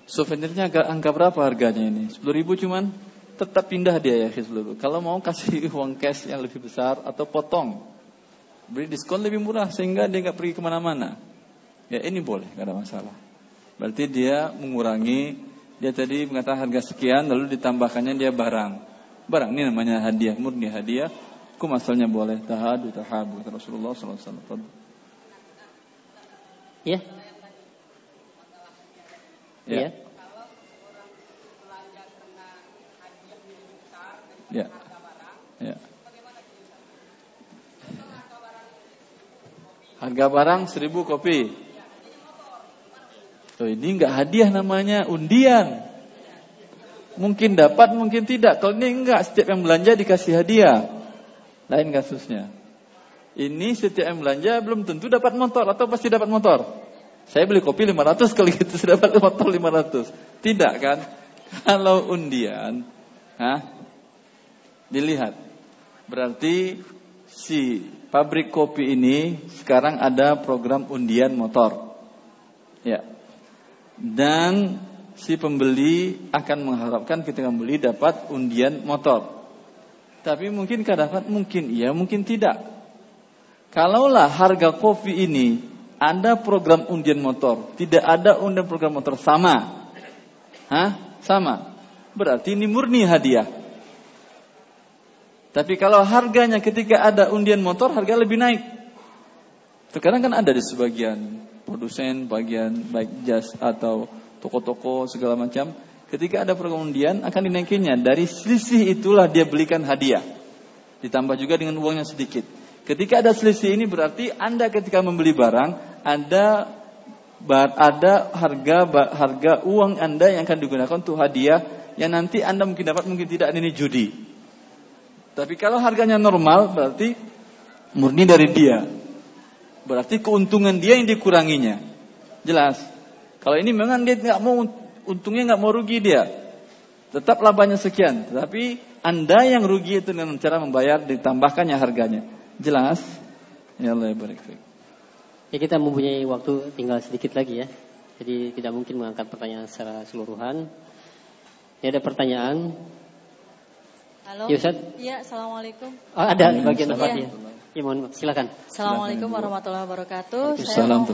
Souvenirnya agak angka berapa harganya ini? 10 ribu cuman tetap pindah dia ya seluruh. Kalau mau kasih [LAUGHS] uang cash yang lebih besar atau potong, beri diskon lebih murah sehingga dia nggak pergi ke mana-mana. Ya ini boleh, nggak ada masalah. Berarti dia mengurangi, dia tadi mengatakan harga sekian lalu ditambahkannya dia barang. Barang ini namanya hadiah, murni hadiah. Hukum asalnya boleh tahadu tahabu Rasulullah SAW. Ya. Ya. Ya. Ya. Ya. Harga barang seribu kopi. Tuh ini enggak hadiah namanya undian. Mungkin dapat, mungkin tidak. Kalau ini enggak, setiap yang belanja dikasih hadiah. Lain kasusnya. Ini setiap yang belanja belum tentu dapat motor atau pasti dapat motor. Saya beli kopi 500 kali [LAUGHS] gitu sudah dapat motor 500. Tidak kan? Kalau undian, hah? Dilihat. Berarti si pabrik kopi ini sekarang ada program undian motor. Ya. Dan si pembeli akan mengharapkan ketika membeli dapat undian motor. Tapi mungkin dapat, mungkin iya, mungkin tidak. Kalaulah harga kopi ini ada program undian motor, tidak ada undian program motor sama. Hah? Sama. Berarti ini murni hadiah. Tapi kalau harganya ketika ada undian motor harga lebih naik. Sekarang kan ada di sebagian produsen, bagian baik jas atau toko-toko segala macam. Ketika ada program undian akan dinaikinya. Dari selisih itulah dia belikan hadiah. Ditambah juga dengan uangnya sedikit. Ketika ada selisih ini berarti Anda ketika membeli barang ada ada harga harga uang Anda yang akan digunakan untuk hadiah yang nanti Anda mungkin dapat mungkin tidak ini judi. Tapi kalau harganya normal berarti murni dari dia. Berarti keuntungan dia yang dikuranginya. Jelas. Kalau ini memang dia nggak mau untungnya nggak mau rugi dia. Tetap labanya sekian. Tetapi anda yang rugi itu dengan cara membayar ditambahkannya harganya. Jelas? Ya Allah ya. Ya kita mempunyai waktu tinggal sedikit lagi ya. Jadi tidak mungkin mengangkat pertanyaan secara keseluruhan. Ya ada pertanyaan Halo. Ya Ustaz. Iya, Assalamualaikum. Oh, ada di bagian tempatnya. Iya. Ya mohon silakan. Assalamualaikum warahmatullahi wabarakatuh. Saya Salam mau,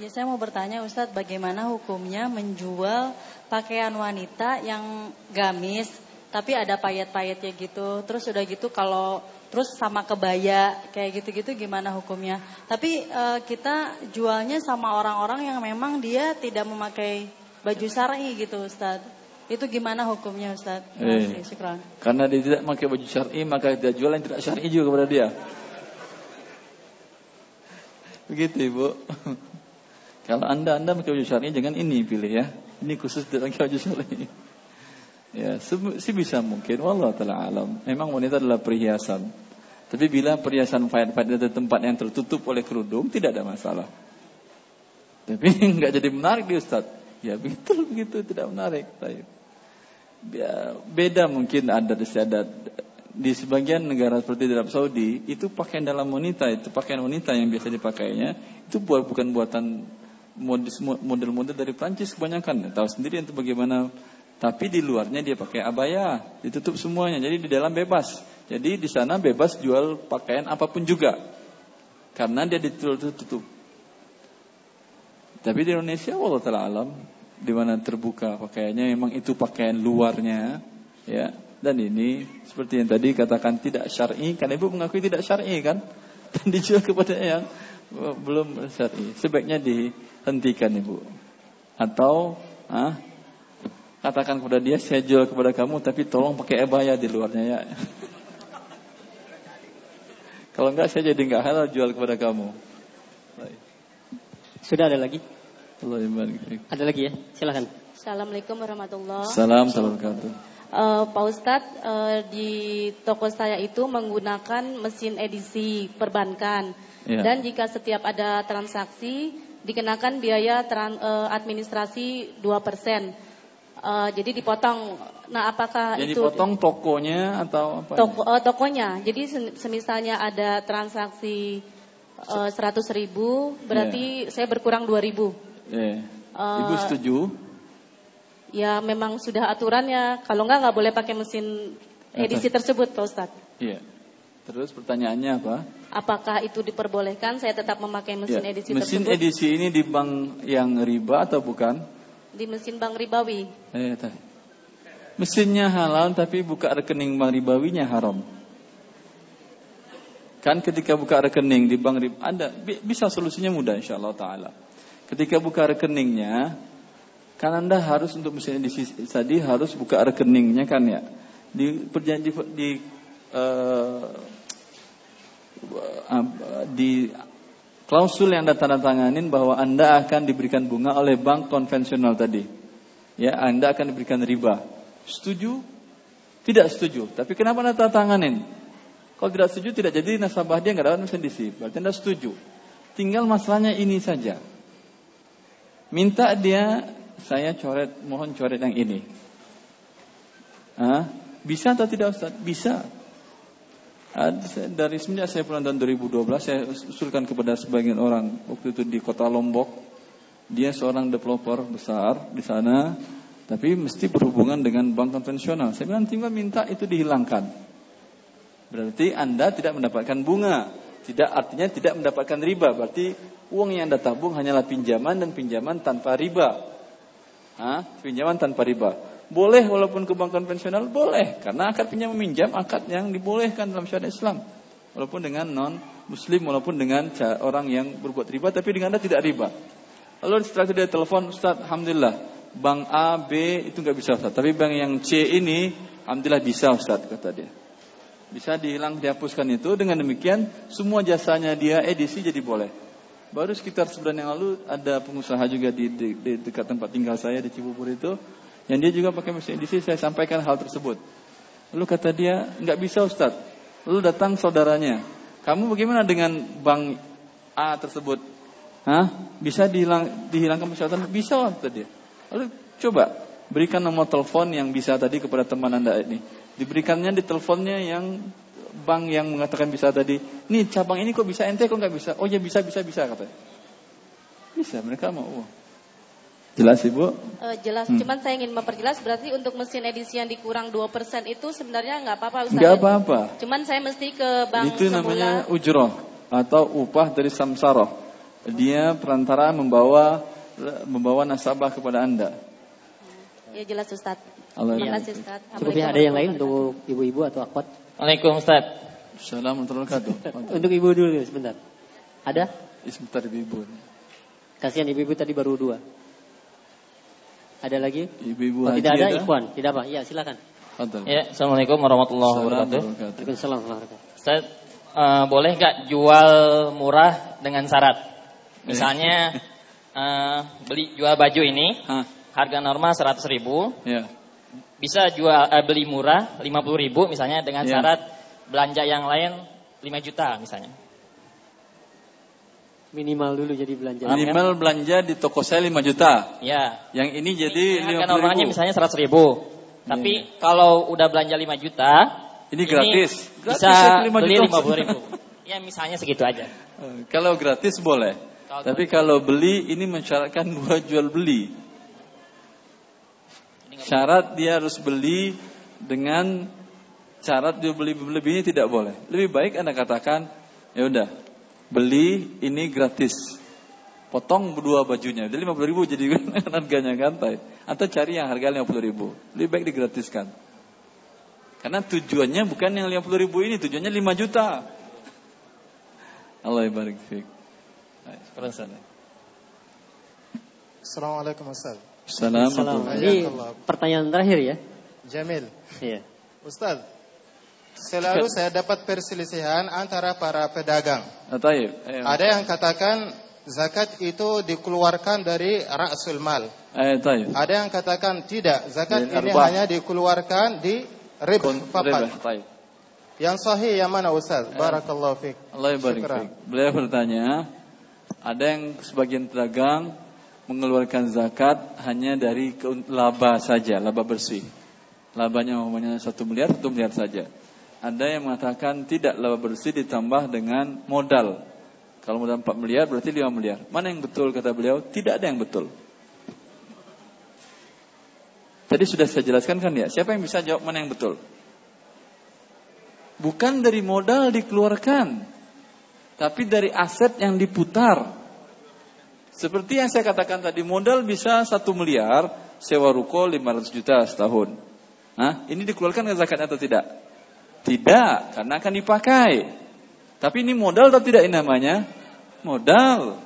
ya, saya mau bertanya Ustadz bagaimana hukumnya menjual pakaian wanita yang gamis tapi ada payet-payetnya gitu. Terus udah gitu kalau terus sama kebaya kayak gitu-gitu gimana hukumnya? Tapi uh, kita jualnya sama orang-orang yang memang dia tidak memakai baju syar'i gitu Ustadz. Itu gimana hukumnya Ustaz? Eh, karena dia tidak pakai baju syar'i maka dia jual yang tidak syar'i juga kepada dia. Begitu Ibu. [LAUGHS] Kalau Anda Anda pakai baju syar'i jangan ini pilih ya. Ini khusus tidak pakai baju syar'i. Ya, sih bisa mungkin wallah taala alam. Memang wanita adalah perhiasan. Tapi bila perhiasan fayat-fayat di tempat yang tertutup oleh kerudung tidak ada masalah. Tapi [LAUGHS] nggak jadi menarik di Ustaz. Ya betul begitu tidak menarik. Baik. Ya, beda mungkin adat istiadat di sebagian negara seperti di Arab Saudi itu pakaian dalam wanita itu pakaian wanita yang biasa dipakainya itu buat bukan buatan model-model dari Prancis kebanyakan tahu sendiri itu bagaimana tapi di luarnya dia pakai abaya ditutup semuanya jadi di dalam bebas. Jadi di sana bebas jual pakaian apa pun juga karena dia ditutup. Tapi di Indonesia Allah taala alam di mana terbuka pakaiannya memang itu pakaian luarnya ya. Dan ini seperti yang tadi katakan tidak syar'i kan ibu mengakui tidak syar'i kan? [LAUGHS] Dan dijual kepada yang belum syar'i. Sebaiknya dihentikan ibu. Atau ah, katakan kepada dia saya jual kepada kamu tapi tolong pakai ebaya di luarnya ya [LAUGHS] kalau enggak saya jadi enggak halal jual kepada kamu sudah ada lagi Allah Ada lagi ya? Silakan. Assalamualaikum warahmatullahi. Salam wabarakatuh. Uh, Pak Ustadz uh, di toko saya itu menggunakan mesin edisi perbankan ya. dan jika setiap ada transaksi dikenakan biaya tran, uh, administrasi 2%. Uh, jadi dipotong. Nah, apakah jadi itu dipotong tokonya atau apa? Toko, uh, tokonya. Jadi semisalnya ada transaksi seratus uh, ribu, berarti yeah. saya berkurang dua ribu. Yeah. Uh, Ibu setuju? Ya memang sudah aturannya. Kalau enggak nggak boleh pakai mesin edisi tersebut, Pak Ustadz. Iya. Terus pertanyaannya apa? Apakah itu diperbolehkan? Saya tetap memakai mesin ya. edisi mesin tersebut. Mesin edisi ini di bank yang riba atau bukan? Di mesin bank ribawi. Eh, Mesinnya halal tapi buka rekening bank ribawinya haram. Kan ketika buka rekening di bank riba ada bisa solusinya mudah insyaallah taala. Ketika buka rekeningnya, kan Anda harus untuk misalnya di tadi harus buka rekeningnya kan ya. Di perjanji di uh, di klausul yang Anda tanda tanganin bahwa Anda akan diberikan bunga oleh bank konvensional tadi. Ya, Anda akan diberikan riba. Setuju? Tidak setuju. Tapi kenapa Anda tanda tanganin? Kalau tidak setuju tidak jadi nasabah dia nggak dapat mesin DC. Berarti Anda setuju. Tinggal masalahnya ini saja. Minta dia saya coret, mohon coret yang ini. Hah? Bisa atau tidak Ustaz? Bisa. Dari semenjak saya pulang tahun 2012 saya usulkan kepada sebagian orang waktu itu di kota Lombok. Dia seorang developer besar di sana, tapi mesti berhubungan dengan bank konvensional. Saya bilang tinggal minta itu dihilangkan. Berarti Anda tidak mendapatkan bunga. Tidak artinya tidak mendapatkan riba. Berarti uang yang Anda tabung hanyalah pinjaman dan pinjaman tanpa riba. Hah? Pinjaman tanpa riba. Boleh walaupun ke bank konvensional boleh karena akad pinjam meminjam akad yang dibolehkan dalam syariat Islam. Walaupun dengan non muslim walaupun dengan orang yang berbuat riba tapi dengan Anda tidak riba. Lalu setelah itu dia telepon Ustaz, alhamdulillah bank A, B itu nggak bisa Ustaz, tapi bank yang C ini alhamdulillah bisa Ustaz kata dia. Bisa dihilang, dihapuskan itu. Dengan demikian, semua jasanya dia edisi jadi boleh. Baru sekitar sebulan yang lalu ada pengusaha juga di, di, di dekat tempat tinggal saya di Cibubur itu, yang dia juga pakai mesin edisi. Saya sampaikan hal tersebut. Lalu kata dia, nggak bisa Ustaz. Lalu datang saudaranya. Kamu bagaimana dengan bank A tersebut? Hah? Bisa dihilang, dihilangkan persyaratan? Bisa kata dia. Lalu coba berikan nomor telepon yang bisa tadi kepada teman anda ini. Diberikannya di teleponnya yang bank yang mengatakan bisa tadi. Nih cabang ini kok bisa ente kok nggak bisa? Oh ya bisa bisa bisa katanya. Bisa mereka mau. Oh. Jelas Ibu? Uh, jelas, hmm. cuman saya ingin memperjelas berarti untuk mesin edisi yang dikurang 2% itu sebenarnya nggak apa-apa Ustaz. Nggak apa-apa. Cuman saya mesti ke bank Itu semula. namanya ujroh atau upah dari samsaroh. Dia perantara membawa membawa nasabah kepada Anda. Ya jelas Ustaz. Allah Terima kasih Ustaz. Cukup ada yang lain untuk ibu-ibu atau akhwat? Waalaikumsalam Ustaz. Assalamualaikum warahmatullahi Untuk ibu dulu sebentar. Ada? Sebentar ibu-ibu. Kasihan ibu-ibu tadi baru dua. Ada lagi? Ibu-ibu oh, tidak ada, ada, Ikhwan. Tidak apa? Ya, silakan. Ya, Assalamualaikum warahmatullahi wabarakatuh. Waalaikumsalam warahmatullahi Ustaz, uh, boleh nggak jual murah dengan syarat? Misalnya uh, [LAUGHS] beli jual baju ini, Hah? harga normal 100 ribu. Ya. Bisa jual uh, beli murah 50 ribu misalnya dengan ya. syarat belanja yang lain 5 juta misalnya. Minimal dulu jadi belanja. Minimal kan? belanja di toko saya 5 juta. Ya. Yang ini jadi ini harga normalnya ribu. misalnya 100 ribu. Tapi ya. kalau udah belanja 5 juta, ini gratis. Ini gratis bisa ya, 5 beli 50 ribu. [LAUGHS] ya misalnya segitu aja. Eh, kalau gratis boleh. Kalau Tapi kalau beli ini mensyaratkan [LAUGHS] dua jual beli. Syarat dia harus beli dengan syarat dia beli lebihnya tidak boleh. Lebih baik Anda katakan, ya udah, beli ini gratis. Potong dua bajunya, jadi 50 ribu jadi [LAUGHS] harganya gantai. Atau cari yang harga 50 ribu, lebih baik digratiskan. Karena tujuannya bukan yang 50 ribu ini, tujuannya 5 juta. Allah barik fiik. Assalamualaikum Ustaz. Assalamualaikum. Ini pertanyaan terakhir ya. Jamil. Iya. Ustaz, Selalu saya dapat perselisihan antara para pedagang. Ah, Ada yang katakan zakat itu dikeluarkan dari rasul mal. Ada yang katakan tidak, zakat ini hanya dikeluarkan di rib fakat. Yang sahih yang mana Ustaz? Barakallahu fiik. Allah barik Beliau bertanya, ada yang sebagian pedagang mengeluarkan zakat hanya dari laba saja, laba bersih. Labanya umumnya satu miliar, satu miliar saja. Ada yang mengatakan tidak laba bersih ditambah dengan modal. Kalau modal 4 miliar berarti 5 miliar. Mana yang betul kata beliau? Tidak ada yang betul. Tadi sudah saya jelaskan kan ya. Siapa yang bisa jawab mana yang betul? Bukan dari modal dikeluarkan. Tapi dari aset yang diputar. Seperti yang saya katakan tadi. Modal bisa 1 miliar. Sewa ruko 500 juta setahun. Nah, ini dikeluarkan ke zakat atau tidak? Tidak, karena akan dipakai. Tapi ini modal atau tidak ini namanya? Modal.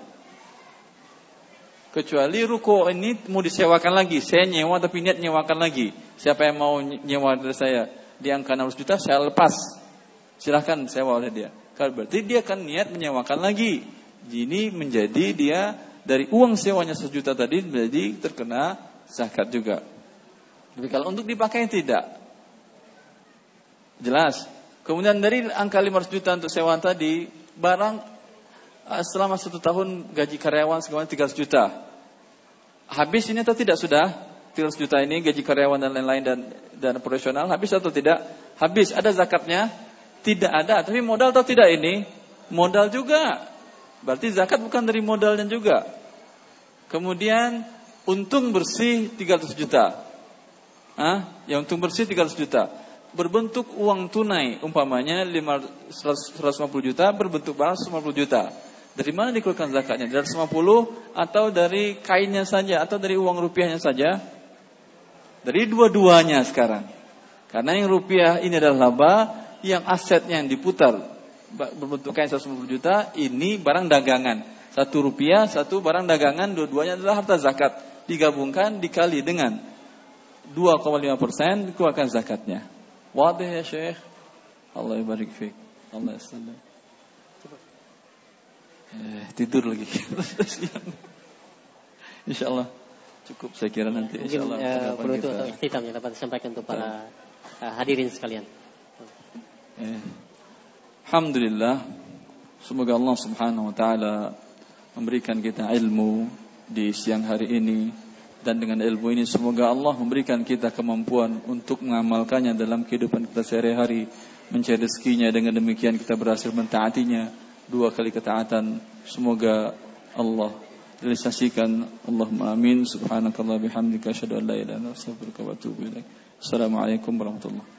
Kecuali ruko ini mau disewakan lagi. Saya nyewa tapi niat nyewakan lagi. Siapa yang mau nyewa dari saya? Di angka 600 juta saya lepas. Silahkan sewa oleh dia. Kalau berarti dia akan niat menyewakan lagi. Ini menjadi dia dari uang sewanya sejuta tadi menjadi terkena zakat juga. Tapi kalau untuk dipakai tidak. Jelas. Kemudian dari angka 500 juta untuk sewa tadi, barang eh, selama satu tahun gaji karyawan sekitar 300 juta. Habis ini atau tidak sudah? 300 juta ini gaji karyawan dan lain-lain dan dan profesional habis atau tidak? Habis. Ada zakatnya? Tidak ada. Tapi modal atau tidak ini? Modal juga. Berarti zakat bukan dari modalnya juga. Kemudian untung bersih 300 juta. Hah? Yang untung bersih 300 juta berbentuk uang tunai, umpamanya 150 juta berbentuk barang 150 juta. Dari mana dikeluarkan zakatnya? Dari 150 atau dari kainnya saja atau dari uang rupiahnya saja? Dari dua-duanya sekarang. Karena yang rupiah ini adalah laba, yang asetnya yang diputar berbentuk kain 150 juta, ini barang dagangan. Satu rupiah, satu barang dagangan, dua-duanya adalah harta zakat. Digabungkan dikali dengan 2,5 persen dikeluarkan zakatnya. Wadih ya Syekh. Allah barik fiik. Allah yasallam. Eh, tidur lagi. [LAUGHS] Insya Allah cukup saya kira nanti. Mungkin Insya Allah. Ya, perlu itu atau ikhtitam yang dapat disampaikan untuk para uh, hadirin sekalian. Eh. Alhamdulillah, semoga Allah Subhanahu wa taala memberikan kita ilmu di siang hari ini dan dengan ilmu ini semoga Allah memberikan kita kemampuan untuk mengamalkannya dalam kehidupan kita sehari-hari mencari rezekinya. Dengan demikian kita berhasil mentaatinya. Dua kali ketaatan. Semoga Allah realisasikan. Allahumma amin. Subhanakallah bihamdika. Asyhadu an la ilaha assalamualaikum warahmatullahi